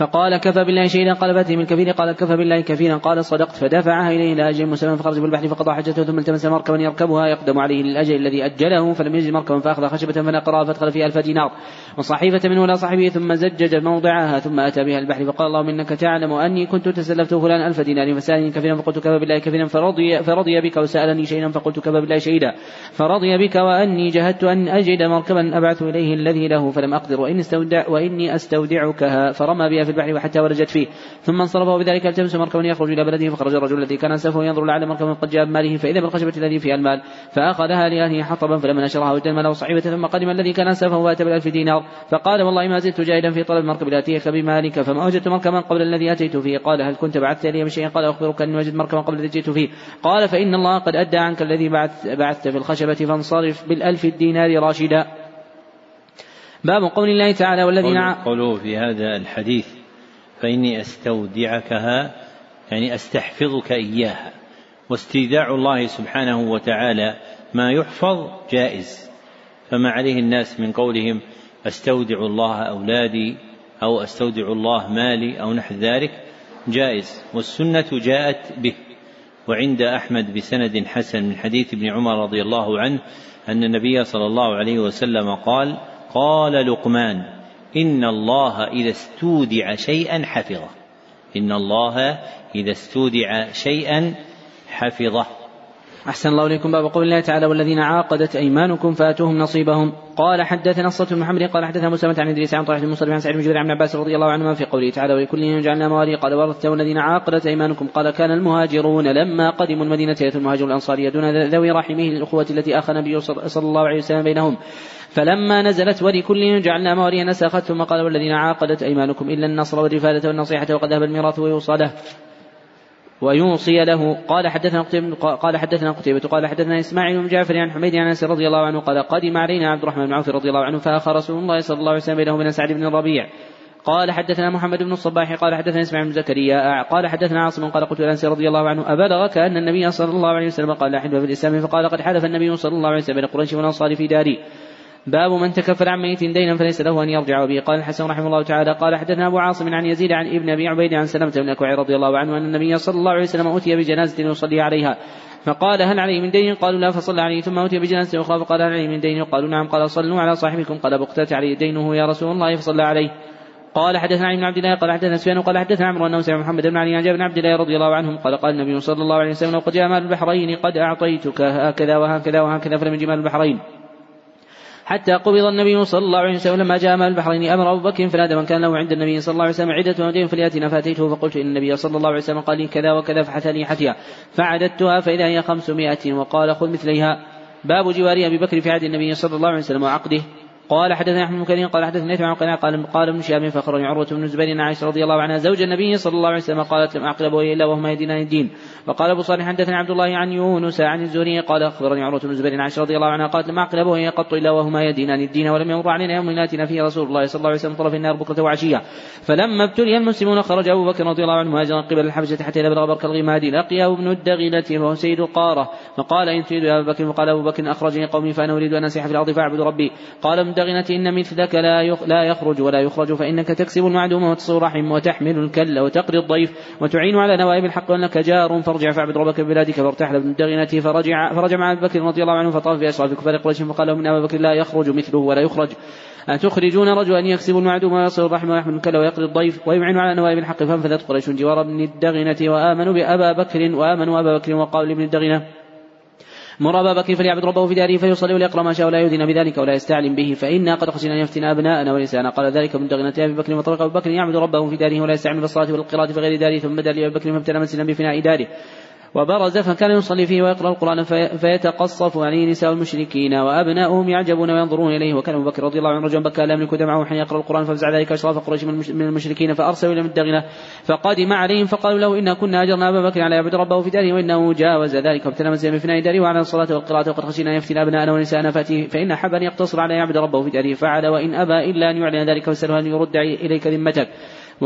فقال كفى بالله شهيدا قال فاتي من كفيل قال كفى بالله كفيلا قال صدقت فدفعها إليه إلى أجل مسلم فخرج بالبحر فقضى حجته ثم التمس مركبا يركبها يقدم عليه للأجل الذي أجله فلم يجد مركبا فأخذ خشبة فنقرها فأدخل فيها ألف دينار وصحيفة منه إلى صاحبه ثم زجج موضعها ثم أتى بها البحر فقال اللهم إنك تعلم أني كنت تسلفت فلان ألف دينار فسألني كفيلا فقلت كفى بالله كفيلا فرضي فرضي بك وسألني شيئا فقلت كفى بالله شهيدا فرضي بك وأني جهدت أن أجد مركبا أبعث إليه الذي له فلم أقدر وإني أستودع وإني أستودعكها فرمى بها في البحر وحتى ولجت فيه. ثم انصرف وبذلك التمس مركبا يخرج إلى بلده فخرج الرجل الذي كان سفه ينظر لعل مركبا قد جاء بماله فإذا بالخشبة الذي فيها المال فأخذها لأهله حطبا فلما نشرها وجد المال وصحيبه ثم قدم الذي كان سفه وأتى بالالف دينار. فقال والله ما زلت جاهدا في طلب المركب لاتيك بمالك فما وجدت مركبا قبل الذي أتيت فيه؟ قال هل كنت بعثت لي بشيء؟ قال أخبرك أني وجدت مركبا قبل الذي جئت فيه. قال فإن الله قد أدى عنك الذي بعث بعثت في الخشبة فانصرف بالألف الدينار راشدا. باب قول الله تعالى والذين قوله في هذا الحديث فإني أستودعكها يعني أستحفظك إياها. واستيداع الله سبحانه وتعالى ما يحفظ جائز. فما عليه الناس من قولهم أستودع الله أولادي أو أستودع الله مالي أو نحو ذلك جائز. والسنة جاءت به. وعند أحمد بسند حسن من حديث ابن عمر رضي الله عنه أن النبي صلى الله عليه وسلم قال قال لقمان إن الله إذا استودع شيئا حفظه. إن الله إذا استودع شيئا حفظه. أحسن الله إليكم. باب قول الله تعالى والذين عاقدت أيمانكم فآتوهم نصيبهم. قال حدثنا الصوت بن محمد قال حدثنا مسلمة عن إدريس عن طلحة بن مصطفى عن سعيد بن جبير عن عباس رضي الله عنهما في قوله تعالى ولكل جعلنا موالي قال ورثته الذين عاقدت أيمانكم. قال كان المهاجرون لما قدموا المدينة يأتوا المهاجر الأنصار يدون ذوي رحمه الأخوة التي أخى النبي صلى الله عليه وسلم بينهم. فلما نزلت ولكل جعلنا موالي نسخت ثم قال والذين عاقدت أيمانكم إلا النصر والرفادة والنصيحة وقد ذهب الميراث ويوصى له ويوصي له قال حدثنا قتيبة قال حدثنا قتيبة قال حدثنا إسماعيل بن جعفر عن حميد عن أنس رضي الله عنه قال قدم علينا عبد الرحمن بن عوف رضي الله عنه فاخى رسول الله صلى الله عليه وسلم بينه وبين سعد بن الربيع. قال حدثنا محمد بن الصباح قال حدثنا إسماعيل بن زكريا قال حدثنا عاصم قال قلت لأنس رضي الله عنه أبلغك أن النبي صلى الله عليه وسلم قال لا حلف في الإسلام فقال قد حلف النبي صلى الله عليه وسلم بين قريش والأنصار في داري. باب من تكفل عن ميت دينا فليس له أن يرجع. به قال الحسن رحمه الله تعالى قال حدثنا أبو عاصم عن يزيد عن ابن أبي عبيد عن سلمة بن أكوع رضي الله عنه أن النبي صلى الله عليه وسلم أتي بجنازة يصلي عليها. فقال هل عليه من دين؟ قالوا لا فصلى عليه ثم أتي بجنازة أخرى فقال هل عليه من دين؟ قالوا نعم. قال صلوا على صاحبكم. قال بقتات عليه دينه يا رسول الله فصلى عليه. قال حدثنا علي بن عبد الله قال حدثنا سفيان قال حدثنا عمرو أنه سمع محمد بن علي عن جابر بن عبد الله رضي الله عنهم. قال قال النبي صلى الله عليه وسلم قد جاء مال البحرين قد أعطيتك هكذا وهكذا وهكذا فلم يجي مال البحرين. حتى قبض النبي صلى الله عليه وسلم لما جاء مال البحرين أمر أبو بكر فنادى من كان له عند النبي صلى الله عليه وسلم عدة ودين فلياتنا فأتيته فقلت إن النبي صلى الله عليه وسلم قال لي كذا وكذا فحثني حثيا فعددتها فإذا هي خمسمائة وقال خذ مثليها. باب جوار أبي بكر في عهد النبي صلى الله عليه وسلم وعقده. قال حدثنا احمد بن قال حدثني عن قال قال قال ابن شهاب فاخبرني عروة بن الزبير عن عائشة رضي الله عنها زوج النبي صلى الله عليه وسلم قالت لم اعقل أبوي الا وهما يدينان الدين. وقال أبو صالح حدثني عبد الله عن يونس عن الزهري قال أخبرني عروة بن الزبير عن عائشة رضي الله عنها قالت لم اعقل أبوي قط إلا وهما يدينان الدين ولم يمر علينا يوم ياتينا فيه رسول الله صلى الله عليه وسلم طرف النار بكرة وعشية. فلما ابتلي المسلمون خرج أبو بكر رضي الله عنه مهاجرا قبل الحبشة حتى اذا بلغ برك الغماد لقيه ابن الدغينه وهو سيد القاره فقال إن تريد يا ابو بكر فقال أبو بكر أخرجني قومي فأنا أريد أن اسيح في الأرض فأعبد ربي. قال الدغينه إن مثلك لا لا يخرج ولا يخرج فإنك تكسب المعدوم وتصل رحم وتحمل الكل وتقري الضيف وتعين على نوائب الحق وانك جار. فارجع فاعبد ربك ببلادك فارتحل ابن الدغينه فرجع فرجع مع أبي بكر رضي الله عنه فطاف باشراف كفار قريش فقال له من ابي بكر لا يخرج مثله ولا يخرج. أتخرجون رجلا يكسب المعدوم ويصل الرحم ويحمل الكل ويقضي الضيف ويمعن على نوائب الحق فانفذت قريش جوار ابن الدغنة وآمنوا بأبا بكر وآمنوا أبا بكر وقالوا لابن الدغنة مر أبا بكر فليعبد ربه في داره فيصلي وليقرأ ما شاء ولا يؤذن بذلك ولا يستعلم به فإنا قد خشينا أن يفتن أبناءنا ونساءنا. قال ذلك من دغنة أبي بكر وطرق أبو بكر يعبد ربه في داره ولا يستعمل بالصلاة والقراءة في غير داره ثم بدا لأبي بكر فابتلى منزلا بفناء داره. وبرز فكان يصلي فيه ويقرأ القرآن فيتقصف عليه نساء المشركين وأبناؤهم يعجبون وينظرون إليه. وكان أبو بكر رضي الله عنه رجلا بكى لا يملك دمعه حين يقرأ القرآن ففزع ذلك أشراف قريش من المشركين فأرسلوا إلى مدغنة فقدم عليهم فقالوا له إنا كنا أجرنا أبا بكر على يعبد ربه في داره وإنه جاوز ذلك. وابتلى منزلا بفناء داره وعلى الصلاة والقراءة وقد خشينا أن يفتن أبناءنا ونساءنا فأتيه فإن حب أن يقتصر على يعبد ربه في داره. فعل وإن أبى إلا أن يعلن ذلك فاسأله أن يرد إليك ذمتك.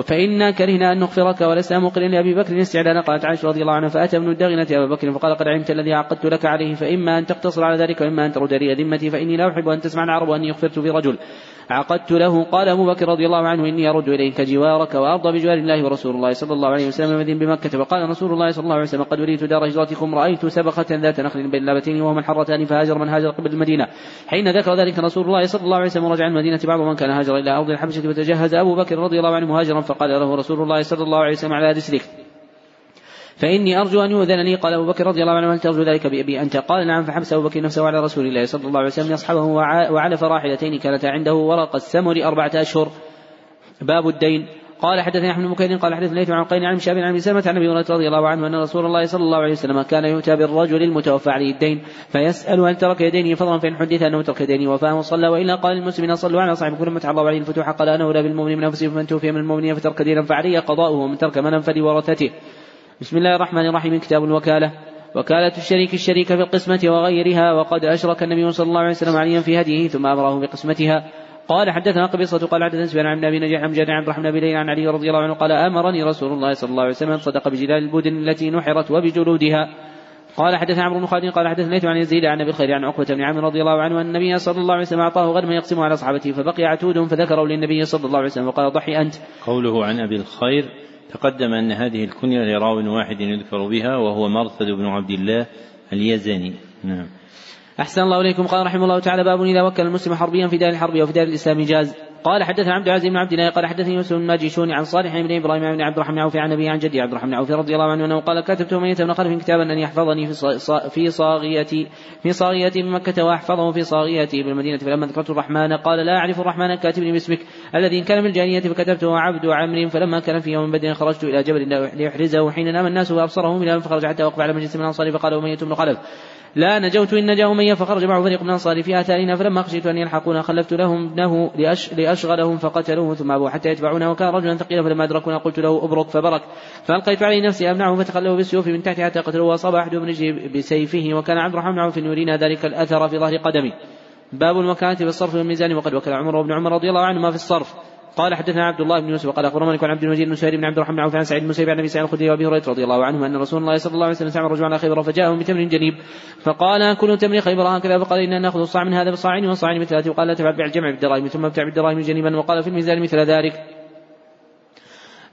فإنا كرهنا أن نغفرك ولسنا مقرين لأبي بكر استعلانا قالت عائشة رضي الله عنها فأتى ابن الدغنة أبا بكر فقال قد علمت الذي عقدت لك عليه فإما أن تقتصر على ذلك وإما أن ترد لي ذمتي فإني لا أحب أن تسمع العرب أني أخفرت في رجل عقدت له. قال أبو بكر رضي الله عنه إني أرد إليك جوارك وأرضى بجوار الله ورسول الله صلى الله عليه وسلم المدين بمكة وقال رسول الله صلى الله عليه وسلم قد أريت دار هجرتكم رأيت سبخة ذات نخل بين لابتين وهما الحرتان فهاجر من هاجر قبل المدينة. حين ذكر ذلك رسول الله صلى الله عليه وسلم رجع المدينة بعض من كان هاجر إلى أرض الحبشة وتجهز أبو بكر رضي الله عنه مهاجرا فقال له رسول الله صلى الله عليه وسلم على رسلك فإني أرجو أن يؤذن لي. قال أبو بكر رضي الله عنه هل ترجو ذلك بأبي أنت قال نعم فحبس أبو بكر نفسه على رسول الله صلى الله عليه وسلم يصحبه وعلى فراحلتين كانتا عنده ورق السمر أربعة أشهر. باب الدين. قال حدثني أحمد بن قال حدثني ليث عن قين عن شاب عن سلمة عن أبي هريرة رضي الله عنه أن رسول الله صلى الله عليه وسلم كان يؤتى بالرجل المتوفى عليه الدين فيسأل هل ترك يدينه فضلا فإن حدث أنه ترك يدينه وفاه صلى وإلا قال المسلمين صلوا على صاحبكم لما الله عليه الفتوح قال أنا أولى بالمؤمن من انفسهم فمن توفي من المؤمنين فترك دينا فعليه قضاؤه ومن ترك منا فلورثته بسم الله الرحمن الرحيم كتاب الوكالة. وكالة الشريك الشريك في القسمة وغيرها وقد أشرك النبي صلى الله عليه وسلم عليا في هديه ثم أمره بقسمتها. قال حدثنا قبيصة قال حدثنا سفيان عن أبي نجيح عن عن الرحمن بن عن علي رضي الله عنه قال آمرني رسول الله صلى الله عليه وسلم صدق بجلال البدن التي نحرت وبجلودها. قال حدثنا عمرو بن خالد قال حدثنا عن يزيد عن أبي الخير عن عقبة بن عامر رضي الله عنه أن النبي صلى الله عليه وسلم أعطاه غنما يقسمه على اصحابته فبقي عتود فذكره للنبي صلى الله عليه وسلم وقال ضحي أنت. قوله عن أبي الخير تقدم أن هذه الكنية لراو واحد يذكر بها وهو مرثد بن عبد الله اليزني. نعم. أحسن الله إليكم. قال رحمه الله تعالى باب إذا وكل المسلم حربيا في دار الحرب وفي دار الإسلام جاز قال حدثنا عبد العزيز بن عبد الله قال حدثني يوسف بن عن صالح بن إبراهيم بن عبد الرحمن عوف عن أبي عن جدي عبد الرحمن عوف رضي الله عنه أنه قال كتبت أمية بن خلف كتابا أن يحفظني في صاغيتي في صاغيتي بمكه وأحفظه في صاغيتي بالمدينة فلما ذكرت الرحمن قال لا أعرف الرحمن كاتبني باسمك الذي ان كان من الجانيه فكتبته عبد عمرو فلما كان في يوم بدر خرجت إلى جبل ليحرزه حين نام الناس وابصره من فخرج حتى وقف على مجلس من الانصار فقال أمية بن خلف لا نجوت إن نجا أمية فخرج معه فريق من الأنصار في آثارنا فلما خشيت أن يلحقونا خلفت لهم ابنه لأش لأشغلهم فقتلوه ثم أبوا حتى يتبعونه. وكان رجلا ثقيلا فلما أدركونا قلت له أبرك فبرك. فألقيت عليه نفسي أمنعه فتخلوا بالسيوف من تحت حتى قتلوه. وأصاب أحدهم رجلي بسيفه. وكان عبد الرحمن عوف يرينا ذلك الأثر في ظهر قدمي. باب المكانة في الصرف والميزان. وقد وكل عمر بن عمر رضي الله عنهما في الصرف. قال حدثنا عبد الله بن يوسف وقال أخبرنا عن عبد المجيد بن سهيل بن عبد الرحمن عن سعيد بن مسيب عن أبي سعيد الخدري وأبي هريرة رضي الله عنهما أن رسول الله صلى الله عليه وسلم سمع رجل على خيبر فجاءهم بتمر جنيب فقال كل تمر خيبر هكذا فقال ان نأخذ الصاع من هذا بصاعين وصاعين مثل هذه وقال لا بيع الجمع بالدراهم ثم ابتع بالدراهم جنيبا وقال في الميزان مثل ذلك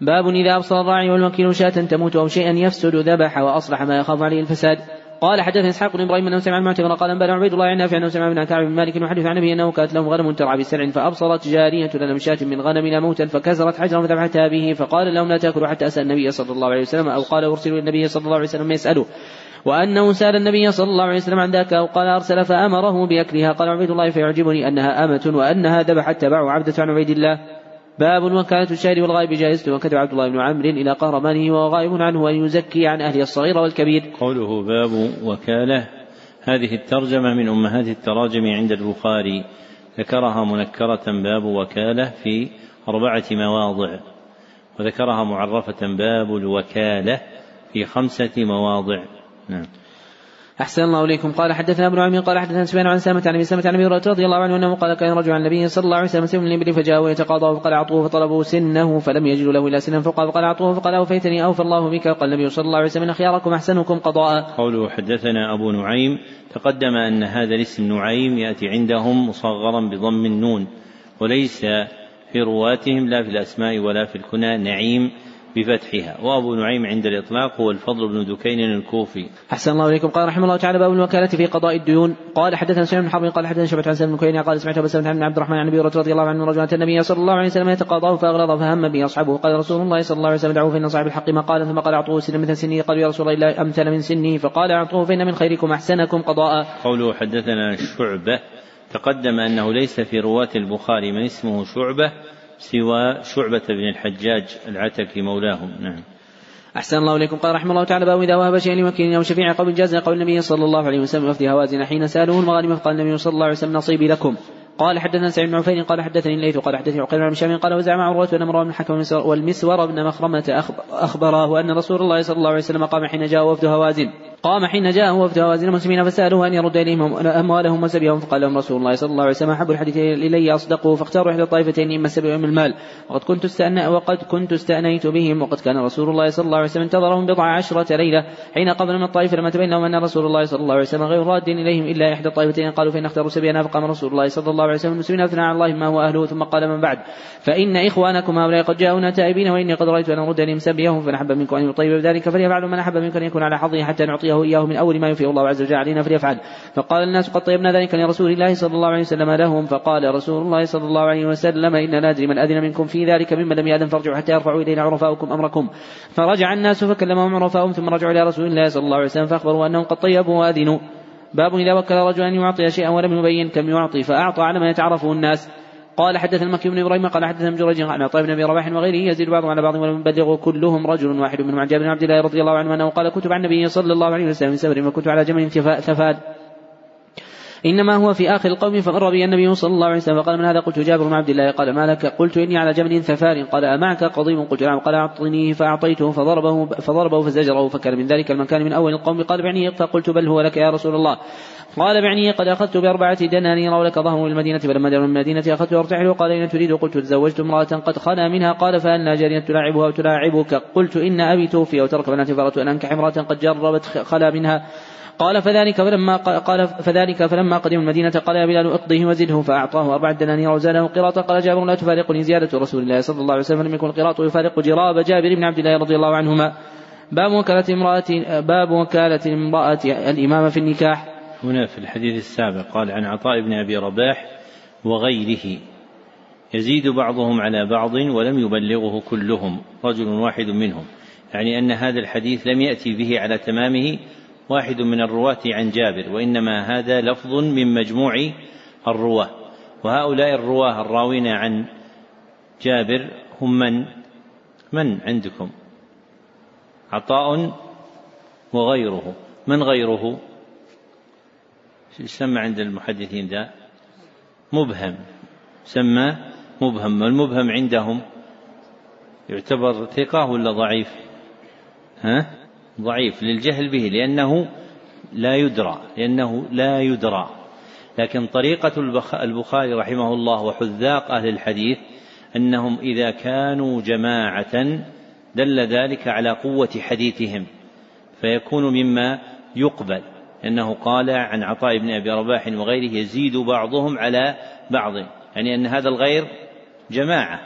باب إذا أبصر الراعي والوكيل شاة تموت أو شيئا يفسد ذبح وأصلح ما يخاف عليه الفساد قال حدثني إسحاق بن إبراهيم أنه سمع المعتمر قال أنبأنا عبيد الله عن نافع أنه سمع ابن كعب بن مالك يحدث عن ابي أنه كانت لهم غنم ترعى بسلع فأبصرت جارية لنا شاة من غنمنا موتا فكسرت حجرا فذبحتها به فقال لهم لا تأكلوا حتى أسأل النبي صلى الله عليه وسلم أو قال أرسلوا النبي صلى الله عليه وسلم يساله وأنه سأل النبي صلى الله عليه وسلم عن ذاك أو قال أرسل فأمره بأكلها. قال عبيد الله فيعجبني أنها أمة وأنها ذبحت تبع عبدة عن عبيد الله. باب وكالة الشاهد والغائب جائزة وكتب عبد الله بن عمرو إلى قهرمانه وهو غائب عنه أن يزكي عن أهله الصغير والكبير. قوله باب وكالة هذه الترجمة من أمهات التراجم عند البخاري. ذكرها منكرة باب وكالة في أربعة مواضع. وذكرها معرفة باب الوكالة في خمسة مواضع. نعم. أحسن الله إليكم. قال حدثنا ابن عمي قال حدثنا سفيان عن سامة عن سامة عن أبي رضي الله عنه أنه قال كان رجل عن النبي صلى الله عليه وسلم سلم الإبل فجاء ويتقاضى فقال أعطوه فطلبوا سنه فلم يجدوا له إلا سنا فقال فقال أعطوه فقال أوفيتني أوفى الله بك. قال النبي صلى الله عليه وسلم خياركم أحسنكم قضاء. قوله حدثنا أبو نعيم تقدم أن هذا الاسم نعيم يأتي عندهم مصغرا بضم النون وليس في رواتهم لا في الأسماء ولا في الكنى. نعيم بفتحها. وأبو نعيم عند الإطلاق هو الفضل بن دكين الكوفي. أحسن الله إليكم. قال رحمه الله تعالى باب الوكالة في قضاء الديون. قال حدثنا سليم بن حرب قال حدثنا شعبة عن سلم بن قال سمعت أبو سلمة بن عبد الرحمن عن أبي رضي الله عنه رجلا النبي صلى الله عليه وسلم يتقاضاه فأغلظ فهم به أصحابه قال رسول الله صلى الله عليه وسلم دعوه فإن صاحب الحق مقالا ثم قال أعطوه سنا مثل سنه. قالوا يا رسول الله أمثل من سنه. فقال أعطوه فإن من خيركم أحسنكم قضاء. قوله حدثنا شعبة تقدم أنه ليس في رواة البخاري من اسمه شعبة سوى شعبة بن الحجاج العتكي مولاهم. نعم. أحسن الله إليكم. قال رحمه الله تعالى باب إذا وهب شيئا لوكيل أو شفيع قول جاز قول النبي صلى الله عليه وسلم وفد هوازن حين سألوه المغانم فقال النبي صلى الله عليه وسلم نصيبي لكم. قال حدثنا سعيد بن عفير قال حدثني الليث قال حدثني عقيل بن هشام قال وزعم عروة أن امرأة بن الحكم والمسور بن مخرمة أخبراه أن رسول الله صلى الله عليه وسلم قام حين جاء وفد هوازن. قام حين جاءه وفد هوازن. المسلمين فسألوه أن يرد إليهم أموالهم وسبيهم. فقال لهم رسول الله صلى الله عليه وسلم أحب الحديث إلي أصدقه فاختاروا إحدى الطائفتين إما السبي وإما المال. وقد كنت استأنى وقد كنت استأنيت بهم. وقد كان رسول الله صلى الله عليه وسلم انتظرهم بضع عشرة ليلة. حين قبل من الطائفة لما تبين لهم أن رسول الله صلى الله عليه وسلم غير راد إليهم إلا إحدى الطائفتين قالوا فإن اختاروا سبينا فقام رسول الله صلى الله عليه وسلم المسلمين أثنى على الله ما هو أهله ثم قال من بعد. فإن إخوانكم هؤلاء قد جاءونا تائبين وإني قد رأيت أن أرد إليهم سبيهم فمن أحب منكم أن يطيب بذلك فليفعل من أحب منكم أن يكون على حظه حتى نعطيه إياه من أول ما يوفي الله عز وجل علينا فليفعل. فقال الناس قد طيبنا ذلك لرسول الله صلى الله عليه وسلم لهم فقال رسول الله صلى الله عليه وسلم إن لا من أذن منكم في ذلك ممن لم يأذن فارجعوا حتى يرفعوا إلينا عرفاؤكم أمركم. فرجع الناس فكلمهم عرفاؤهم ثم رجعوا إلى رسول الله صلى الله عليه وسلم فأخبروا أنهم قد طيبوا وأذنوا. باب إذا وكل رجل أن يعطي شيئا ولم يبين كم يعطي فأعطى على ما يتعرفه الناس. قال حدثنا المكي بن إبراهيم قال حدثنا ابن جريج عن عطاء بن أبي رباح وغيره يزيد بعضهم على بعض ولم يبلغ كلهم رجل واحد منهم عن جابر بن عبد الله رضي الله عنه أنه قال كنت عن النبي صلى الله عليه وسلم من سفر وكنت على جمل ثفاد إنما هو في آخر القوم فمر بي النبي صلى الله عليه وسلم فقال من هذا؟ قلت جابر بن عبد الله. قال ما لك؟ قلت إني على جمل ثفار قال أمعك قضيب قلت نعم. قال أعطنيه فأعطيته فضربه فضربه فزجره فكان من ذلك المكان من أول القوم. قال بعني فقلت بل هو لك يا رسول الله. قال بعني قد أخذت بأربعة دنانير ولك ظهر المدينة فلما دعوا من المدينة أخذت أرتحل قال إن تريد. قلت تزوجت امرأة قد خلا منها. قال فأنا جارية تلاعبها وتلاعبك قلت إن أبي توفي وترك بناتي فأردت أن أنكح امرأة قد جربت خلا منها. قال فذلك فلما قال فذلك فلما قدم المدينة قال يا بلال أقضيه وزده فأعطاه أربع دنانير وزاده قراطا قال جابر لا تفارقني زيادة رسول الله صلى الله عليه وسلم لم يكن القراط يفارق جراب جابر بن عبد الله رضي الله عنهما. باب وكالة امرأة باب وكالة امرأة الإمام في النكاح. هنا في الحديث السابق قال عن عطاء بن أبي رباح وغيره. يزيد بعضهم على بعض ولم يبلغه كلهم رجل واحد منهم. يعني أن هذا الحديث لم يأتي به على تمامه واحد من الرواة عن جابر وإنما هذا لفظ من مجموع الرواة. وهؤلاء الرواة الراوين عن جابر هم من؟ من عندكم؟ عطاء وغيره. من غيره؟ يسمى عند المحدثين ذا؟ مبهم. سمى مبهم. والمبهم عندهم؟ يعتبر ثقة ولا ضعيف؟ ها؟ ضعيف للجهل به لأنه لا يدرى لأنه لا يدرى. لكن طريقة البخاري رحمه الله وحذاق أهل الحديث أنهم إذا كانوا جماعة دل ذلك على قوة حديثهم فيكون مما يقبل. لأنه قال عن عطاء بن أبي رباح وغيره يزيد بعضهم على بعض يعني أن هذا الغير جماعة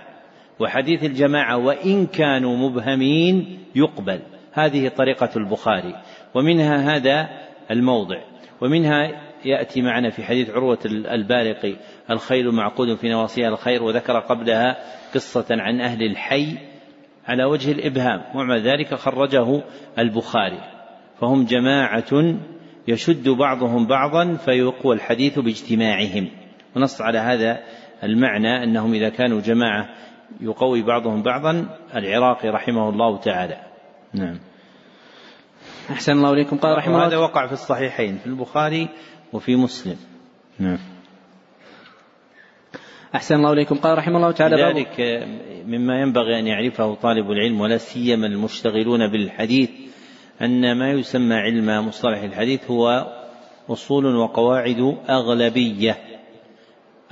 وحديث الجماعة وإن كانوا مبهمين يقبل. هذه طريقة البخاري ومنها هذا الموضع ومنها يأتي معنا في حديث عروة البارقي الخيل معقود في نواصيها الخير وذكر قبلها قصة عن أهل الحي على وجه الإبهام ومع ذلك خرجه البخاري فهم جماعة يشد بعضهم بعضا فيقوى الحديث باجتماعهم. ونص على هذا المعنى أنهم إذا كانوا جماعة يقوي بعضهم بعضا العراقي رحمه الله تعالى. نعم. أحسن الله إليكم. قال رحمه الله هذا وقع في الصحيحين في البخاري وفي مسلم. نعم. أحسن الله إليكم. قال رحمه الله تعالى ذلك مما ينبغي أن يعرفه طالب العلم ولا سيما المشتغلون بالحديث أن ما يسمى علم مصطلح الحديث هو أصول وقواعد أغلبية.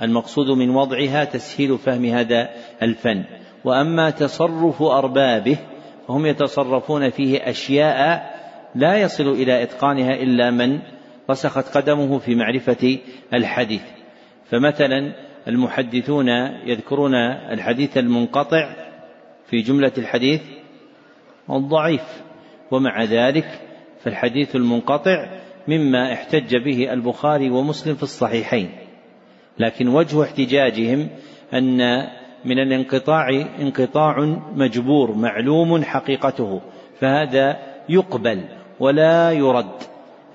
المقصود من وضعها تسهيل فهم هذا الفن. وأما تصرف أربابه فهم يتصرفون فيه أشياء لا يصل إلى إتقانها إلا من رسخت قدمه في معرفة الحديث. فمثلا المحدثون يذكرون الحديث المنقطع في جملة الحديث الضعيف ومع ذلك فالحديث المنقطع مما احتج به البخاري ومسلم في الصحيحين. لكن وجه احتجاجهم أن من الانقطاع انقطاع مجبور معلوم حقيقته. فهذا يقبل ولا يرد.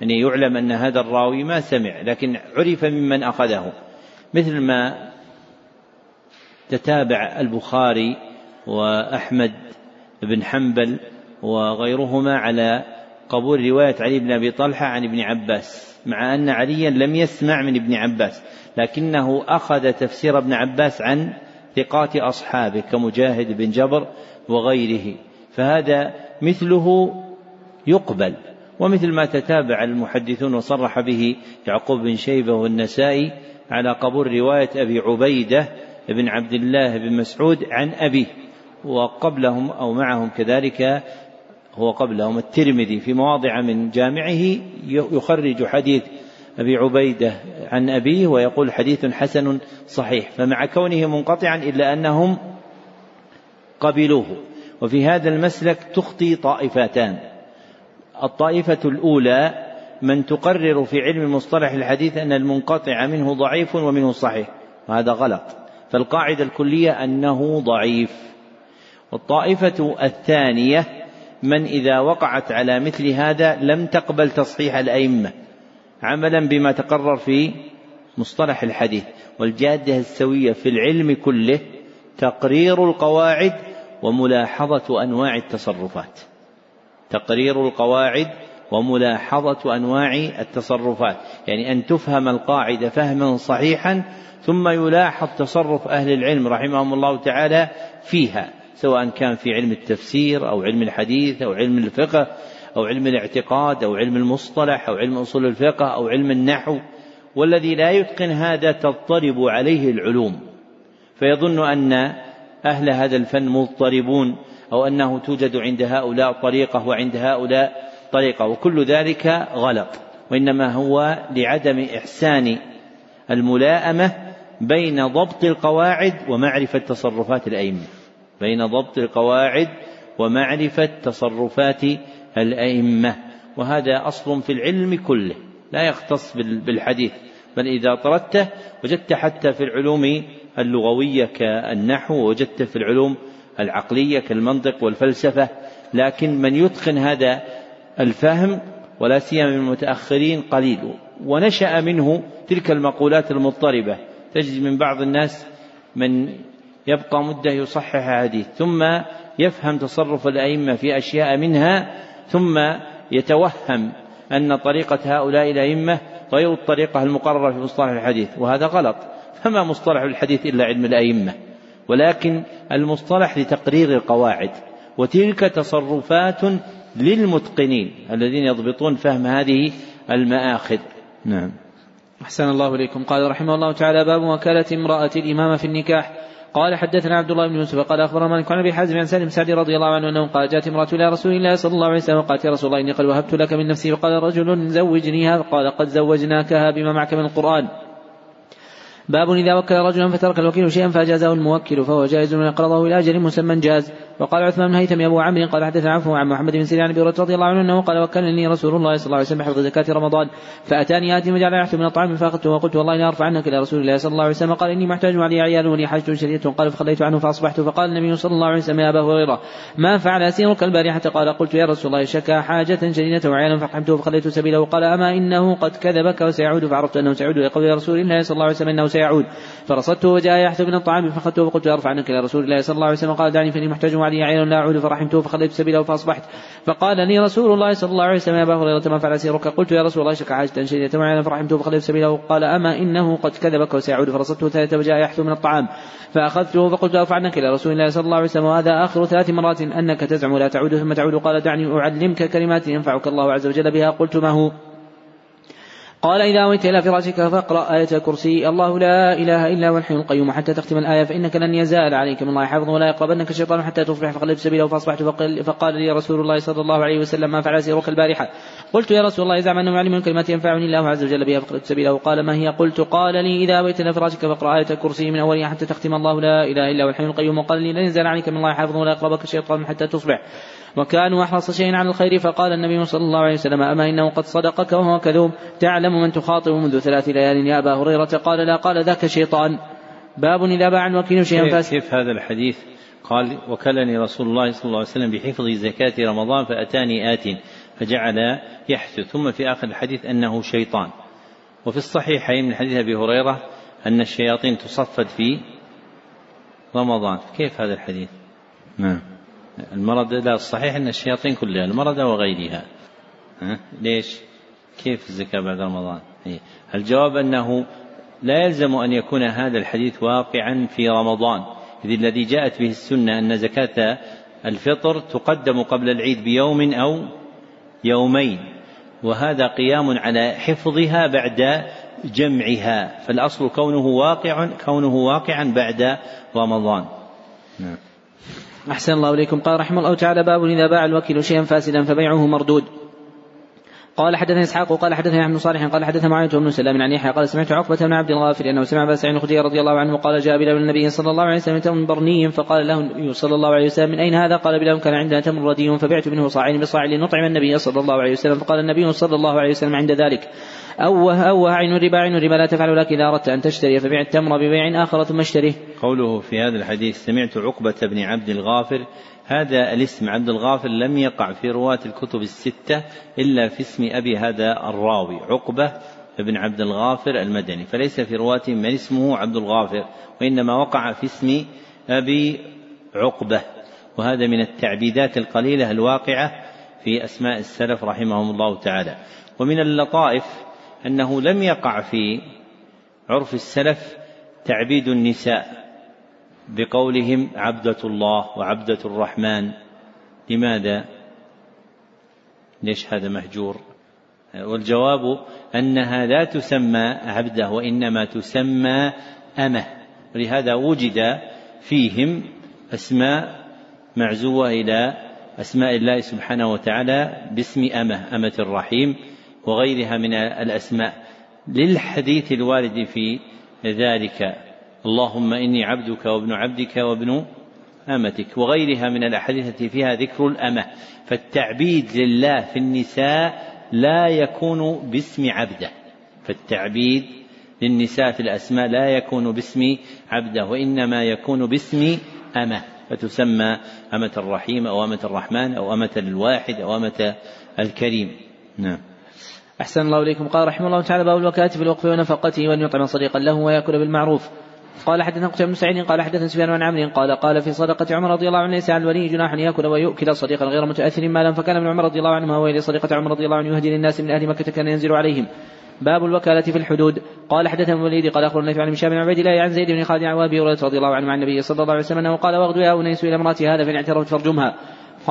يعني يعلم أن هذا الراوي ما سمع لكن عرف ممن أخذه. مثل ما تتابع البخاري وأحمد بن حنبل وغيرهما على قبول رواية علي بن أبي طلحة عن ابن عباس مع أن عليا لم يسمع من ابن عباس لكنه أخذ تفسير ابن عباس عن ثقات أصحابه كمجاهد بن جبر وغيره. فهذا مثله يقبل ومثل ما تتابع المحدثون وصرح به يعقوب بن شيبة والنسائي على قبول رواية أبي عبيدة بن عبد الله بن مسعود عن أبيه وقبلهم أو معهم كذلك هو قبلهم الترمذي في مواضع من جامعه يخرج حديث أبي عبيدة عن أبيه ويقول حديث حسن صحيح فمع كونه منقطعا إلا أنهم قبلوه. وفي هذا المسلك تخطي طائفتان. الطائفة الأولى من تقرر في علم مصطلح الحديث أن المنقطع منه ضعيف ومنه صحيح وهذا غلط. فالقاعدة الكلية أنه ضعيف. والطائفة الثانية من إذا وقعت على مثل هذا لم تقبل تصحيح الأئمة. عملا بما تقرر في مصطلح الحديث والجادة السوية في العلم كله تقرير القواعد وملاحظة أنواع التصرفات. تقرير القواعد وملاحظة أنواع التصرفات. يعني أن تفهم القاعدة فهما صحيحا ثم يلاحظ تصرف أهل العلم رحمهم الله تعالى فيها سواء كان في علم التفسير أو علم الحديث أو علم الفقه. أو علم الاعتقاد أو علم المصطلح أو علم أصول الفقه أو علم النحو والذي لا يتقن هذا تضطرب عليه العلوم. فيظن أن أهل هذا الفن مضطربون أو أنه توجد عند هؤلاء طريقة وعند هؤلاء طريقة وكل ذلك غلط. وإنما هو لعدم إحسان الملائمة بين ضبط القواعد ومعرفة تصرفات الأئمة. بين ضبط القواعد ومعرفة تصرفات الأئمة وهذا أصل في العلم كله لا يختص بالحديث بل إذا طردته وجدت حتى في العلوم اللغوية كالنحو وجدت في العلوم العقلية كالمنطق والفلسفة لكن من يتقن هذا الفهم ولا سيما من المتأخرين قليل ونشأ منه تلك المقولات المضطربة تجد من بعض الناس من يبقى مدة يصحح حديث ثم يفهم تصرف الأئمة في أشياء منها ثم يتوهم أن طريقة هؤلاء الأئمة غير الطريقة المقررة في مصطلح الحديث وهذا غلط. فما مصطلح الحديث إلا علم الأئمة. ولكن المصطلح لتقرير القواعد. وتلك تصرفات للمتقنين الذين يضبطون فهم هذه المآخذ. نعم. أحسن الله إليكم. قال رحمه الله تعالى باب وكالة امرأة الإمامة في النكاح. قال حدثنا عبد الله بن يوسف قال أخبرنا مالك عن أبي حازم عن سالم سعد رضي الله عنه أنه قال جاءت امرأة إلى رسول الله صلى الله عليه وسلم وقالت يا رسول الله إني قد وهبت لك من نفسي. فقال رجل زوجنيها قال قد زوجناكها بما معك من القرآن. باب إذا وكل رجلا فترك الوكيل شيئا فأجازه الموكل فهو جائز من أقرضه إلى أجل مسمى جاز. وقال عثمان بن هيثم أبو عمرو قال حدثنا عفو عن محمد بن سيرين عن رضي الله عنه أنه قال وكلني رسول الله صلى الله عليه وسلم بحفظ زكاة رمضان فأتاني آتي وجعل يحث من الطعام فأخذته وقلت والله لا أرفع عنك إلى رسول الله صلى الله عليه وسلم قال إني محتاج علي عيال ولي حاجة شديدة قال فخليت عنه فأصبحت فقال النبي صلى الله عليه وسلم يا أبا هريرة ما فعل أسيرك البارحة قال قلت يا رسول الله شكا حاجة شديدة وعيالا فقحمته فخليت سبيله قال أما إنه قد كذبك وسيعود فعرفت أنه سيعود إلى قول رسول الله صلى الله عليه وسلم إنه سيعود سيعود. فرصدته وجاء يحث من الطعام فاخذته فقلت أرفع عنك إلى رسول الله صلى الله عليه وسلم قال دعني فإني محتاج وعلي عين لا أعود فرحمته فخليت سبيله فأصبحت. فقال لي رسول الله صلى الله عليه وسلم يا أبا هريرة ما فعل سيرك؟ قلت يا رسول الله شك حاجة شديدة معنا فرحمته فخليت سبيله. قال أما إنه قد كذبك وسيعود. فرصدته ثلاثة وجاء يحث من الطعام فأخذته فقلت أرفع عنك إلى رسول الله صلى الله عليه وسلم وهذا آخر ثلاث مرات أنك تزعم لا تعود ثم تعود. قال دعني أعلمك كلمات ينفعك الله عز وجل بها. قلت ما هو؟ قال إذا أويت إلى فراشك فاقرأ آية الكرسي. الله لا إله إلا هو الحي القيوم. حتى تختم الآية فإنك لن يزال عليك من الله حافظ ولا يقربنك الشيطان حتى تصبح فقلبت سبيله فأصبحت فقال لي رسول الله صلى الله عليه وسلم ما فعل سيرك البارحة؟ قلت يا رسول الله زعم أنه يعلم كلمات ينفعني الله عز وجل بها. فقلت سبيله قال ما هي؟ قلت قال لي إذا أويت إلى فراشك فاقرأ آية الكرسي من أولها حتى تختم. الله لا إله إلا هو الحي القيوم. وقال لي لن يزال عليك من الله حافظ ولا يقربك الشيطان حتى تصبح وكانوا أحرص شيء على الخير فقال النبي صلى الله عليه وسلم أما إنه قد صدقك وهو كذوب؟ تعلم من تخاطب منذ ثلاث ليال. يا أبا هريرة قال لا قال ذاك شيطان. باب إذا باع الوكيل شيئا كيف, كيف هذا الحديث؟ قال وكلني رسول الله صلى الله عليه وسلم بحفظ زكاة رمضان فأتاني آت فجعل يحث. ثم في آخر الحديث أنه شيطان. وفي الصحيحين من حديث أبي هريرة أن الشياطين تصفد في رمضان. كيف هذا الحديث؟ نعم. المرض لا الصحيح أن الشياطين كلها المرض وغيرها. ها؟ ليش؟ كيف الزكاة بعد رمضان؟ إيه. الجواب أنه لا يلزم أن يكون هذا الحديث واقعا في رمضان إذ الذي جاءت به السنة أن زكاة الفطر تقدم قبل العيد بيوم أو يومين وهذا قيام على حفظها بعد جمعها فالأصل كونه واقع كونه واقعا بعد رمضان. نعم. أحسن الله إليكم. قال رحمه الله تعالى باب إذا باع الوكيل شيئا فاسدا فبيعه مردود. قال حدثني إسحاق وقال حدثني عبد صالح قال حدث معاوية بن سلام عن يحيى قال سمعت عقبة بن عبد الغافر أنه سمع ابا سعيد الخدري رضي الله عنه قال جاء بلال النبي صلى الله عليه وسلم تمر برني فقال له النبي صلى الله عليه وسلم من أين هذا؟ قال بلال كان عندنا تمر ردي فبعت منه صاعين بصاع لنطعم النبي صلى الله عليه وسلم فقال النبي صلى الله عليه وسلم عند ذلك. أوه أوه عين الربا عين الربا لا تفعل لك إذا أردت أن تشتري فبيع التمر ببيع آخر ثم اشتريه. قوله في هذا الحديث سمعت عقبة بن عبد الغافر. هذا الاسم عبد الغافر لم يقع في رواة الكتب الستة إلا في اسم أبي هذا الراوي عقبة بن عبد الغافر المدني. فليس في رواتهم من اسمه عبد الغافر وإنما وقع في اسم أبي عقبة. وهذا من التعبيدات القليلة الواقعة في أسماء السلف رحمهم الله تعالى. ومن اللطائف أنه لم يقع في عرف السلف تعبيد النساء بقولهم عبدة الله وعبدة الرحمن لماذا؟ ليش هذا مهجور؟ والجواب أنها لا تسمى عبدة وإنما تسمى أمة ولهذا وجد فيهم أسماء معزوة إلى أسماء الله سبحانه وتعالى باسم أمة أمة الرحيم وغيرها من الأسماء. للحديث الوارد في ذلك اللهم إني عبدك وابن عبدك وابن أمتك وغيرها من الأحاديث التي فيها ذكر الأمة. فالتعبيد لله في النساء لا يكون باسم عبده. فالتعبيد للنساء في الأسماء لا يكون باسم عبده وإنما يكون باسم أمة. فتسمى أمة الرحيم أو أمة الرحمن أو أمة الواحد أو أمة الكريم. نعم. أحسن الله إليكم. قال رحمه الله تعالى باب الوكالة في الوقف ونفقته وأن يطعم صديقا له ويأكل بالمعروف. قال حدثنا قتيبة بن سعيد قال حدثنا سفيان عن عمرو قال قال في صدقة عمر رضي الله عنه ليس على الولي جناح يأكل ويؤكل صديقا غير متأثر مالا فكان ابن عمر رضي الله عنهما إلى صدقة عمر رضي الله عنه يهدي للناس من أهل مكة كان ينزل عليهم. باب الوكالة في الحدود. قال حدثنا الوليد قال أخبرنا في عن هشام بن عبيد الله عن زيد بن خالد عن أبي هريرة رضي الله عنه عن النبي صلى الله عليه وسلم أنه قال وأغدو يا أنيس إلى امرأتي هذا فإن اعترفت فرجمها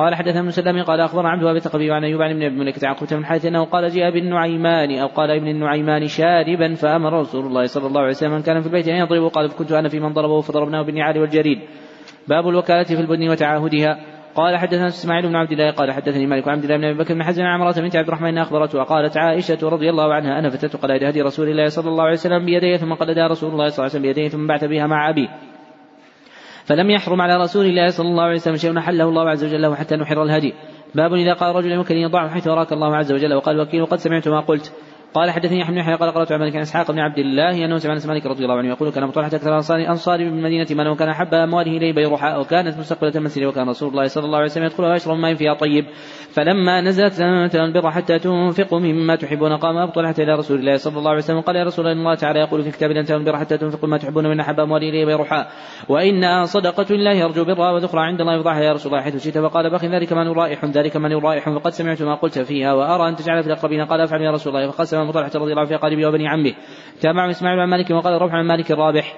قال حدثنا سلام قال اخبر عبد الوهاب الثقفي عن أيوب عن ابن أبي مليكه عن بن حارث أنه قال جاء بالنعيمان أو قال ابن النعيمان شاربا فأمر رسول الله صلى الله عليه وسلم من كان في البيت أن يضربه. قال فكنت أنا في من ضربه فضربناه بالنعال والجريد. باب الوكالة في البدن وتعاهدها. قال حدثنا إسماعيل بن عبد الله قال حدثني مالك عبد الله بن أبي بكر بن حزن عن عمرة بنت عبد الرحمن أخبرته وقالت عائشة رضي الله عنها أنا فتت قلائد هدي رسول الله صلى الله عليه وسلم بيديه ثم قلدها رسول الله صلى الله عليه وسلم بيديه ثم بعث بها مع ابي فلم يحرم على رسول الله صلى الله عليه وسلم شيء حله الله عز وجل حتى نحر الهدي. باب إذا قال رجل يمكن أن يضعه حيث أراك الله عز وجل وقال الوكيل قد سمعت ما قلت. قال حدثني احمد بن قال قرأت مالك عن إسحاق بن عبد الله انه سمع أنس مالك رضي الله عنه يقول كان طلحه أكثر انصار بالمدينة من وكان أحب أمواله إليه بيرحاء وكانت مستقبلة المسجد وكان رسول الله صلى الله عليه وسلم يدخلها ويشرب ماء فيها طيب. فلما نزلت لن البر حتى تنفقوا مما تحبون. قام أبو طلحة إلى رسول الله صلى الله عليه وسلم قال يا رسول الله تعالى يقول في كتاب لن البر حتى تنفقوا ما تحبون من أحب أمواله إليه بيرحاء وانها صدقة لله يرجو برها وذخرى عند الله يضعها يا رسول الله حيث شئت. فقال بخ ذلك من رائح ذلك من رائح. فقد سمعت ما قلت فيها وأرى أن تجعل في الاقربين قال أفعل يا رسول الله. فقسم أبو طلحة رضي الله عنه في قاربه وبني عمه. تابع إسماعيل عن مالك وقال ربح عن مالك الرابح.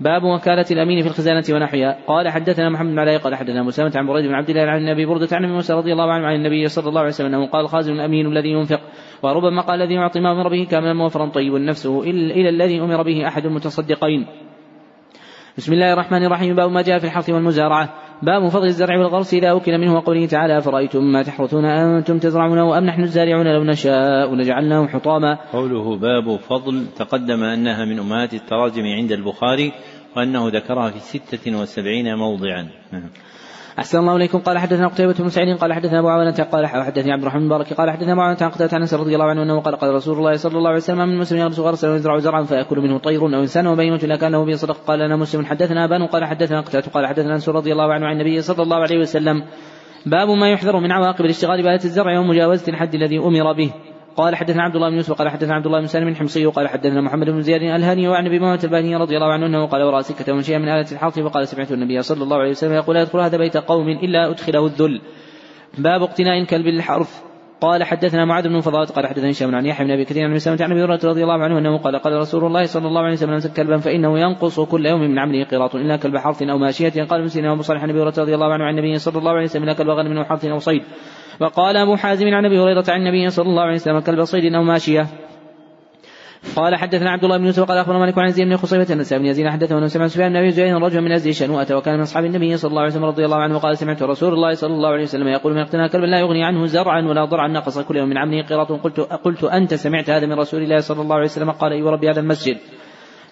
باب وكالة الأمين في الخزانة ونحوها. قال حدثنا محمد بن علاء قال حدثنا مسلمة عن بريد بن عبد الله عن النبي بردة عن موسى رضي الله عنه عن النبي صلى الله عليه وسلم أنه قال خازن الأمين الذي ينفق. وربما قال الذي يعطي ما أمر به كاملا موفرا طيب نفسه إلى الذي أمر به أحد المتصدقين. بسم الله الرحمن الرحيم. باب ما جاء في الحرث والمزارعة. باب فضل الزرع والغرس إذا أكل منه وقوله تعالى أفرأيتم ما تحرثون أنتم تزرعونه أم نحن الزارعون لو نشاء لجعلناه حطاما قوله باب فضل تقدم أنها من أمهات التراجم عند البخاري وأنه ذكرها في ستة وسبعين موضعا نعم. أحسن الله إليكم. قال حدثنا قتيبة بن سعيد قال حدثنا أبو عوانة قال حدثني عبد الرحمن المبارك قال حدثنا أبو عوانة عن قتادة عن رضي الله عنه أنه قال قال رسول الله صلى الله عليه وسلم من مسلم يغرس غرسا ويزرع زرعا فيأكل منه طير أو إنسان وبينة لا كان به صدق. قال لنا مسلم. حدثنا أبان قال حدثنا قتادة قال حدثنا أنس رضي الله عنه عن النبي صلى الله عليه وسلم. باب ما يحذر من عواقب الاشتغال بآلة الزرع ومجاوزة الحد الذي أمر به. قال حدثنا عبد الله بن يوسف قال حدثنا عبد الله بن سالم الحمصي قال حدثنا محمد بن زياد الهاني وعن أبي امامه الباني رضي الله عنه أنه قال وراء سكة من شيئا من آلة الحرث فقال سمعت النبي صلى الله عليه وسلم يقول لا يدخل هذا بيت قوم إلا أدخله الذل باب اقتناء الكلب للحرث قال حدثنا معاذ بن فضالة قال حدثني هشام عن يحيى بن أبي كثير عن مسلمة عن أبي هريرة رضي الله عنه أنه قال قال رسول الله صلى الله عليه وسلم أمسك كلبا فإنه ينقص كل يوم من عمله قيراط إلا كلب حرث أو ماشية قال مسلم ابو صالح عن أبي هريرة رضي الله عنه عن النبي صلى الله عليه وسلم الا كلب غنم أو حرث أو صيد وقال أبو حازم عن أبي هريرة عن النبي صلى الله عليه وسلم كلب صيد أو ماشية. قال حدثنا عبد الله بن يوسف قال أخبرنا مالك عن زيد بن خصيبة أن بن يزيد حدثه انه سمع سفيان بن أبي زيد رجلا من ازدي شنوءة وكان من أصحاب النبي صلى الله عليه وسلم رضي الله عنه وقال سمعت رسول الله صلى الله عليه وسلم يقول من اقتنى كلبا لا يغني عنه زرعا ولا ضرعا نقص كل يوم من عمله قراط. قلت قلت أنت سمعت هذا من رسول الله صلى الله عليه وسلم. قال أي ربي هذا المسجد.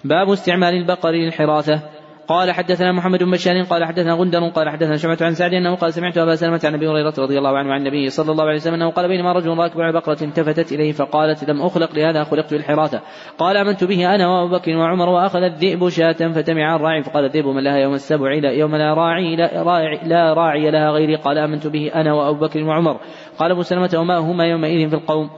باب استعمال البقر للحراثه قال حدثنا محمد بن بشار قال حدثنا غندر قال حدثنا شعبة عن سعد أنه قال سمعت أبا سلمة عن أبي هريرة رضي الله عنه عن النبي صلى الله عليه وسلم أنه قال بينما رجل راكب على بقرة التفتت إليه فقالت لم أخلق لهذا خلقت للحراثة قال آمنت به أنا وأبو بكر وعمر وأخذ الذئب شاة فتمع الراعي فقال الذئب من لها يوم السبع يوم لا راعي لا راعي, لا راعي لها غيري. قال آمنت به أنا وأبو بكر وعمر. قال أبو سلمة وما هما يومئذ في القوم؟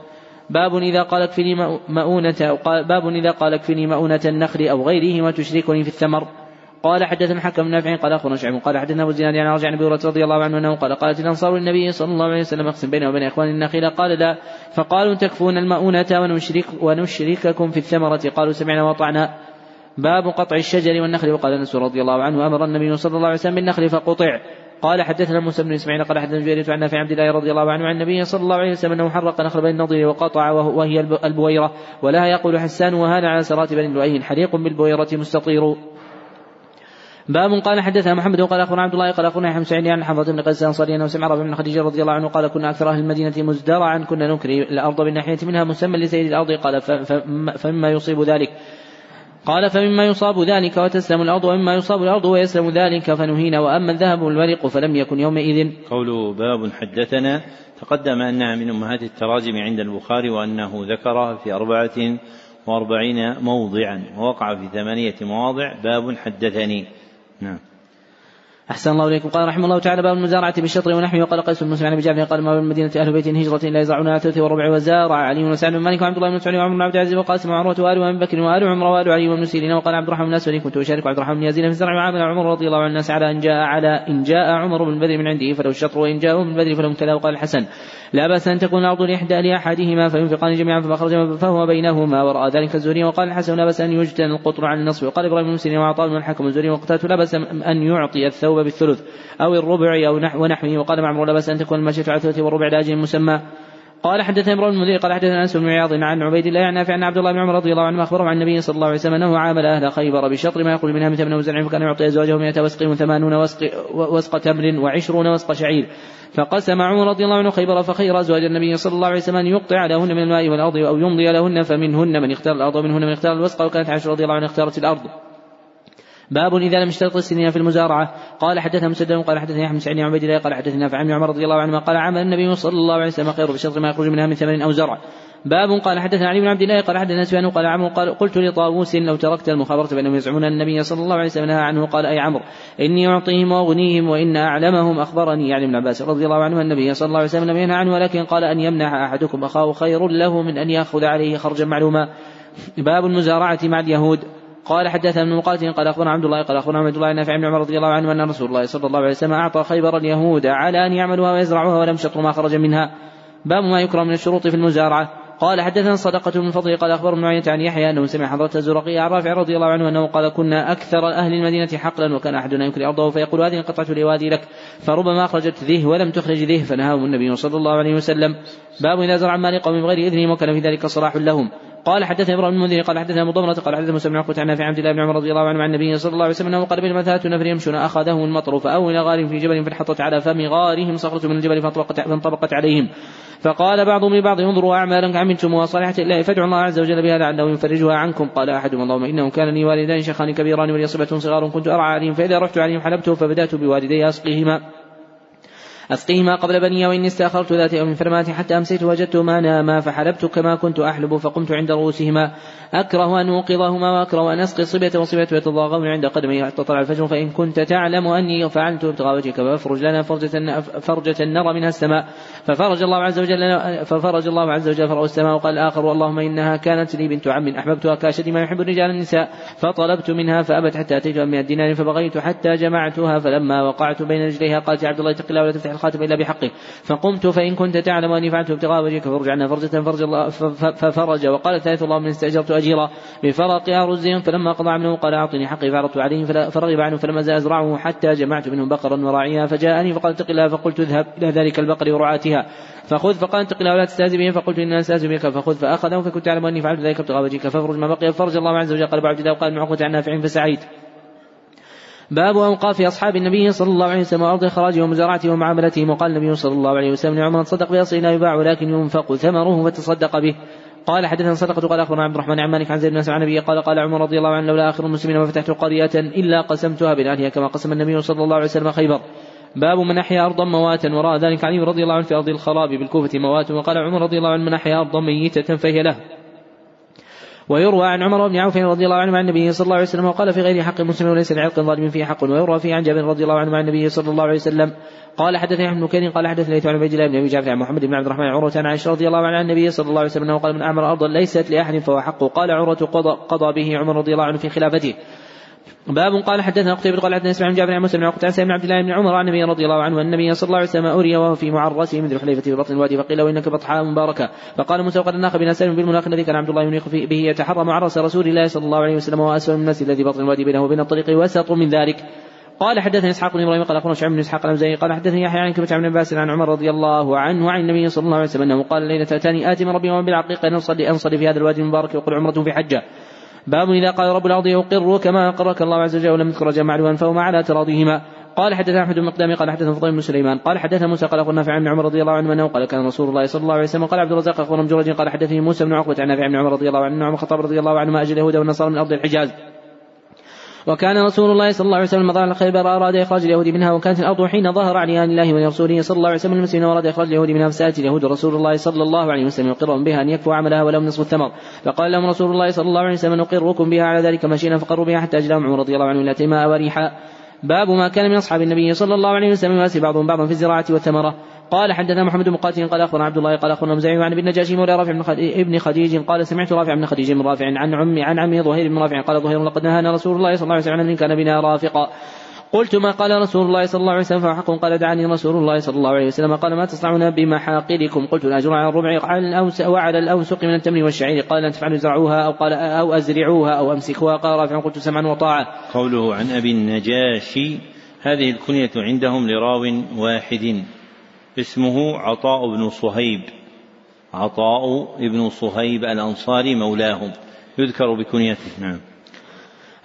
باب إذا قال اكفني مؤونة أو باب إذا قال اكفني مؤونة النخل أو غيره وتشركني في الثمر. قال حدثنا حكم نافع قال اخونا شعب قال حدثنا أبو الزناد عن رجع أبي رضي الله عنه أنه قال قالت الأنصار للنبي صلى الله عليه وسلم اقسم بينه وبين اخوان النخيل قال لا فقالوا تكفون المؤونة ونشرك ونشرككم في الثمرة قالوا سمعنا وطعنا باب قطع الشجر والنخل وقال أنس رضي الله عنه أمر النبي صلى الله عليه وسلم بالنخل فقطع قال حدثنا موسى بن إسماعيل قال حدثنا جرير عن نافع عبد الله رضي الله عنه عن النبي صلى الله عليه وسلم أنه حرق نخل بين النضير وقطع وهي البويرة ولها يقول حسان وهذا على سرات بني لؤي حريق بالبويرة مستطير باب قال حدثنا محمد وقال أخبرنا عبد الله قال أخبرنا يحيى سعيد عن حفظ بن قيس الانصاري انه سمع ربيع بن خديجة رضي الله عنه قال كنا أكثر أهل المدينة مزدرعا كنا نكري الأرض بالناحية منها مسمى لسيد الأرض قال فمما يصيب ذلك. قال فمما يصاب ذلك وتسلم الأرض ومما يصاب الأرض ويسلم ذلك فنهينا وأما الذهب والورق فلم يكن يومئذ. قوله باب حدثنا تقدم أنها من أمهات التراجم عند البخاري وأنه ذكرها في أربعة وأربعين موضعا ووقع في ثمانية مواضع. باب حدثني. نعم أحسن الله إليكم. قال رحمه الله تعالى باب المزارعة بالشطر ونحوه. وقال قيس بن مسلم عن أبي جعفر قال ما بالمدينة أهل بيت هجرة لا يزرعون على ثلث وربع وزارع. علي وسعد بن مالك وعبد الله بن مسعود وعمر بن عبد العزيز وقاسم وعروة وآل وأبي بكر وآل عمر وآل علي وابن سيرين. وقال عبد الرحمن بن الأسود كنت أشارك عبد الرحمن بن يزيد في الزرع وعامل عمر رضي الله عنه الناس على إن جاء على إن جاء عمر بن بدر من عنده فلو الشطر. وإن جاءوا من بدر فلهم كذا وقال الحسن لا بأس أن تكون الأرض لإحدى لأحدهما فينفقان جميعا فما فهو بينهما. ورأى ذلك الزهري. وقال الحسن لا بأس أن يجتن القطر عن النصف وقال إبراهيم بن مسلم وعطاء بن الحكم الزهري وقتاته لا بأس أن يعطي الثوب بالثلث أو الربع أو نحو ونحوه. وقال معمر لا بأس أن تكون المشية على الثلث والربع لأجل مسمى. قال حدثنا إبراهيم المدير قال حدثنا أنس بن عياض عن عبيد الله عن نافع عن عبد الله بن عمر رضي الله عنه أخبره عن النبي صلى الله عليه وسلم أنه عامل أهل خيبر بشطر ما يقول منها من ثمن وزرع فكان يعطي أزواجه 100 وسق وثمانون وسق وسق تمر وعشرون وسق شعير. فقسم عمر رضي الله عنه خيبر فخير أزواج النبي صلى الله عليه وسلم أن يقطع لهن من الماء والأرض أو يمضي لهن فمنهن من اختار الأرض ومنهن من اختار الوسق وكانت عائشة رضي الله عنها اختارت الأرض. باب إذا لم يشترط السنين في المزارعة. قال حدثنا مسدد قال حدثني أحمد سعيد عبيد الله قال حدثنا عن عمر رضي الله عنه قال عمل النبي صلى الله عليه وسلم خير بشطر ما يخرج منها من ثمن أو زرع. باب قال حدثنا علي بن عبد الله قال حدثنا سفيان قال عمرو قال قلت لطاووس لو تركت المخابرة بأنهم يزعمون النبي صلى الله عليه وسلم نهى عنه قال أي عمرو إني أعطيهم وأغنيهم وإن أعلمهم أخبرني يعني ابن عباس رضي الله عنه النبي صلى الله عليه وسلم لم ينهى عنه ولكن قال أن يمنح أحدكم أخاه خير له من أن يأخذ عليه خرجا معلوما. باب المزارعة مع اليهود. قال حدثنا ابن مقاتل قال أخبرنا عبد الله قال أخبرنا عبد الله نافع بن عمر رضي الله عنه أن رسول الله صلى الله عليه وسلم أعطى خيبر اليهود على أن يعملوها ويزرعوها ولم يشطروا ما خرج منها. باب ما يكره من الشروط في المزارعة. قال حدثنا صدقة من فضل قال أخبر معينة عن يحيى أنه سمع حضرة الزرقي عن رافع رضي الله عنه أنه قال كنا أكثر أهل المدينة حقلا وكان أحدنا يكري أرضه فيقول هذه قطعة لوادي لك. فربما أخرجت ذه ولم تخرج ذه فنهاهم النبي صلى الله عليه وسلم. باب إذا زرع مال قوم بغير إذنهم وكان في ذلك صلاح لهم. قال حدثنا إبراهيم بن قال حدثنا مضمرة قال حدثنا مسلم بن عقبة عن عبد الله بن عمر رضي الله عنه عن النبي صلى الله عليه وسلم أنه قال بينما ثلاث نفر يمشون اخذهم المطر فاووا إلى غار في جبل فانحطت على فم غارهم صخرة من الجبل فانطبقت عليهم. فقال بعضهم لبعض انظروا أعمالا عملتموها صالحة الله فادعوا الله عز وجل بها لعله يفرجها عنكم. قال أحدهم اللهم انه كان لي والدان شيخان كبيران ولي صبة صغار كنت أرعى عليهم فإذا رحت عليهم حلبته فبدأت بوالدي أسقيهما. أسقيهما قبل بني وإني استأخرت ذات يوم فرمات حتى أمسيت وجدتهما ناما فحلبت كما كنت أحلب فقمت عند رؤوسهما. أكره أن أوقظهما وأكره أن أسقي الصبية والصبية يتضاغون عند قدمي حتى طلع الفجر فإن كنت تعلم أني فعلت ابتغاء وجهك فافرج لنا فرجة فرجة نرى منها السماء. ففرج الله عز وجل ففرج الله عز وجل فرأوا السماء وقال الآخر واللهم إنها كانت لي بنت عم أحببتها كأشد ما يحب الرجال النساء. فطلبت منها فأبت حتى أتيت من الدينار فبغيت حتى جمعتها فلما وقعت بين رجليها قالت يا عبد الله اتق الله ولا تفتح الخاتم إلا بحقه. فقمت فإن كنت تعلم أني فعلت ابتغاء وجهك فارج عنا فرجة فرج الله ففرج. وقال الثالث اللهم إن استأجرت أجيرا بفرق أرزهم فلما قضى عنه قال أعطني حقي فعرضت عليه فرغب عنه فلما زال أزرعه حتى جمعت منه بقرا وراعيها فجاءني فقال اتق الله فقلت اذهب إلى ذلك البقر ورعاتها. فخذ فقال اتق الله ولا تستهزئ به فقلت إني أستهزئ بك. فخذ فأخذه فكنت أعلم أني فعلت ذلك ابتغاء وجهك. فافرج ما بقي. فرج الله عز وجل. قال بعد ذلك قال من عقبة عن نافع فسعيت. باب أوقاف أصحاب النبي صلى الله عليه وسلم وأرض إخراجهم ومزارعتهم ومعاملتهم وقال النبي صلى الله عليه وسلم لعمر تصدق بأصله لا يباع ولكن ينفق ثمره فتصدق به. قال حدثنا صدقة قال أخبرنا عبد الرحمن عن مالك عن زيد بن عن النبي قال قال عمر رضي الله عنه لولا آخر المسلمين ما فتحت قرية إلا قسمتها بين كما قسم النبي صلى الله عليه وسلم خيبر. باب من أحيا أرضا مواتا وراء ذلك علي رضي الله عنه في أرض الخراب بالكوفة موات وقال عمر رضي الله عنه من أحيا أرضا ميتة فهي له. ويروى عن عمر بن عوف رضي الله عنه عن النبي صلى الله عليه وسلم وقال في غير حق مسلم وليس لعرق ظالم فيه حق. ويروى فيه عن جابر رضي الله عنه عن النبي صلى الله عليه وسلم قال حدثني أحمد بن قال حدثني عن عبيد الله بن أبي جعفر عن محمد بن عبد الرحمن عروة عن عائشة رضي الله عنها عن النبي صلى الله عليه وسلم أنه قال من اعمر ارضا ليست لأحد فهو حقه قال عروة قضى, قضى به عمر رضي الله عنه في خلافته. باب قال حدثنا قتيبة قال حدثنا إسماعيل بن جابر عن مسلم عن عن بن عبد الله بن عمر عن النبي رضي الله عنه أن النبي صلى الله عليه وسلم أري وهو في معرسه مثل حليفه في بطن الوادي فقيل إنك بطحاء مباركة. فقال موسى وقد ناخ بنا سالم بالمناخ الذي كان عبد الله ينيخ به يتحرى معرس رسول الله صلى الله عليه وسلم وهو أسفل الناس الذي بطن الوادي بينه وبين الطريق وسط من ذلك. قال حدثني إسحاق بن إبراهيم قال أخبرنا شعيب بن إسحاق الامزي قال حدثني يحيى عن كلمة عن عباس عن عمر رضي الله عنه عن النبي صلى الله عليه وسلم أنه قال ليلة أتاني آتي من ربي ومن بالعقيقة أن انصلي في هذا الوادي المبارك وقل عمرة في حجة. باب إذا قال رب الأرض يقر كما أقرك الله عز وجل ولم يذكر رجاء معلوما فهما على تراضيهما. قال حدثنا أحمد بن مقدام قال حدثنا فضيل بن سليمان قال حدثنا موسى قال اخبرنا نافع عن عمر رضي الله عنه أنه قال كان رسول الله صلى الله عليه وسلم قال عبد الرزاق اخبرنا جرج قال حدثني موسى بن عقبة عن نافع عن عمر رضي الله عنه عمر الخطاب رضي الله عنه ما أجل اليهود والنصارى من أرض الحجاز. وكان رسول الله صلى الله عليه وسلم مضى خيبر أراد إخراج اليهود منها وكانت الأرض حين ظهر عليها الله ولرسوله صلى الله عليه وسلم المسلمين وأراد إخراج اليهود منها فسألت اليهود رسول الله صلى الله عليه وسلم يقرهم بها أن يكفوا عملها ولهم نصف الثمر. فقال لهم رسول الله صلى الله عليه وسلم نقركم بها على ذلك مشينا فقروا بها حتى أجلاهم عمر رضي الله عنه إلى تيماء وريحا باب ما كان من أصحاب النبي صلى الله عليه وسلم يواسي بعضهم بعضا في الزراعة والثمرة. قال حدثنا محمد بن مقاتل قال أخبرنا عبد الله قال أخبرنا مزعي عن ابن النجاشي مولى رافع بن خديج قال سمعت رافع بن خديج من رافع عن عمي عن عمي ظهير بن رافع قال ظهير لقد نهانا رسول الله صلى الله عليه وسلم إن كان بنا رافقا. قلت ما قال رسول الله صلى الله عليه وسلم فحق قال دعاني رسول الله صلى الله عليه وسلم قال ما تصنعون بمحاقلكم قلت الاجر على الربع على الاوس وعلى الأوسق من التمر والشعير. قال ان تفعلوا زرعوها أو قال أو أزرعوها أو أمسكوها. قال رافع قلت سمعا وطاعة. قوله عن أبي النجاشي هذه الكنية عندهم لراو واحد. اسمه عطاء بن صهيب. عطاء بن صهيب الأنصاري مولاهم. يذكر بكنيته. نعم.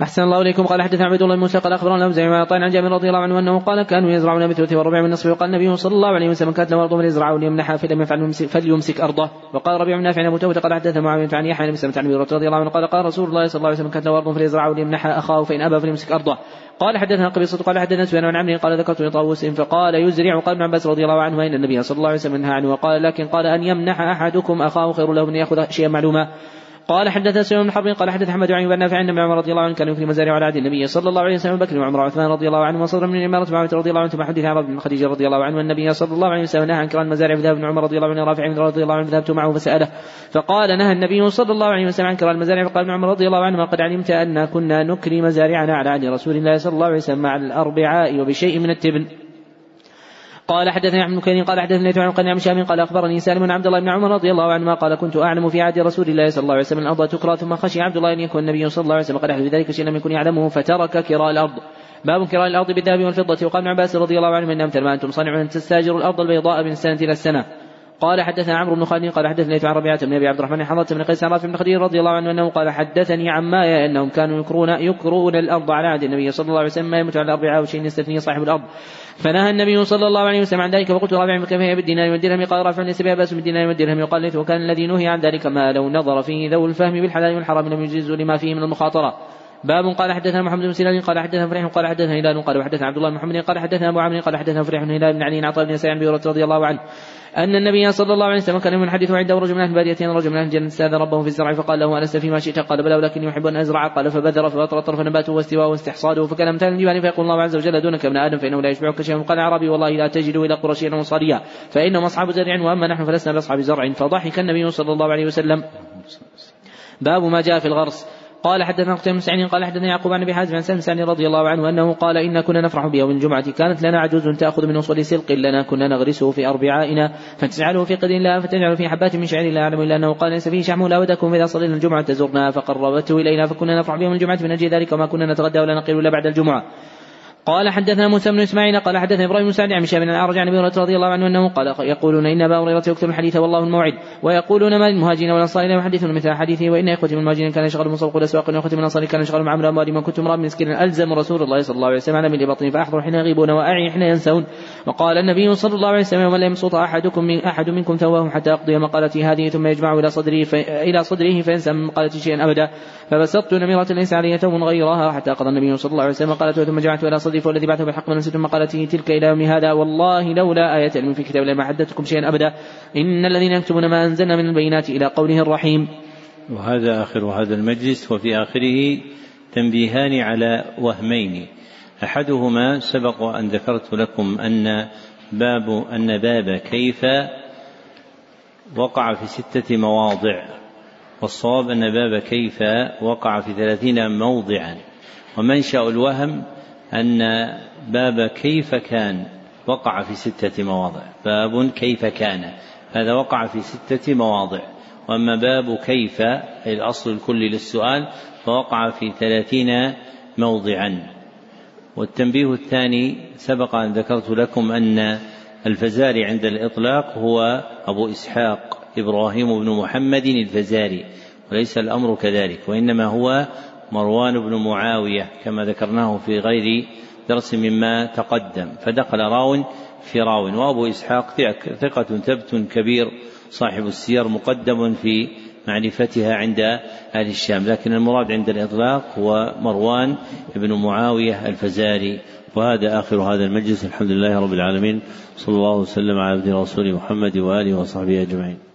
أحسن الله إليكم. قال حدثنا عبد الله بن موسى قال أخبرنا الأوزاعي عن عن جابر رضي الله عنه أنه قال كانوا يزرعون بالثلث والربع من النصف وقال النبي صلى الله عليه وسلم كانت له أرض فليزرعها وليمنحها فلم يفعل فليمسك أرضه. وقال ربيع بن نافع أبو توبة قال حدثنا معاوية عن يحيى بن سلمة عن رضي الله عنه قال قال رسول الله صلى الله عليه وسلم كانت له أرض فليزرعها وليمنحها أخاه فإن أبى فليمسك أرضه. قال حدثنا قبيصة قال حدثنا سفيان عن عمرو قال ذكرت لطاووس فقال يزرع قال ابن عباس رضي الله عنه ان النبي صلى الله عليه وسلم نهى عنه وقال لكن قال أن يمنح أحدكم أخاه خير له من يأخذ شيئا معلوما. قال حدثنا سليمان بن حرب قال حدث أحمد عن نافع عن عمر رضي الله عنه كان يكرم مزارع على عهد النبي صلى الله عليه وسلم بكر وعمر وعثمان رضي الله عنه وصدر من الإمارة معاويه رضي الله عنه ثم حدث عن بن خديجة رضي الله عنه والنبي صلى الله عليه وسلم نهى عن كرام المزارع فذهب ابن عمر رضي الله عنه رافع رضي الله عنه ذهبت معه فسأله فقال نهى النبي صلى الله عليه وسلم عن كرام المزارع فقال ابن عمر رضي الله عنه قد علمت أن كنا نكري مزارعنا على عهد رسول الله صلى الله عليه وسلم مع الأربعاء وبشيء من التبن. قال حدثني احمد بن قال حدثني عن قال شام قال أخبرني سالم بن عبد الله بن عمر رضي الله عنهما قال كنت أعلم في عهد رسول الله صلى الله عليه وسلم الأرض تكرى ثم خشي عبد الله أن يكون النبي صلى الله عليه وسلم قد أحدث ذلك شيئا لم يكن يعلمه فترك كراء الأرض. باب كراء الأرض بالذهب والفضة وقال ابن عباس رضي الله عنه من أمثل ما أنتم صانعون تستاجر الأرض البيضاء من السنة إلى السنة قال حدثنا عمرو بن خالد قال حدثني عن ربيعة بن أبي عبد الرحمن حضرت بن قيس رافع بن خديج رضي الله عنه أنه قال حدثني عمايا أنهم كانوا يكرون يكرون الأرض على عهد النبي صلى الله عليه وسلم ما يموت على الاربعاء وشيء يستثني صاحب الأرض. فنهى النبي صلى الله عليه وسلم عن ذلك فقلت رافع كيف هي بالدينار والدرهم؟ قال رافع ليس بها باس بالدينار والدرهم؟ يقال ليث وكان الذي نهي عن ذلك ما لو نظر فيه ذو الفهم بالحلال والحرام لم يجوز لما فيه من المخاطرة. باب قال حدثنا محمد بن سنان قال حدثنا فريح قال حدثنا هلال قال وحدثنا عبد الله بن محمد قال حدثنا أبو عمرو قال حدثنا فريح بن هلال بن علي عطاء بن سعيد رضي الله عنه. أن النبي صلى الله عليه وسلم كان يحدث عنده رجل من أهل البادية رجل من أهل الجنة استأذن ربه في الزرع فقال له ألست فيما شئت؟ قال بلى ولكني أحب أن أزرع. قال فبذر فأطر فنباته واستواءه واستحصاده. فكان مثال الجبال فيقول الله عز وجل دونك ابن آدم فإنه لا يشبعك شيء قال عربي والله لا تجد إلى قرشيا أنصاريا فإنهم أصحاب زرع وأما نحن فلسنا بأصحاب زرع. فضحك النبي صلى الله عليه وسلم. باب ما جاء في الغرس. قال حدثنا قتيبة بن سعيد قال حدثنا يعقوب عن أبي حازم عن سلم سعد رضي الله عنه أنه قال إنا كنا نفرح بيوم الجمعة كانت لنا عجوز تأخذ من وصول سلق لنا كنا نغرسه في أربعائنا فتجعله في قدر الله فتجعل في حبات من شعير لا أعلم إلا أنه قال ليس فيه شحم لا ودكم اذا صلينا الجمعة زرنا فقربته إلينا فكنا نفرح بيوم الجمعة من أجل ذلك وما كنا نتغدى ولا نقيل إلا بعد الجمعة. قال حدثنا موسى بن إسماعيل قال حدثنا إبراهيم بن سعد عن شاب الأعرج عن أبي هريرة رضي الله عنه أنه قال يقولون إن أبا هريرة يكتب الحديث والله الموعد ويقولون ما للمهاجرين والانصار لا يحدثون مثل حديثه وإن إخوتي من المهاجرين كان يشغل من صوق الاسواق وإن إخوتي من الأنصار كان يشغل معامل أموال من كنت امرا مسكين ألزم رسول الله صلى الله عليه وسلم على من بطني فأحضر حين يغيبون وأعي حين ينسون. وقال النبي صلى الله عليه وسلم ومن لم يبسط أحدكم من أحد منكم ثواه حتى يقضي مقالتي هذه ثم يجمع إلى صدره إلى صدره فينسى من مقالتي شيئا ابدا. فبسطت نميرة ليس علي ثوب غيرها حتى قضى النبي صلى الله عليه وسلم قالته ثم جمعت إلى صدري فوالذي بعثه بالحق من ثم قالته تلك إلى يوم هذا والله لولا آية علم في كتاب الله ما حدثتكم شيئا أبدا. إن الذين يكتبون ما أنزلنا من البينات إلى قوله الرحيم. وهذا آخر هذا المجلس وفي آخره تنبيهان على وهمين. أحدهما سبق أن ذكرت لكم أن باب أن باب كيف وقع في ستة مواضع. والصواب أن باب كيف وقع في ثلاثين موضعا. ومنشأ الوهم أن باب كيف كان وقع في ستة مواضع. باب كيف كان هذا وقع في ستة مواضع. وأما باب كيف الأصل الكلي للسؤال فوقع في ثلاثين موضعا. والتنبيه الثاني سبق أن ذكرت لكم أن الفزاري عند الإطلاق هو أبو إسحاق إبراهيم بن محمد الفزاري وليس الأمر كذلك وإنما هو مروان بن معاوية كما ذكرناه في غير درس مما تقدم فدخل راو في راو وأبو إسحاق ثقة ثبت كبير صاحب السير مقدم في معرفتها عند أهل الشام لكن المراد عند الإطلاق هو مروان بن معاوية الفزاري وهذا آخر هذا المجلس الحمد لله رب العالمين صلى الله وسلم على عبد رسول محمد وآله وصحبه أجمعين.